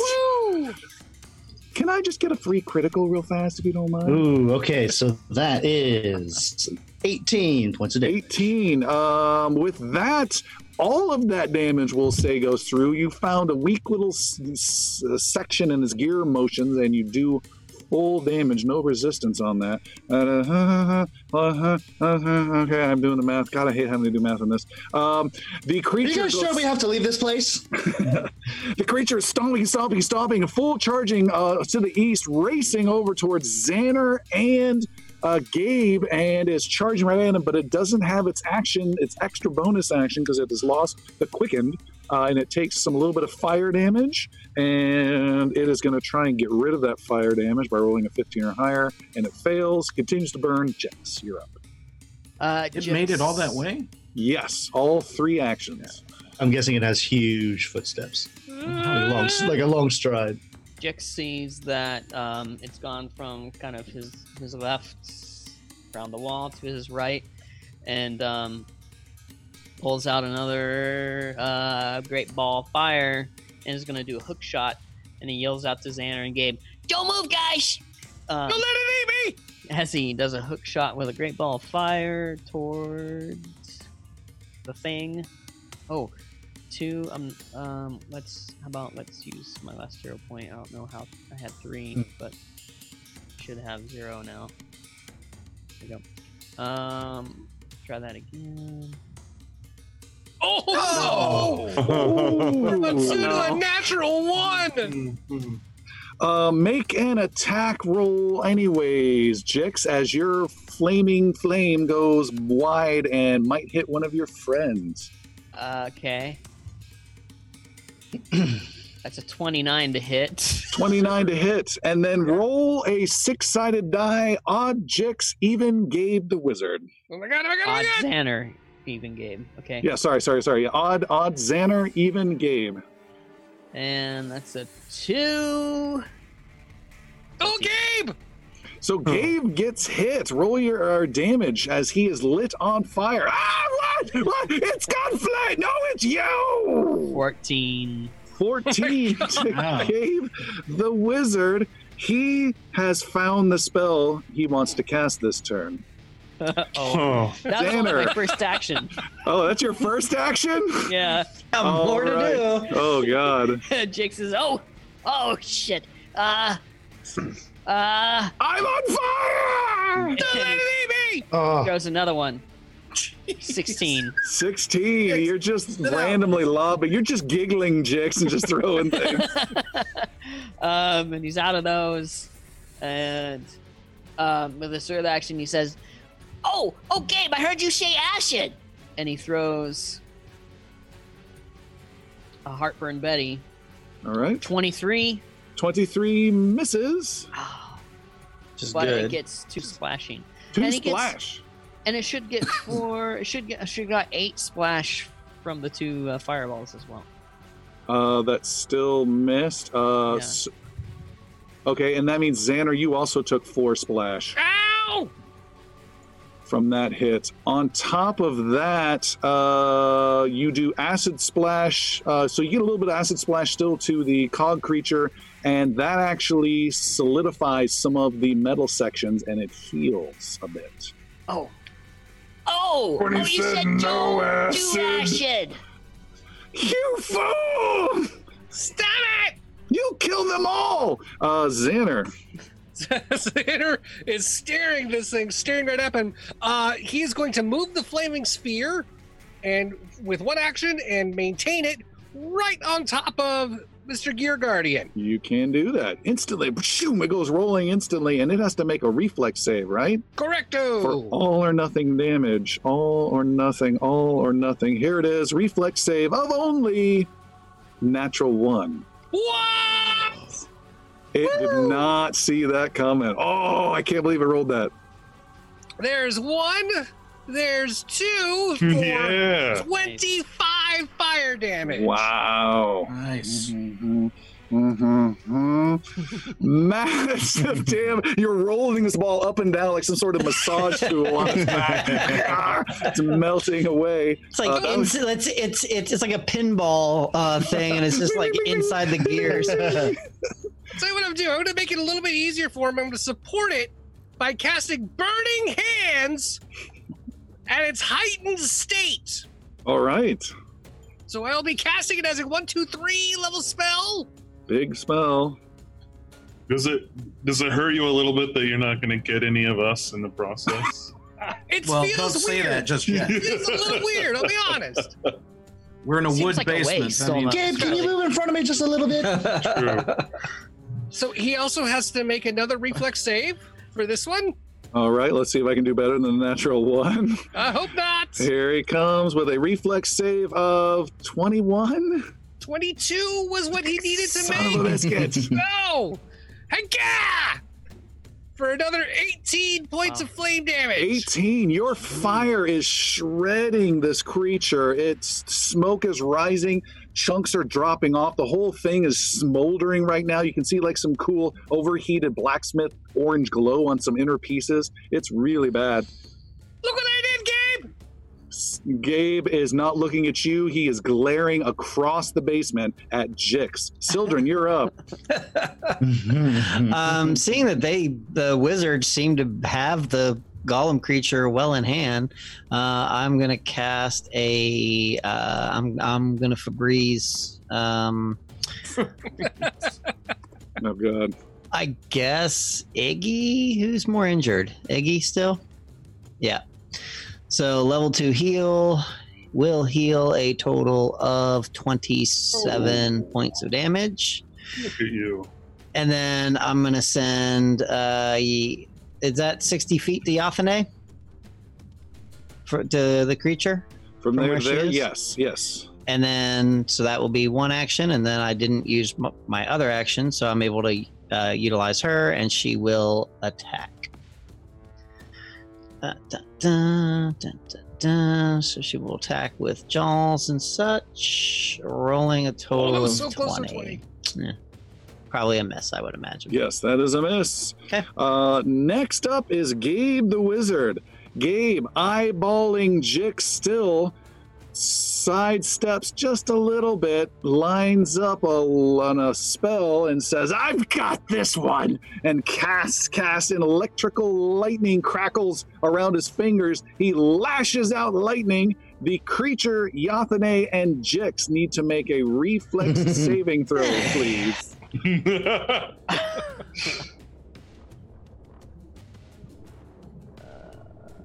A: Can I just get a free critical real fast if you don't mind?
J: Ooh, okay, so that is eighteen points a day.
A: 18. Um, with that, all of that damage, we'll say, goes through. You found a weak little s- s- uh, section in his gear motions, and you do full damage, no resistance on that. Uh, uh, okay, I'm doing the math. God, I hate having to do math on this. Um, the
J: Are you
A: creature.
J: guys sure
A: goes-
J: we have to leave this place?
A: the creature is stomping, stomping, stomping, full charging uh, to the east, racing over towards Xander and uh, Gabe, and is charging right at him. But it doesn't have its action, its extra bonus action, because it has lost the quickened, uh, and it takes some little bit of fire damage. And it is going to try and get rid of that fire damage by rolling a 15 or higher, and it fails. Continues to burn. Jess, you're up.
H: Uh,
C: It made it all that way?
A: Yes, all three actions.
J: I'm guessing it has huge footsteps, like long, like a long stride.
H: Jix sees that um, it's gone from kind of his his left around the wall to his right, and um, pulls out another uh, great ball of fire and is going to do a hook shot. And he yells out to Xander and Gabe,
E: Don't move, guys.
H: um,
B: Don't let it eat me!
H: as he does a hook shot with a great ball of fire towards the thing. Oh, two. Um, um, let's how about let's use my last zero point. I don't know how I had three,
J: Hmm.
H: but should have zero now. There we go. Um, try that again.
B: Oh, no! Let's do a natural one.
A: Uh, make an attack roll, anyways, Jix, as your flaming flame goes wide and might hit one of your friends.
H: Okay. That's a twenty-nine to hit.
A: 29 to hit, and then roll a six sided die, odd Jix, even Gabe the wizard.
B: Oh my god! Oh my god! Oh my
H: Odd
B: god!
H: Xander, even game. Okay.
A: Yeah, sorry, sorry, sorry. Odd, odd Xander, even Gabe.
H: And that's a two.
B: Oh, Gabe!
A: So Gabe gets hit. Roll your uh, damage as he is lit on fire. Ah, what? What? It's got flame. No, it's you.
H: Fourteen.
A: 14 to
C: Wow.
A: Gabe the wizard. He has found the spell he wants to cast this turn.
H: oh,
I: Oh.
H: that was only my
A: Xander.
H: first action.
A: Oh, that's your first action?
H: Yeah.
G: Got
A: All
G: more to do.
A: Oh, God.
H: Jake says, "Oh,
E: Oh shit. Uh. Uh.
A: I'm on fire!
H: and he
J: Oh,
H: throws another one. Sixteen.
A: 16. You're just randomly lobbing. You're just giggling, Jix, and just throwing things.
H: um, and he's out of those. And um, with a third action, he says,
E: Oh. Oh, Gabe. I heard you say acid.
H: and he throws a heartburn Betty.
A: All right.
H: Twenty-three.
A: 23 misses.
J: Just
H: but it gets two splashing,
A: Two
H: And he gets-
A: splash.
H: and it should get four. it should get. It should got eight splash from the two uh, fireballs as well.
A: Uh, that still missed. Uh,
H: Yeah.
A: s- okay, and that means Xander, you also took four splash
B: Ow!
A: From that hit. On top of that, uh, you do acid splash. Uh, so you get a little bit of acid splash still to the cog creature, and that actually solidifies some of the metal sections and it heals a bit.
E: Oh. Oh.
D: When he
E: oh, you
D: said
E: said
D: no
E: don't
D: acid.
E: do acid.
A: You fool!
B: Stop it!
A: You kill them all! Uh, Xander.
B: Xander is staring this thing, staring right up, and uh, he's going to move the flaming sphere, and with one action, and maintain it right on top of Mr. Gear Guardian.
A: You can do that instantly. Shoom, it goes rolling instantly, and it has to make a reflex save, right?
B: Correcto.
A: For all or nothing damage. All or nothing, all or nothing. Here it is. Reflex save of only natural one.
B: What?
A: It did not see that coming. Oh, I can't believe it rolled that.
B: There's one. There's two. For
I: Yeah.
B: 25 fire damage.
A: Wow.
C: Nice.
A: Mm-hmm. Mm-hmm. Massive damn! You're rolling this ball up and down like some sort of massage tool on its back. it's melting away.
G: It's like
A: Uh, that was-
G: it's, it's it's it's like a pinball uh, thing, and it's just like inside the gears.
B: So what I'm doing, I'm gonna make it a little bit easier for him. I'm gonna support it by casting Burning Hands at its heightened state.
A: All right.
B: So I'll be casting it as a one, two, three level spell.
A: Big spell.
I: Does it does it hurt you a little bit that you're not going to get any of us in the process?
B: It
C: Well,
B: feels
C: don't say that just yet.
B: It feels a little weird. I'll be honest.
C: We're in a
H: Seems
C: wood
H: like a
C: basement.
H: waste
C: I mean.
J: Gabe, can you move in front of me just a little bit?
I: True.
B: So he also has to make another reflex save for this one.
A: All right. Let's see if I can do better than the natural one.
B: I hope not.
A: Here he comes with a reflex save of 21.
B: 22 was what he needed to
A: Son
B: make.
A: biscuit.
B: No! Heka! For another 18 points
H: Wow.
B: of flame damage.
A: 18. Your fire is shredding this creature. Its smoke is rising. Chunks are dropping off. The whole thing is smoldering right now. You can see like some cool overheated blacksmith orange glow on some inner pieces. It's really bad.
B: Look what I did, Gabe!
A: Gabe is not looking at you. He is glaring across the basement at Jix. Sildren, you're up.
G: um, seeing that they the wizards seem to have the golem creature well in hand, uh, I'm gonna cast a. Uh, I'm I'm gonna Febreze. Um,
A: Oh god.
G: I guess Iggy, who's more injured? Iggy still? Yeah. So level two heal will heal a total of 27 points of damage.
I: Look at you.
G: And then I'm going to send, uh, y- is that 60 feet to Yathane? For, to the creature?
A: From,
G: From
A: there
G: where
A: to
G: she
A: there,
G: is?
A: yes, yes.
G: And then, so that will be one action. And then I didn't use m- my other action, so I'm able to uh, utilize her, and she will attack. Uh, dun, dun, dun, dun, dun. So she will attack with jaws and such, rolling a total
B: Oh,
G: of
B: so close to
G: 20. Yeah. Probably a miss, I would imagine.
A: Yes, that is a miss.
G: Okay.
A: Uh, next up is Gabe the Wizard. Gabe, eyeballing Jix still, sidesteps just a little bit, lines up a, on a spell, and says, I've got this one! And casts, casts an electrical lightning crackles around his fingers. He lashes out lightning. The creature, Yathane, and Jix need to make a reflex saving throw, please.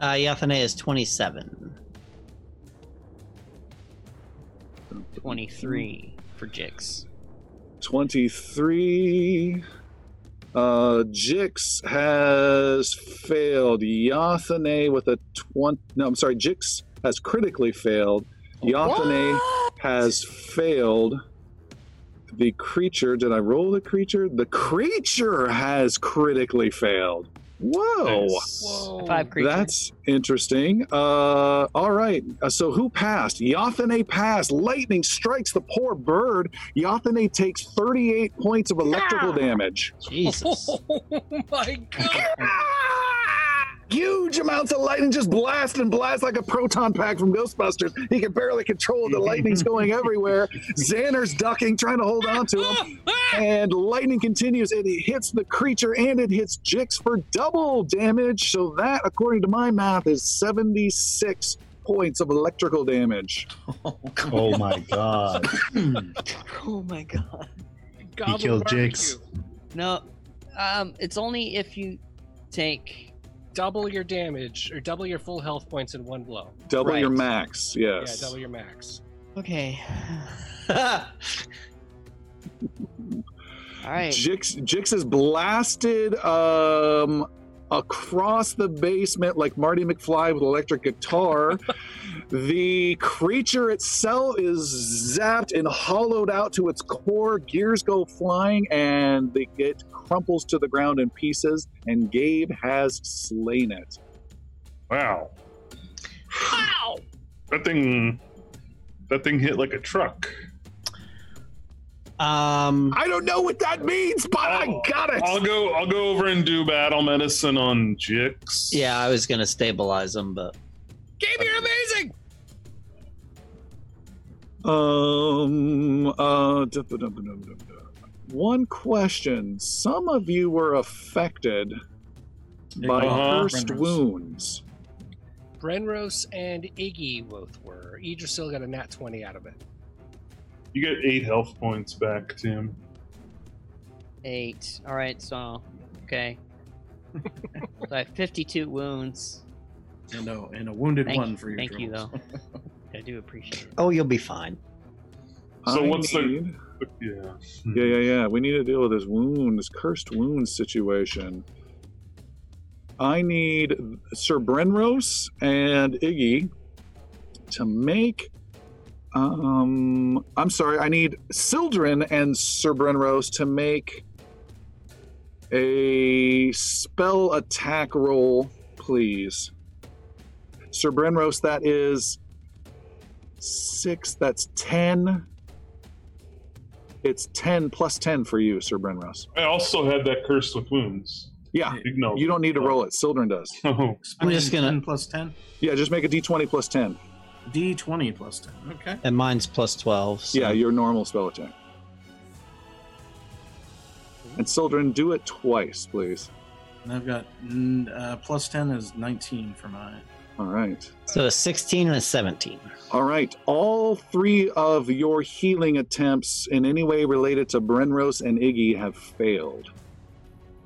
G: Uh, Yathane is 27.
H: 23 for Jix.
A: 23. Uh, Jix has failed. Yathane with a 20. No, I'm sorry. Jix has critically failed. Yathane has failed. The creature. Did I roll the creature? The creature has critically failed. Whoa.
B: Whoa.
H: Five creatures.
A: That's interesting. Uh, all right. Uh, so who passed? Yathane passed. Lightning strikes the poor bird. Yathane takes 38 points of electrical damage.
G: Jesus.
B: Oh my god.
A: Huge amounts of lightning just blast and blast like a proton pack from Ghostbusters. He can barely control it. The lightning's going everywhere. Xander's ducking, trying to hold on to him. And lightning continues. It hits the creature and it hits Jix for double damage. So that, according to my math, is 76 points of electrical damage.
J: Oh my god.
H: oh my god.
B: Goblin
F: killed
B: barbecue.
F: Jix.
H: No, um, it's only if you take.
B: Double your damage or double your full health points in one blow.
A: Double your max, yes.
B: Yeah, double your max.
H: Okay. All right.
A: Jix, Jix is blasted um, across the basement like Marty McFly with electric guitar. the creature itself is zapped and hollowed out to its core. Gears go flying and they it crumples to the ground in pieces. And Gabe has slain it.
I: wow.
B: Wow!
I: That thing. That thing hit like a truck.
G: Um,
A: I don't know what that means, but I
I: Oh,
A: got it.
I: I'll go. I'll go over and do battle medicine on Jix.
G: yeah, I was gonna stabilize him, but
B: Gabe, you're amazing!
A: Um. Uh. One question: Some of you were affected by
I: Uh-huh.
A: cursed wounds.
B: Brenros and Iggy both were. Idrisil got a nat 20 out of it.
I: You get eight health points back, Tim.
H: Eight. All right. So, okay. so I have 52 wounds.
C: And a, and a wounded
H: Thank,
C: one for your
H: thank you, though. I do appreciate it.
G: oh, you'll be fine.
I: So
A: I
I: what's the-
A: need-
I: Yeah.
A: Yeah, yeah, yeah. We need to deal with this wound, this cursed wound situation. I need Sir Brenros and Iggy to make. Um, I'm sorry. I need Sildren and Sir Brenros to make a spell attack roll, please. Sir Brenros, that is six. That's ten. It's 10 plus 10 for you, Sir Brenros.
I: I also had that cursed with wounds.
A: Yeah,
I: Ignore.
A: you don't need to roll it. Sildren does.
I: Oh,
G: I'm just gonna-
C: 10 plus 10.
A: Yeah, just make a d20 plus 10.
C: D20 plus 10. Okay.
G: And mine's plus 12. So.
A: Yeah, your normal spell attack. And Sildren, do it twice, please.
C: And I've got mm, uh, plus 10 is 19 for mine.
A: All right.
G: So a 16 and a 17.
A: All right. All three of your healing attempts in any way related to Brenros and Iggy have failed.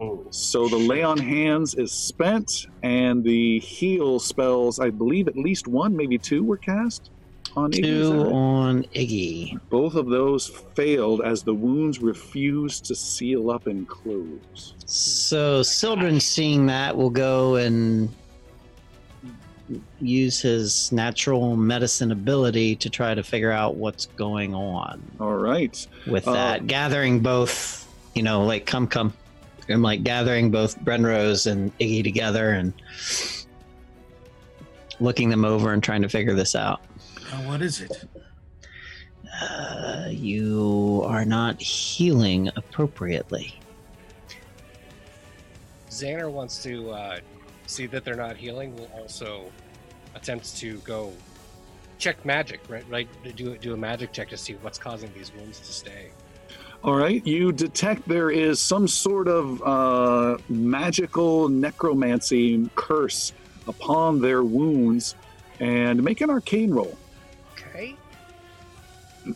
I: Oh,
A: So the lay on hands is spent, and the heal spells, I believe at least one, maybe two were cast on Iggy.
G: Two
A: right?
G: on Iggy.
A: Both of those failed as the wounds refused to seal up and close.
G: So Sildren, seeing that, will go and use his natural medicine ability to try to figure out what's going on
A: All right.
G: with
A: Uh,
G: that. Gathering both, you know, like come come, and like gathering both Brenros and Iggy together and looking them over and trying to figure this out.
C: Uh, what is it?
G: Uh, you are not healing appropriately.
B: Xander wants to uh, see that they're not healing. Will also attempt to go check magic, right? Right, do do a magic check to see what's causing these wounds to stay.
A: All right. You detect there is some sort of uh, magical necromancy curse upon their wounds, and make an arcane roll.
B: Okay.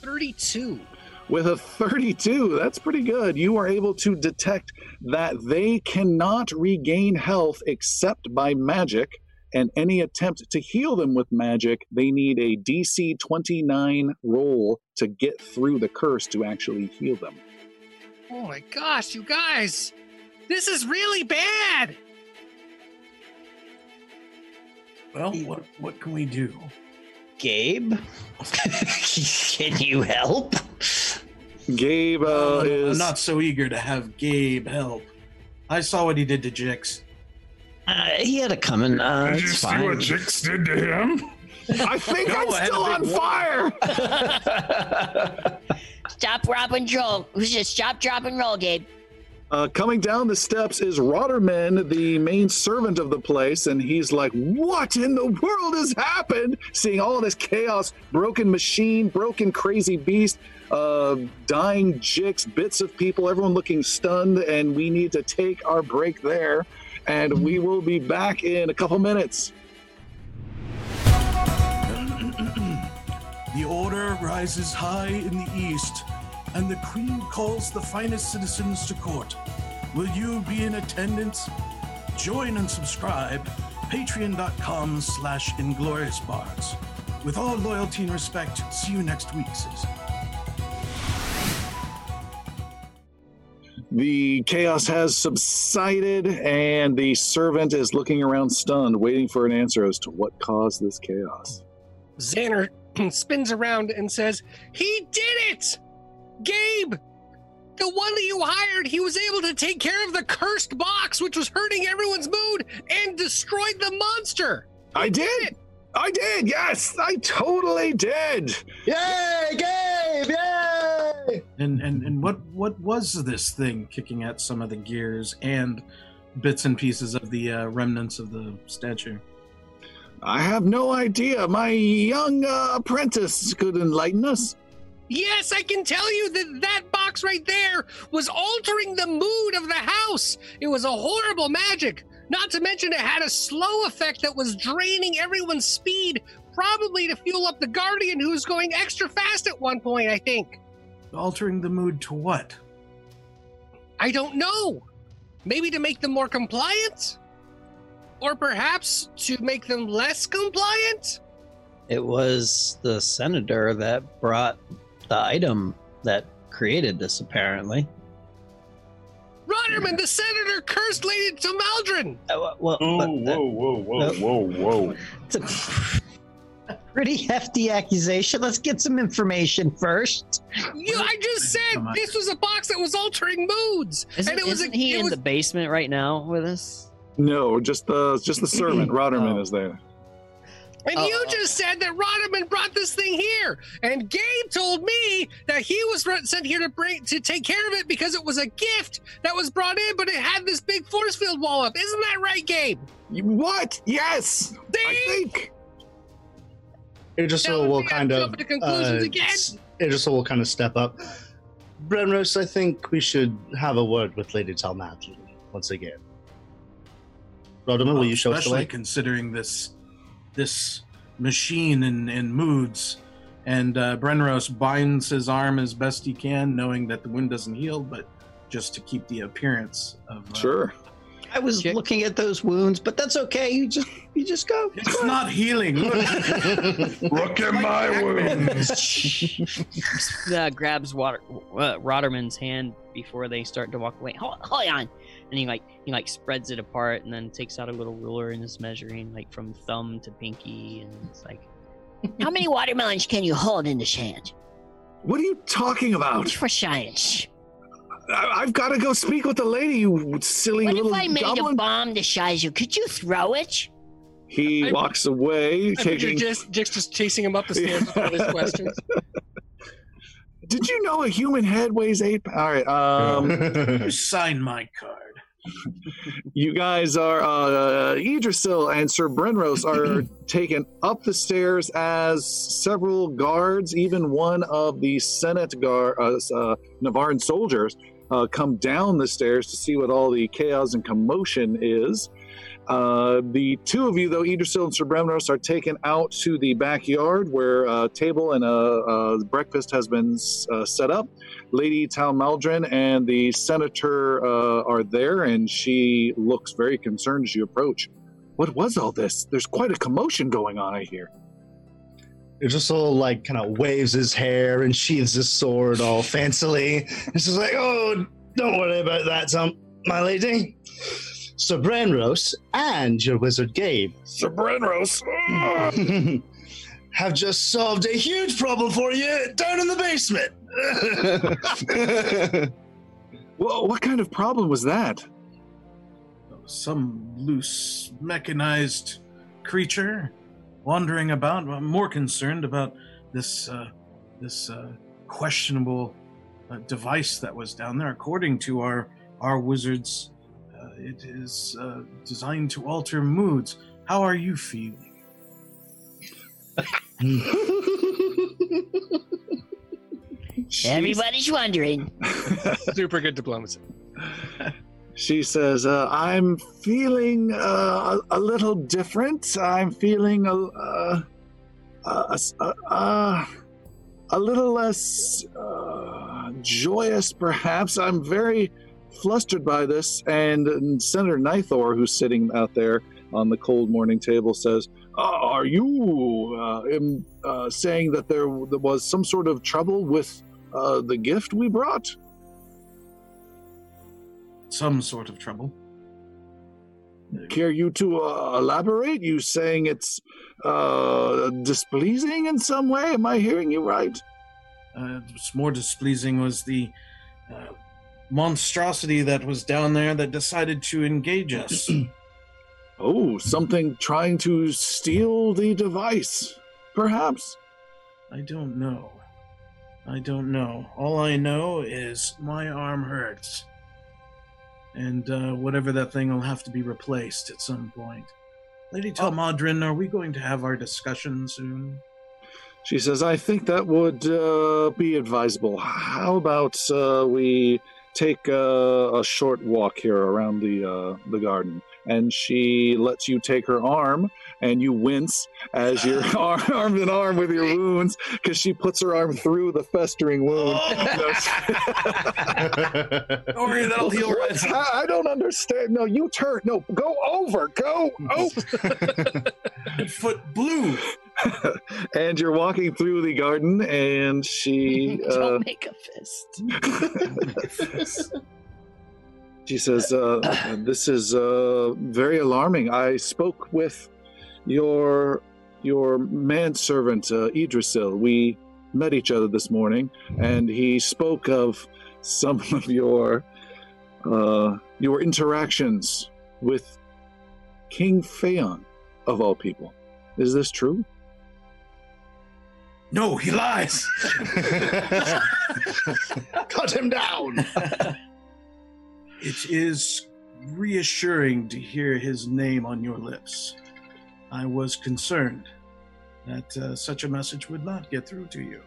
B: Thirty-two.
A: With a 32, that's pretty good. You are able to detect that they cannot regain health except by magic, and any attempt to heal them with magic, they need a DC 29 roll to get through the curse to actually heal them.
B: Oh my gosh, you guys! This is really bad!
C: Well, what, what can we do?
G: Gabe, can you help?
A: Gabe uh, is
C: I'm not so eager to have Gabe help. I saw what he did to Jix.
G: Uh, he had it coming. Uh,
D: Did you
G: it's
D: see
G: fine.
D: what Jix did to him?
A: I think
C: No,
A: I'm
C: I
A: still on
C: big
A: fire.
E: Stop, rob, and roll. Just stop, drop, and roll, Gabe.
A: Uh, coming down the steps is Rotterman, the main servant of the place, and he's like, What in the world has happened? Seeing all this chaos, broken machine, broken crazy beast, uh, dying Jix, bits of people, everyone looking stunned, and we need to take our break there. And we will be back in a couple minutes.
C: The order rises high in the east, and the queen calls the finest citizens to court. Will you be in attendance? Join and subscribe. Patreon.com slash ingloriousbards. With all loyalty and respect, see you next week, citizen.
A: The chaos has subsided, and the servant is looking around stunned, waiting for an answer as to what caused this chaos.
B: Xander spins around and says, He did it! Gabe! The one that you hired, he was able to take care of the cursed box, which was hurting everyone's mood, and destroyed the monster!
A: I did! I did, yes! I totally did!
F: Yay, Gabe! Yay!
C: And, and and what what was this thing kicking at some of the gears and bits and pieces of the uh, remnants of the statue?
A: I have no idea. My young uh, apprentice could enlighten us.
B: Yes, I can tell you that that box right there was altering the mood of the house. It was a horrible magic. Not to mention, it had a slow effect that was draining everyone's speed, probably to fuel up the Guardian, who was going extra fast at one point, I think.
C: Altering the mood to what?
B: I don't know. Maybe to make them more compliant? Or perhaps to make them less compliant?
G: It was the senator that brought the item that created this, apparently.
B: Rotterman, the senator, cursed Lady Tamaldrin!
G: Uh, well,
I: Oh,
G: but that-
I: whoa, whoa, whoa, whoa, whoa.
G: it's a pretty hefty accusation. Let's get some information first.
B: You, I just said this was a box that was altering moods,
H: Isn't,
B: and it was
H: isn't
B: a,
H: he
B: it
H: in
B: was,
H: the basement right now with us?
A: No, just the just the servant. Rotterman
H: Oh.
A: is there.
B: And
H: Oh,
B: you
H: oh.
B: just said that Rodman brought this thing here, and Gabe told me that he was sent here to bring to take care of it because it was a gift that was brought in, but it had this big force field wall up. Isn't that right, Gabe?
A: You- What? Yes, I think.
F: It just will kind of
B: jumping to conclusions
F: uh,
B: again?
F: s- it just will kind of step up. Brenros, I think we should have a word with Lady Talmadlin once again. Rodman, will you show us the
C: Especially considering this this machine and, and moods. And uh, Brenros binds his arm as best he can, knowing that the wound doesn't heal, but just to keep the appearance of. Uh,
A: Sure.
G: I was
H: Check.
G: looking at those wounds, but that's okay. You just you just go.
C: It's not healing. Look.
D: Look at my wounds.
H: uh, grabs Water, uh, Roderman's hand before they start to walk away. Hold, hold on, and he like he like spreads it apart and then takes out a little ruler and is measuring like from thumb to pinky, and it's like
E: How many watermelons can you hold in this hand?
A: What are you talking about?
E: Just for science.
A: I- I've got to go speak with the lady, you silly
E: What
A: little
E: if I made
A: goblin.
E: a bomb the size of? Could you throw it?
A: He
B: I-
A: walks away,
B: I picture
A: taking.
B: just, just just chasing him up the stairs with all his questions.
A: Did you know a human head weighs eight? p- All right. Um,
C: You sign my card.
A: You guys are uh, Idrisil and Sir Brenros are taken up the stairs as several guards, even one of the Senate guard, uh, uh, Navarran soldiers, uh, come down the stairs to see what all the chaos and commotion is. Uh, the two of you, though, Idrisil and Sir Brenros, are taken out to the backyard where a table and a, a breakfast has been uh, set up. Lady Talmaldrin and the senator uh, are there, and she looks very concerned as you approach. What was all this? There's quite a commotion going on, I hear.
F: All like kind of waves his hair and sheathes his sword all fancily. It's just like, oh, don't worry about that, um, my lady. Sir Branros and your wizard Gabe
D: Sir Brenros.
F: have just solved a huge problem for you down in the basement.
A: Well, what kind of problem was that?
C: Some loose mechanized creature wandering about. I'm more concerned about this uh, this uh, questionable uh, device that was down there. According to our our wizards, it is uh, designed to alter moods. How are you feeling?
E: Everybody's wondering.
B: Super good diplomacy.
A: She says, uh, "I'm feeling uh, a, a little different. I'm feeling a uh, a, a, a, a little less uh, joyous, perhaps. I'm very flustered by this." And Senator Nithor, who's sitting out there on the cold morning table, says, uh, "Are you uh, im- uh, saying that there, there was some sort of trouble with uh, the gift we brought?"
C: Some sort of trouble.
A: care you to uh, elaborate? You saying it's uh, displeasing in some way? Am I hearing you right?
C: Uh, what's more displeasing was the uh, monstrosity that was down there that decided to engage us.
A: Oh, something trying to steal the device, perhaps.
C: I don't know. I don't know. All I know is my arm hurts. And uh, whatever that thing will have to be replaced at some point. Lady Talmadrin, are we going to have our discussion soon?
A: She says, I think that would uh, be advisable. How about uh, we take uh, a short walk here around the uh, the garden? And she lets you take her arm, and you wince as you're ar- arm in arm with your wounds because she puts her arm through the festering wound.
C: Don't worry, that'll heal right
A: I, I don't understand. No, you turn. No, go over. Go over.
C: Foot blue.
A: and you're walking through the garden, and she. Uh,
E: Don't make a fist.
A: She says, uh, "This is uh, very alarming. I spoke with your your manservant uh, Idrisil. We met each other this morning, and he spoke of some of your uh, your interactions with King Phaon, of all people. Is this true?"
C: No, he lies.
F: Cut him down.
C: It is reassuring to hear his name on your lips. I was concerned that uh, such a message would not get through to you.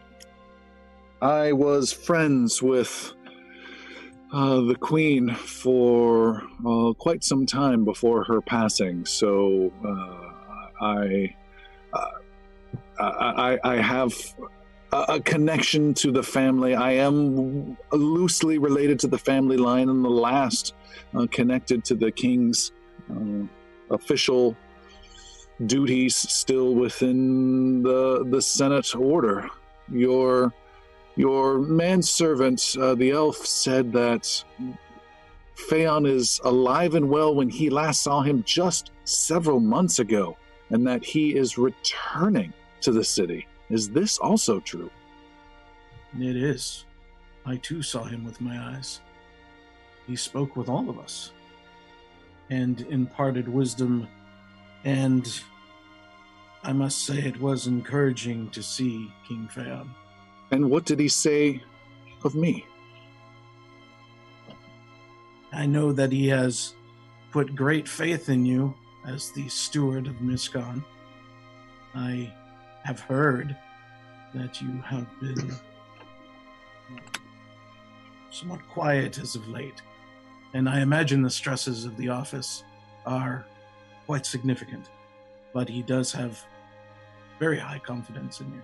A: I was friends with uh, the Queen for uh, quite some time before her passing, so uh, I, uh, I, I have a, connection to the family. I am loosely related to the family line, and the last uh, connected to the King's uh, official duties still within the the Senate order. Your your manservant, uh, the elf, said that Phaon is alive and well when he last saw him just several months ago, and that he is returning to the city. Is this also true?
C: It is. I too saw him with my eyes. He spoke with all of us and imparted wisdom, and I must say it was encouraging to see King Phaon.
A: And what did he say of me?
C: I know that he has put great faith in you as the steward of Mirskan. I have heard that you have been uh, somewhat quiet as of late, and I imagine the stresses of the office are quite significant. But he does have very high confidence in you.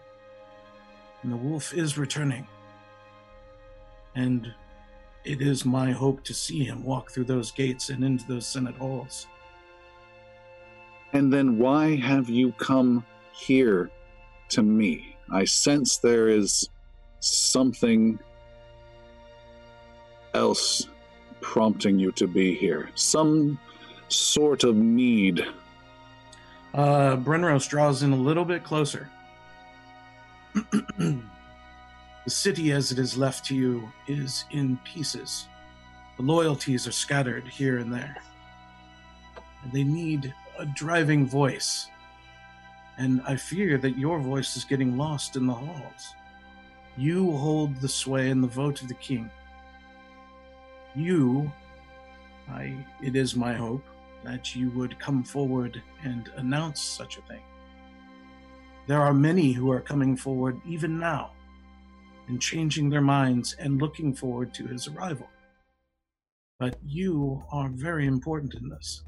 C: And the wolf is returning. And it is my hope to see him walk through those gates and into those Senate halls.
A: And then why have you come here to me? I sense there is something else prompting you to be here. Some sort of need.
C: Uh, Brenros draws in a little bit closer. the city as it is left to you is in pieces. The loyalties are scattered here and there. And they need a driving voice. And I fear that your voice is getting lost in the halls. You hold the sway and the vote of the king. You, I, it is my hope that you would come forward and announce such a thing. There are many who are coming forward even now and changing their minds and looking forward to his arrival. But you are very important in this.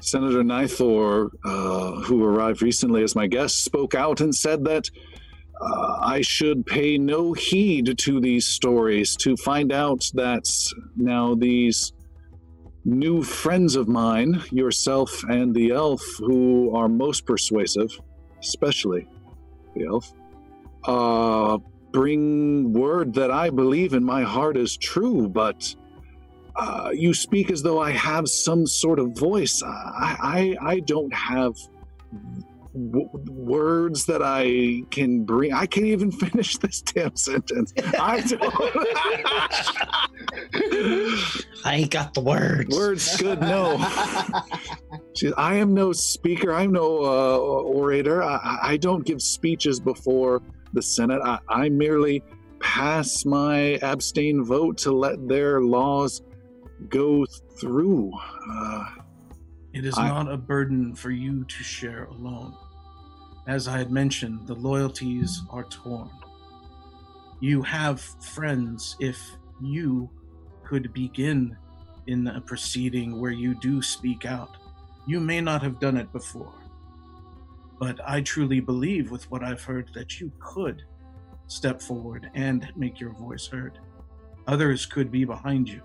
A: Senator Nythor, uh, who arrived recently as my guest, spoke out and said that uh, I should pay no heed to these stories to find out that now these new friends of mine, yourself and the elf, who are most persuasive, especially the elf, uh, bring word that I believe in my heart is true, but uh, you speak as though I have some sort of voice. I, I, I don't have w- words that I can bring. I can't even finish this damn sentence. I don't.
G: I ain't got the words.
A: Words good, no. She, I am no speaker. I'm no uh, orator. I, I don't give speeches before the Senate. I, I merely pass my abstain vote to let their laws go through. Uh,
C: It is
A: I-
C: not a burden for you to share alone. As I had mentioned, the loyalties are torn. You have friends if you could begin in a proceeding where you do speak out. You may not have done it before, but I truly believe with what I've heard that you could step forward and make your voice heard. Others could be behind you.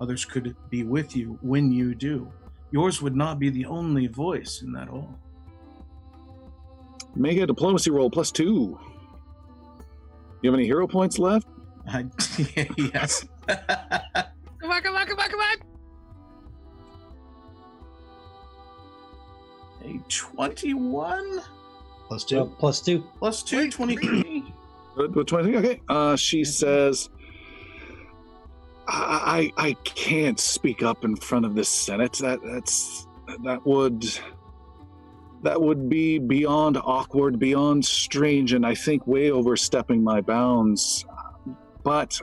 C: Others could be with you when you do. Yours would not be the only voice in that all.
A: make a diplomacy roll plus two. You have any hero points left?
C: I, yes.
B: Come on, come on, come on, come on.
C: A 21
F: two.
G: Well,
F: two.
G: plus two.
C: plus 2, 23.
A: With with 20 okay uh she says I, I can't speak up in front of the senate that that's that would that would be beyond awkward beyond strange and i think way overstepping my bounds but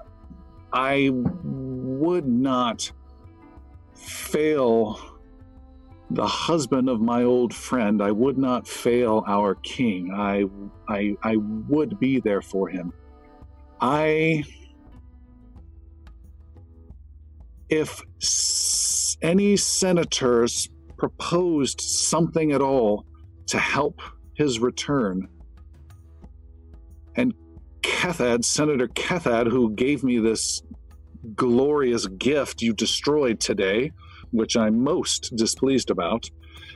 A: i would not fail the husband of my old friend, I would not fail our king. I, I, I would be there for him. I, if any senators proposed something at all to help his return, and Kethad, Senator Kethad, who gave me this glorious gift you destroyed today, which I'm most displeased about.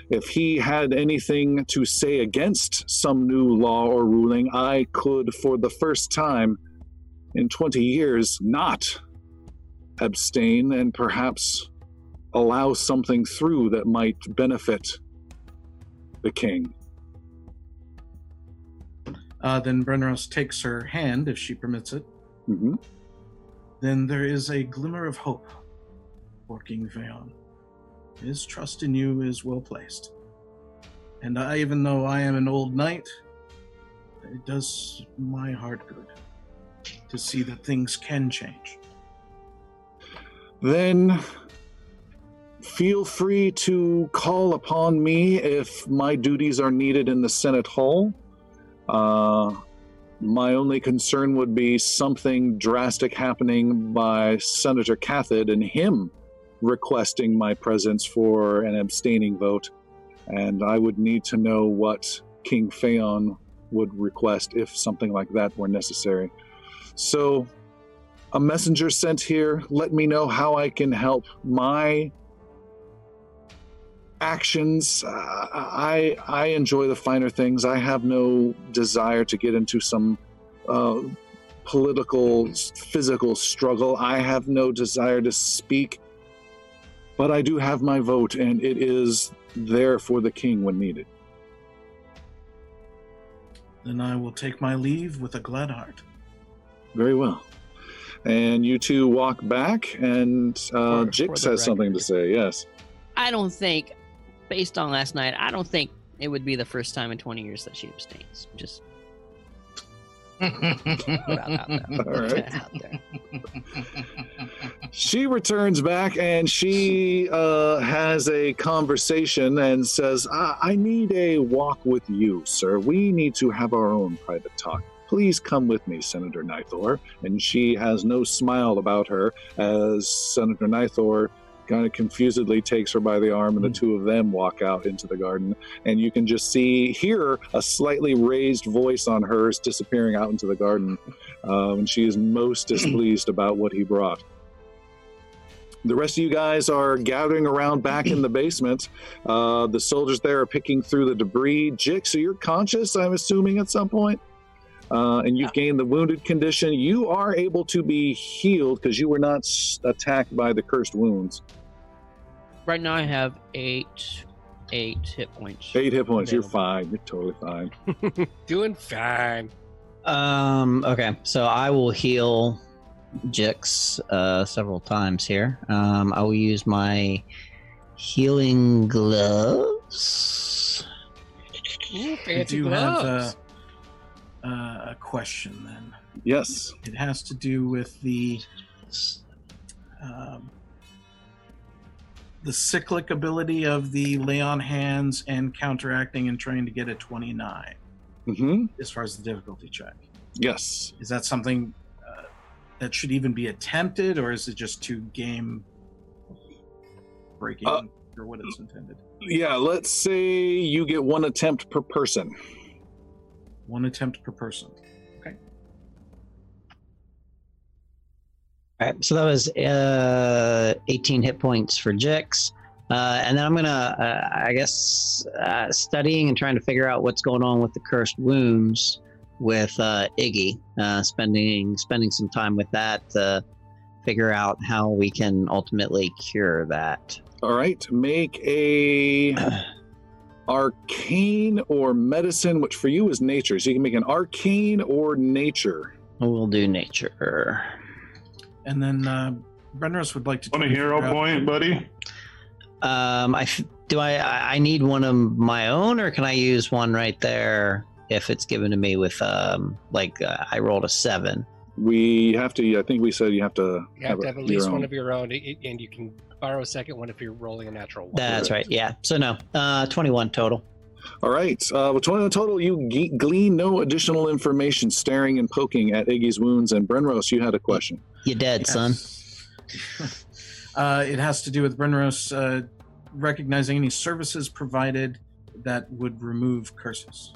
A: If he had anything to say against some new law or ruling, I could, for the first time in 20 years, not abstain and perhaps allow something through that might benefit the king.
C: Uh, then Brenros takes her hand, if she permits it.
A: hmm
C: Then there is a glimmer of hope for King Phaon. His trust in you is well placed. And I, even though I am an old knight, it does my heart good to see that things can change.
A: Then feel free to call upon me if my duties are needed in the Senate Hall. Uh, my only concern would be something drastic happening by Senator Cathod and him requesting my presence for an abstaining vote. And I would need to know what King Phaon would request if something like that were necessary. So, a messenger sent here. Let me know how I can help. My actions. Uh, I I enjoy the finer things. I have no desire to get into some uh, political, physical struggle. I have no desire to speak, but I do have my vote, and it is there for the king when needed.
C: Then I will take my leave with a glad heart.
A: Very well. And you two walk back, and uh,
H: For-
A: Jix
H: for the
A: has something to say. Yes.
H: I don't think, based on last night, I don't think it would be the first time in 20 years that she abstains. Just out there.
A: All right.
H: out there.
A: She returns back and she uh, has a conversation and says, I-, I need a walk with you, sir. We need to have our own private talk. Please come with me, Senator Nythor. And she has no smile about her as Senator Nythor kind of confusedly takes her by the arm and the two of them walk out into the garden. And you can just see, hear a slightly raised voice on hers disappearing out into the garden. Um, and she is most displeased about what he brought. The rest of you guys are gathering around back in the basement. Uh, the soldiers there are picking through the debris. Jix, so you're conscious, I'm assuming, at some point. Uh, and you've gained the wounded condition. You are able to be healed because you were not s- attacked by the cursed wounds.
H: Right now, I have eight, eight hit points.
A: Eight hit points. You're fine. You're totally fine.
B: Doing fine.
G: Um. Okay. So I will heal Jix uh, several times here. Um. I will use my healing gloves.
B: Ooh,
C: I
B: fancy
C: do have
B: gloves.
C: uh, uh, a question then.
A: Yes.
C: It has to do with the um, the cyclic ability of the lay on hands and counteracting and trying to get a 29
A: hmm
C: as far as the difficulty check.
A: Yes.
C: Is that something uh, that should even be attempted, or is it just too game breaking
A: Uh,
C: for what it's intended?
A: Yeah, let's say you get one attempt per person.
C: One attempt per person. Okay.
G: All right. So that was uh 18 hit points for Jix. Uh, and then I'm gonna, uh, I guess, uh, studying and trying to figure out what's going on with the cursed wounds with uh, Iggy. Uh, spending spending some time with that to figure out how we can ultimately cure that.
A: All right, make a arcane or medicine, which for you is nature. So you can make an arcane or nature.
G: We'll do nature.
C: And then uh, Brenros would like to.
I: Want a hero
C: figure out-
I: point, buddy?
G: Um, I f- do I I I need one of my own, or can I use one right there if it's given to me with um like uh, I rolled a seven.
A: We have to. I think we said you have to
B: You have to have at
A: your
B: least one of your own, and you can borrow a second one if you're rolling a natural one.
G: That's right. Yeah. So no, uh, 21 total.
A: All right. Uh, with 20 in total, you ge- glean no additional information, staring and poking at Iggy's wounds. And Brenros, you had a question.
G: You dead, son.
C: uh, it has to do with Brenros uh, recognizing any services provided that would remove curses.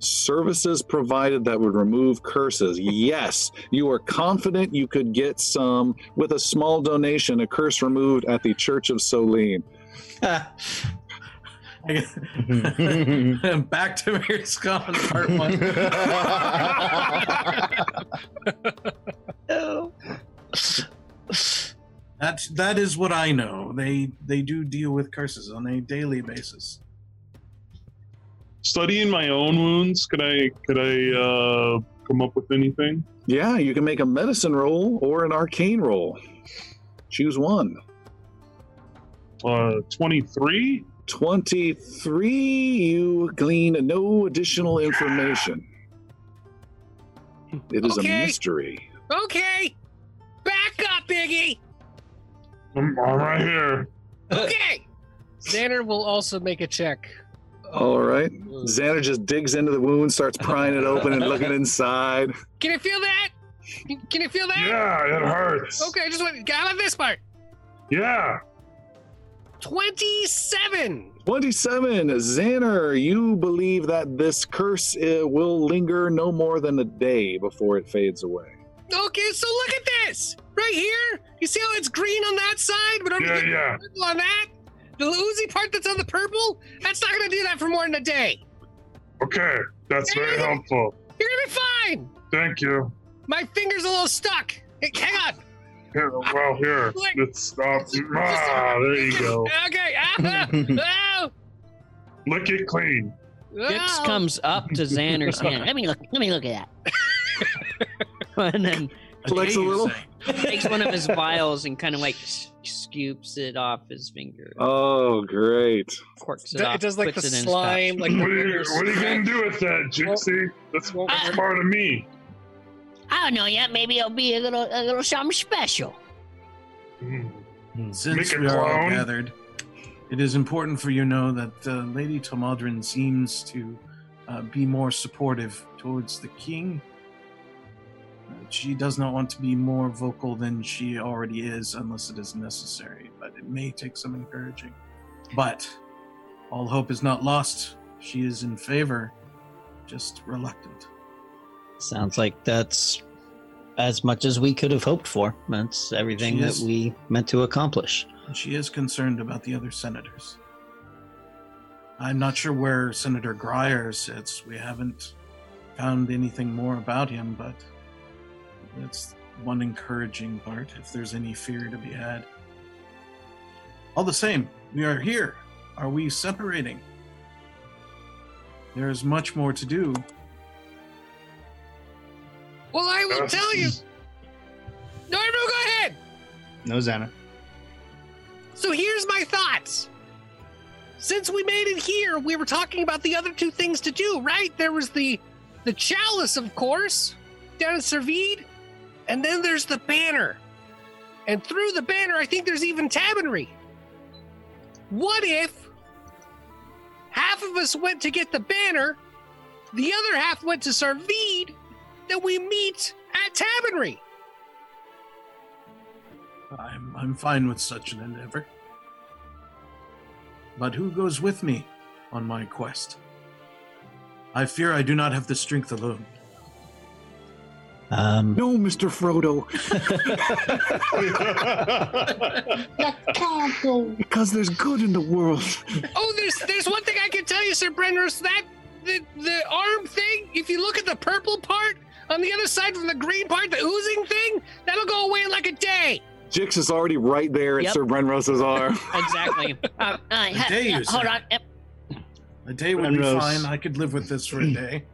A: Services provided that would remove curses. Yes, you are confident you could get some with a small donation, a curse removed at the Church of Solene.
C: Back to Mirskan part one. That that is what I know. They they do deal with curses on a daily basis.
I: Studying my own wounds, could I could I uh, come up with anything?
A: Yeah, you can make a medicine roll or an arcane roll. Choose one.
I: Uh, twenty-three.
A: 23, you glean no additional information. It is
B: Okay.
A: a mystery.
B: Okay, back up, Iggy.
D: I'm, I'm right here.
B: Okay. Xander will also make a check.
A: All right. Xander just digs into the wound, starts prying it open and looking inside.
B: Can you feel that? Can you feel that?
D: Yeah, it hurts.
B: Okay, I just wait. How about this part?
D: Yeah.
B: 27.
A: 27. Xander, you believe that this curse uh, will linger no more than a day before it fades away.
B: Okay, so look at this. Right here. You see how it's green on that side, but over
D: Yeah,
B: here,
D: yeah.
B: on that? The oozy part that's on the purple? That's not going to do that for more than a day.
D: Okay, that's very helpful.
B: You're going to be fine.
D: Thank you.
B: My finger's a little stuck. Hey, hang on.
D: Here, well, here. Let's stop. Ah, there you go.
B: Okay. Ah, oh,
D: Lick it clean.
H: Dix
B: oh.
H: comes up to Xander's hand.
E: Let me look. Let me look at that.
H: and then
A: Flex a little.
C: Say.
H: takes one of his vials and kind of like s- scoops it off his finger,
A: Oh, great.
H: corks it
B: It
H: off,
B: does like the
H: it in
B: slime, like
D: What are you, what are you gonna do with that, Gypsy? That's, that's part of me.
E: I don't know yet. Maybe it'll be a little, a little something special.
D: Mm.
C: Since
D: Make
C: we are all gathered, it is important for you to know that uh, Lady Tomaldrin seems to uh, be more supportive towards the king. She does not want to be more vocal than she already is unless it is necessary, but it may take some encouraging. But all hope is not lost. She is in favor, just reluctant.
G: Sounds like that's as much as we could have hoped for. That's everything
C: She
G: that
C: is-
G: we meant to accomplish.
C: She is concerned about the other senators. I'm not sure where Senator Grier sits. We haven't found anything more about him, but that's one encouraging part if there's any fear to be had. All the same, we are here. Are we separating? There is much more to do.
B: Well, I will
D: uh,
B: tell you. No, everyone go ahead.
J: No, Xana.
B: So here's my thoughts. Since we made it here, we were talking about the other two things to do, right? There was the the chalice, of course, down in Servide, and then there's the banner. And through the banner, I think there's even Tabernary. What if half of us went to get the banner, the other half went to Servide, then we meet at Tabernary?
C: I'm, I'm fine with such an endeavor. But who goes with me on my quest? I fear I do not have the strength alone.
G: Um,
A: No, Mr. Frodo, because there's good in the world.
B: Oh, there's there's one thing I can tell you, Sir Brenros. That the the arm thing. If you look at the purple part on the other side from the green part, the oozing thing, that'll go away in like a day.
A: Jix is already right there at
H: Yep.
A: Sir Brenros's arm.
H: Exactly.
E: Uh, uh, ha-
C: day, you
E: uh, hold on. Uh,
C: A day would be fine. I could live with this for a day.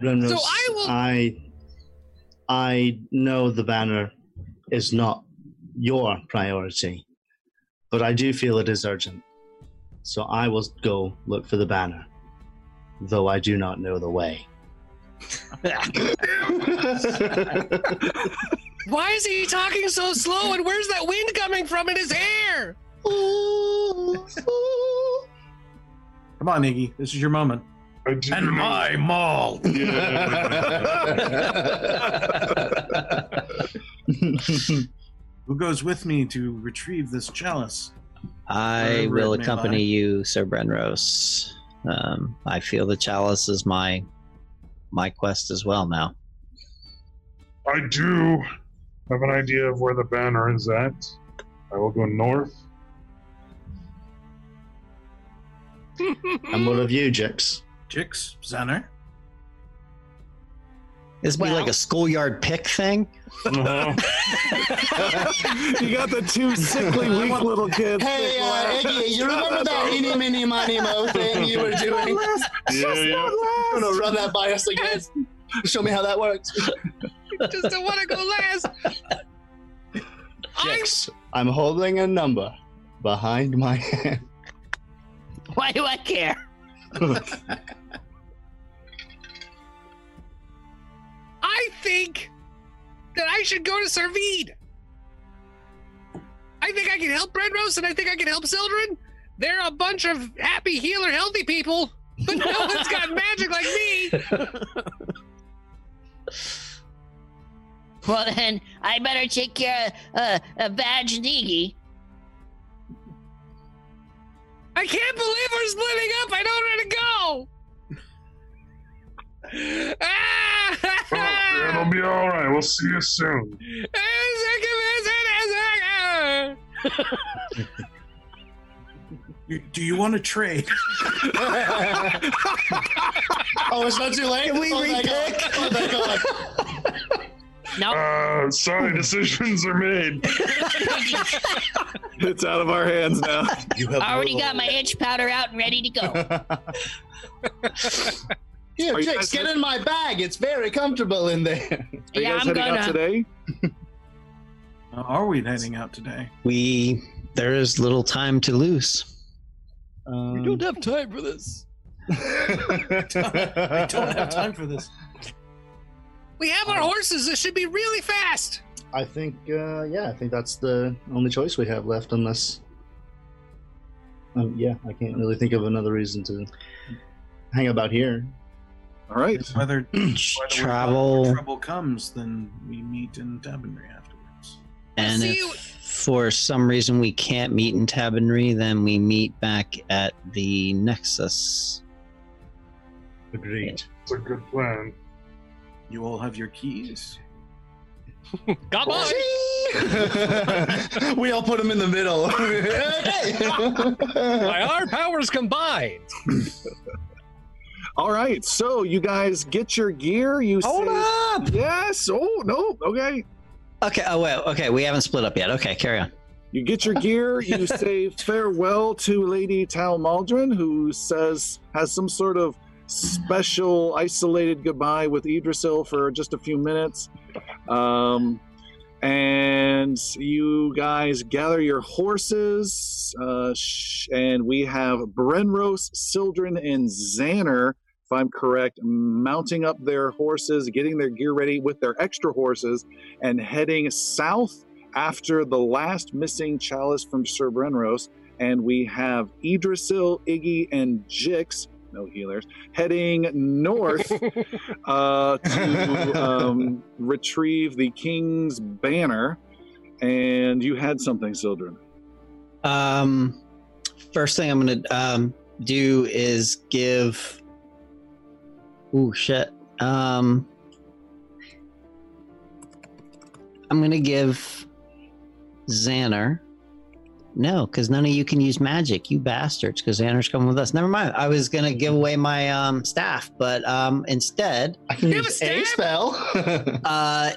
J: Renros,
B: So I will-
J: I, I know the banner is not your priority, but I do feel it is urgent. So I will go look for the banner, though I do not know the way.
B: Why is he talking so slow? And where's that wind coming from in his hair?
C: Come on, Iggy. This is your moment.
I: I do
C: And
I: know-
C: my maul. Who goes with me to retrieve this chalice?
G: I will accompany
C: lie.
G: you, Sir Brenros. Um, I feel the chalice is my my quest as well now.
I: I do have an idea of where the banner is at. I will go north.
F: and what of you, Jix?
C: Jix, Xander.
G: This be like a schoolyard pick thing.
K: Uh-huh.
A: you got the two sickly, weak little kids.
F: Hey, uh, Iggy, you remember that eeny, mini, miny, mo thing you were doing? Last.
K: yeah, yeah.
F: I'm gonna run that by us again. Show me how that works.
B: Just don't want to go last. I'm
F: Jix, I'm holding a number behind my hand.
E: Why do I care?
B: I think that I should go to Servide. I think I can help Bread Roast and I think I can help Sildren. They're a bunch of happy, healer, healthy people, but no one's got magic like me.
E: Well, then I better take care of uh, uh, Badge Nigi.
B: I can't believe we're splitting up. I don't know where to go.
I: Oh, it'll be all right. We'll see you soon.
C: Do you want to trade?
F: Oh, it's not too late.
G: Can we
F: oh, thank God.
G: repick?
F: Oh, thank God.
E: No,
I: Uh, sorry, decisions are made.
A: It's out of our hands now.
F: You have
E: I already got my itch powder out and ready to go.
F: Here,
A: Are you
F: get in my bag. It's very comfortable in there.
A: Are you guys
E: I'm
A: heading
E: gonna.
A: out today?
C: Uh, are we heading out today?
G: We there is little time to lose.
F: Um, we don't
H: have time for this.
C: I don't have time for this.
B: We have our horses. This should be really fast.
F: I think, uh, yeah, I think that's the only choice we have left, unless. Um, yeah, I can't really think of another reason to hang about here.
A: All right.
C: Whether, whether
G: Travel.
C: trouble comes, then we meet in Tabernary afterwards.
G: And
B: See
G: if
B: you-
G: for some reason we can't meet in Tabernary, then we meet back at the Nexus.
F: Agreed.
I: It's a good plan.
C: You all have your keys.
B: Got mine.
F: we all put them in the middle. okay.
B: By our powers combined.
A: All right. So you guys get your gear. You
G: Hold
A: say,
G: up!
A: Yes. Oh no. Okay.
G: Okay. Oh wait. Okay, we haven't split up yet. Okay, carry on.
A: You get your gear. You say farewell to Lady Tal Maldron, who says has some sort of special isolated goodbye with Idrisil for just a few minutes. Um, and you guys gather your horses, uh, sh- and we have Brenros, Sildren, and Xander, if I'm correct, mounting up their horses, getting their gear ready with their extra horses, and heading south after the last missing chalice from Sir Brenros, and we have Idrisil, Iggy, and Jix, no healers, heading north uh, to um, retrieve the king's banner. And you had something, Sildren.
G: Um, first thing I'm gonna um do is give. Ooh shit. Um, I'm gonna give Xander. No, because none of you can use magic, you bastards. Because Xander's coming with us. Never mind. I was gonna give away my um staff, but um instead,
F: I can use
B: a
F: a spell.
G: uh,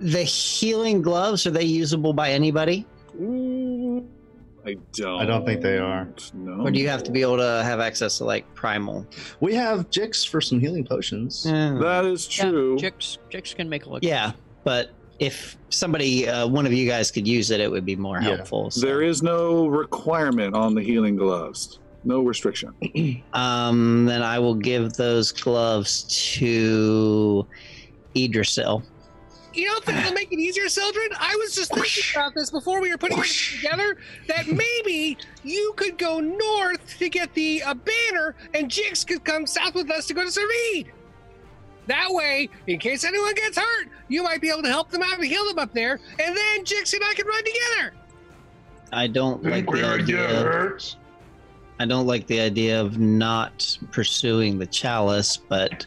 G: the healing gloves are they usable by anybody,
A: I don't.
F: I don't think they are.
A: No.
G: or do you have to be able to have access to like primal?
F: we have Jix for some healing potions.
G: Yeah.
A: That is true.
H: Yeah, Jix, Jix can make a look.
G: Yeah, but if somebody, uh, one of you guys could use it, it would be more
F: Yeah.
G: helpful. so-
A: There is no requirement on the healing gloves. No restriction.
G: Um, then I will give those gloves to Idrisil.
B: you know, things will make it easier, Sildren. I was just thinking about this before we were putting it together. That maybe you could go north to get the uh, banner, and Jix could come south with us to go to Servide. That way, in case anyone gets hurt, you might be able to help them out and heal them up there, and then Jix and I can run together.
G: I don't like
I: Think we
G: the
I: would get
G: idea. I don't like the idea of not pursuing the chalice, but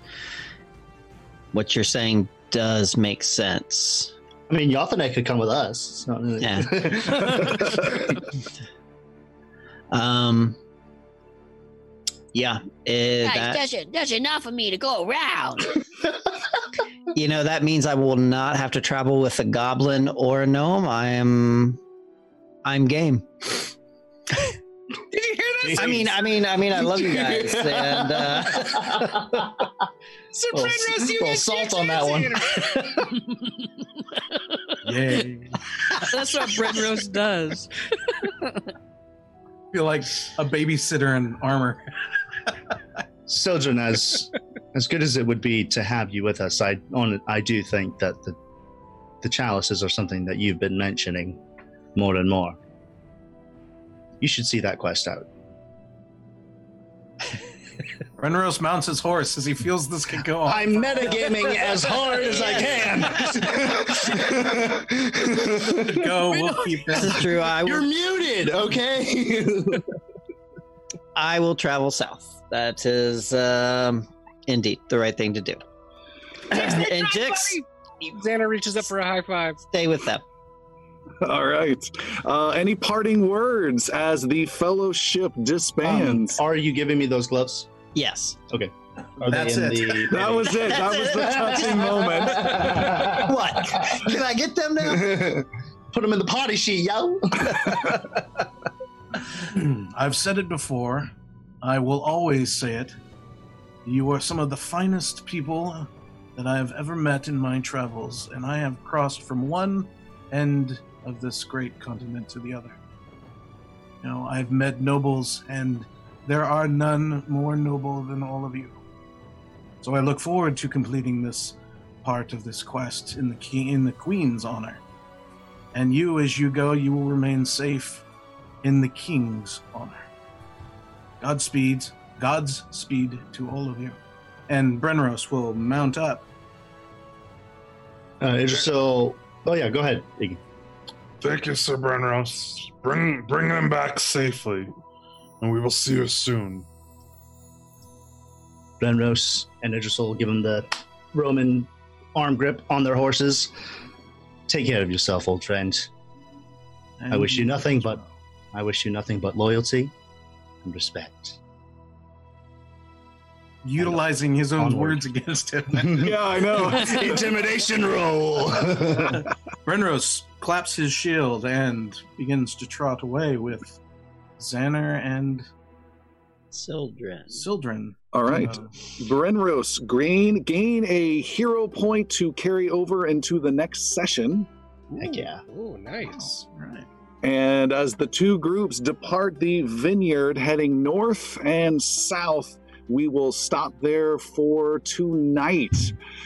G: what you're saying does make sense.
F: I mean, Yothanek could come with us. It's not really...
G: Um, yeah, eh,
E: Guys,
G: that,
E: there's, there's enough for me to go around.
G: you know that means I will not have to travel with a goblin or a gnome. I am, I'm game.
B: Did you hear that?
G: I mean, I mean, I mean, I love you guys, and uh,
B: Sir
F: Little-
B: Penrose, you
F: little
B: get
F: salt on that
B: and
F: one.
C: Yay.
H: That's what bread roast does.
C: feel like a babysitter in armor.
F: Sildren, as as good as it would be to have you with us, I on I do think that the the chalices are something that you've been mentioning more and more. You should see that quest out.
C: Renros mounts his horse as he feels this could go on.
F: I'm metagaming as hard as I can.
C: go. We'll keep
G: this is
C: that.
G: true. I
F: You're muted, okay?
G: I will travel south. That is um, indeed the right thing to do. and Jix,
B: Xander reaches up for a high five.
G: stay with them.
A: All right. Uh, any parting words as the fellowship disbands?
F: Um, are you giving me those gloves?
G: Yes.
F: Are
C: That's
F: they in
C: it.
F: the
A: that was it. That was the touching moment.
G: What? Can I get them now?
F: Put them in the party sheet, yo.
C: I've said it before. I will always say it. You are some of the finest people that I have ever met in my travels, and I have crossed from one end of this great continent to the other. You know, I've met nobles, and there are none more noble than all of you. So I look forward to completing this part of this quest in the key, in the Queen's honor. And you, as you go, you will remain safe in the King's honor. Godspeed, God's speed to all of you. And Brenros will mount up.
F: Uh, so, oh yeah, go ahead. Iggy.
I: Thank you, Sir Brenros. Bring bring them back safely, and we will see you soon.
F: Brenros and Idrisil will give them the Roman arm grip on their horses. Take care of yourself, old friend. I wish you nothing but I wish you nothing but loyalty and respect.
C: utilizing his own
F: Onward.
C: words against him.
A: yeah, I know.
F: Intimidation roll.
C: Brenros claps his shield and begins to trot away with Xander and
G: Sildren.
C: Sildren.
A: All right.
C: Uh,
A: Brenros, Green, gain a hero point to carry over into the next session.
F: Heck yeah.
B: Oh, nice.
C: all right.
A: And as the two groups depart the vineyard heading north and south, we will stop there for tonight.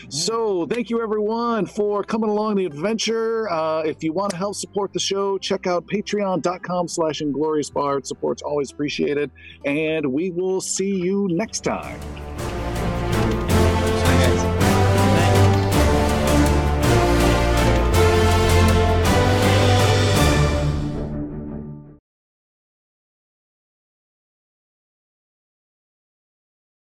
A: So, thank you everyone for coming along the adventure. Uh, if you want to help support the show, check out patreon.com slash inglorious. Support's always appreciated. And we will see you next time.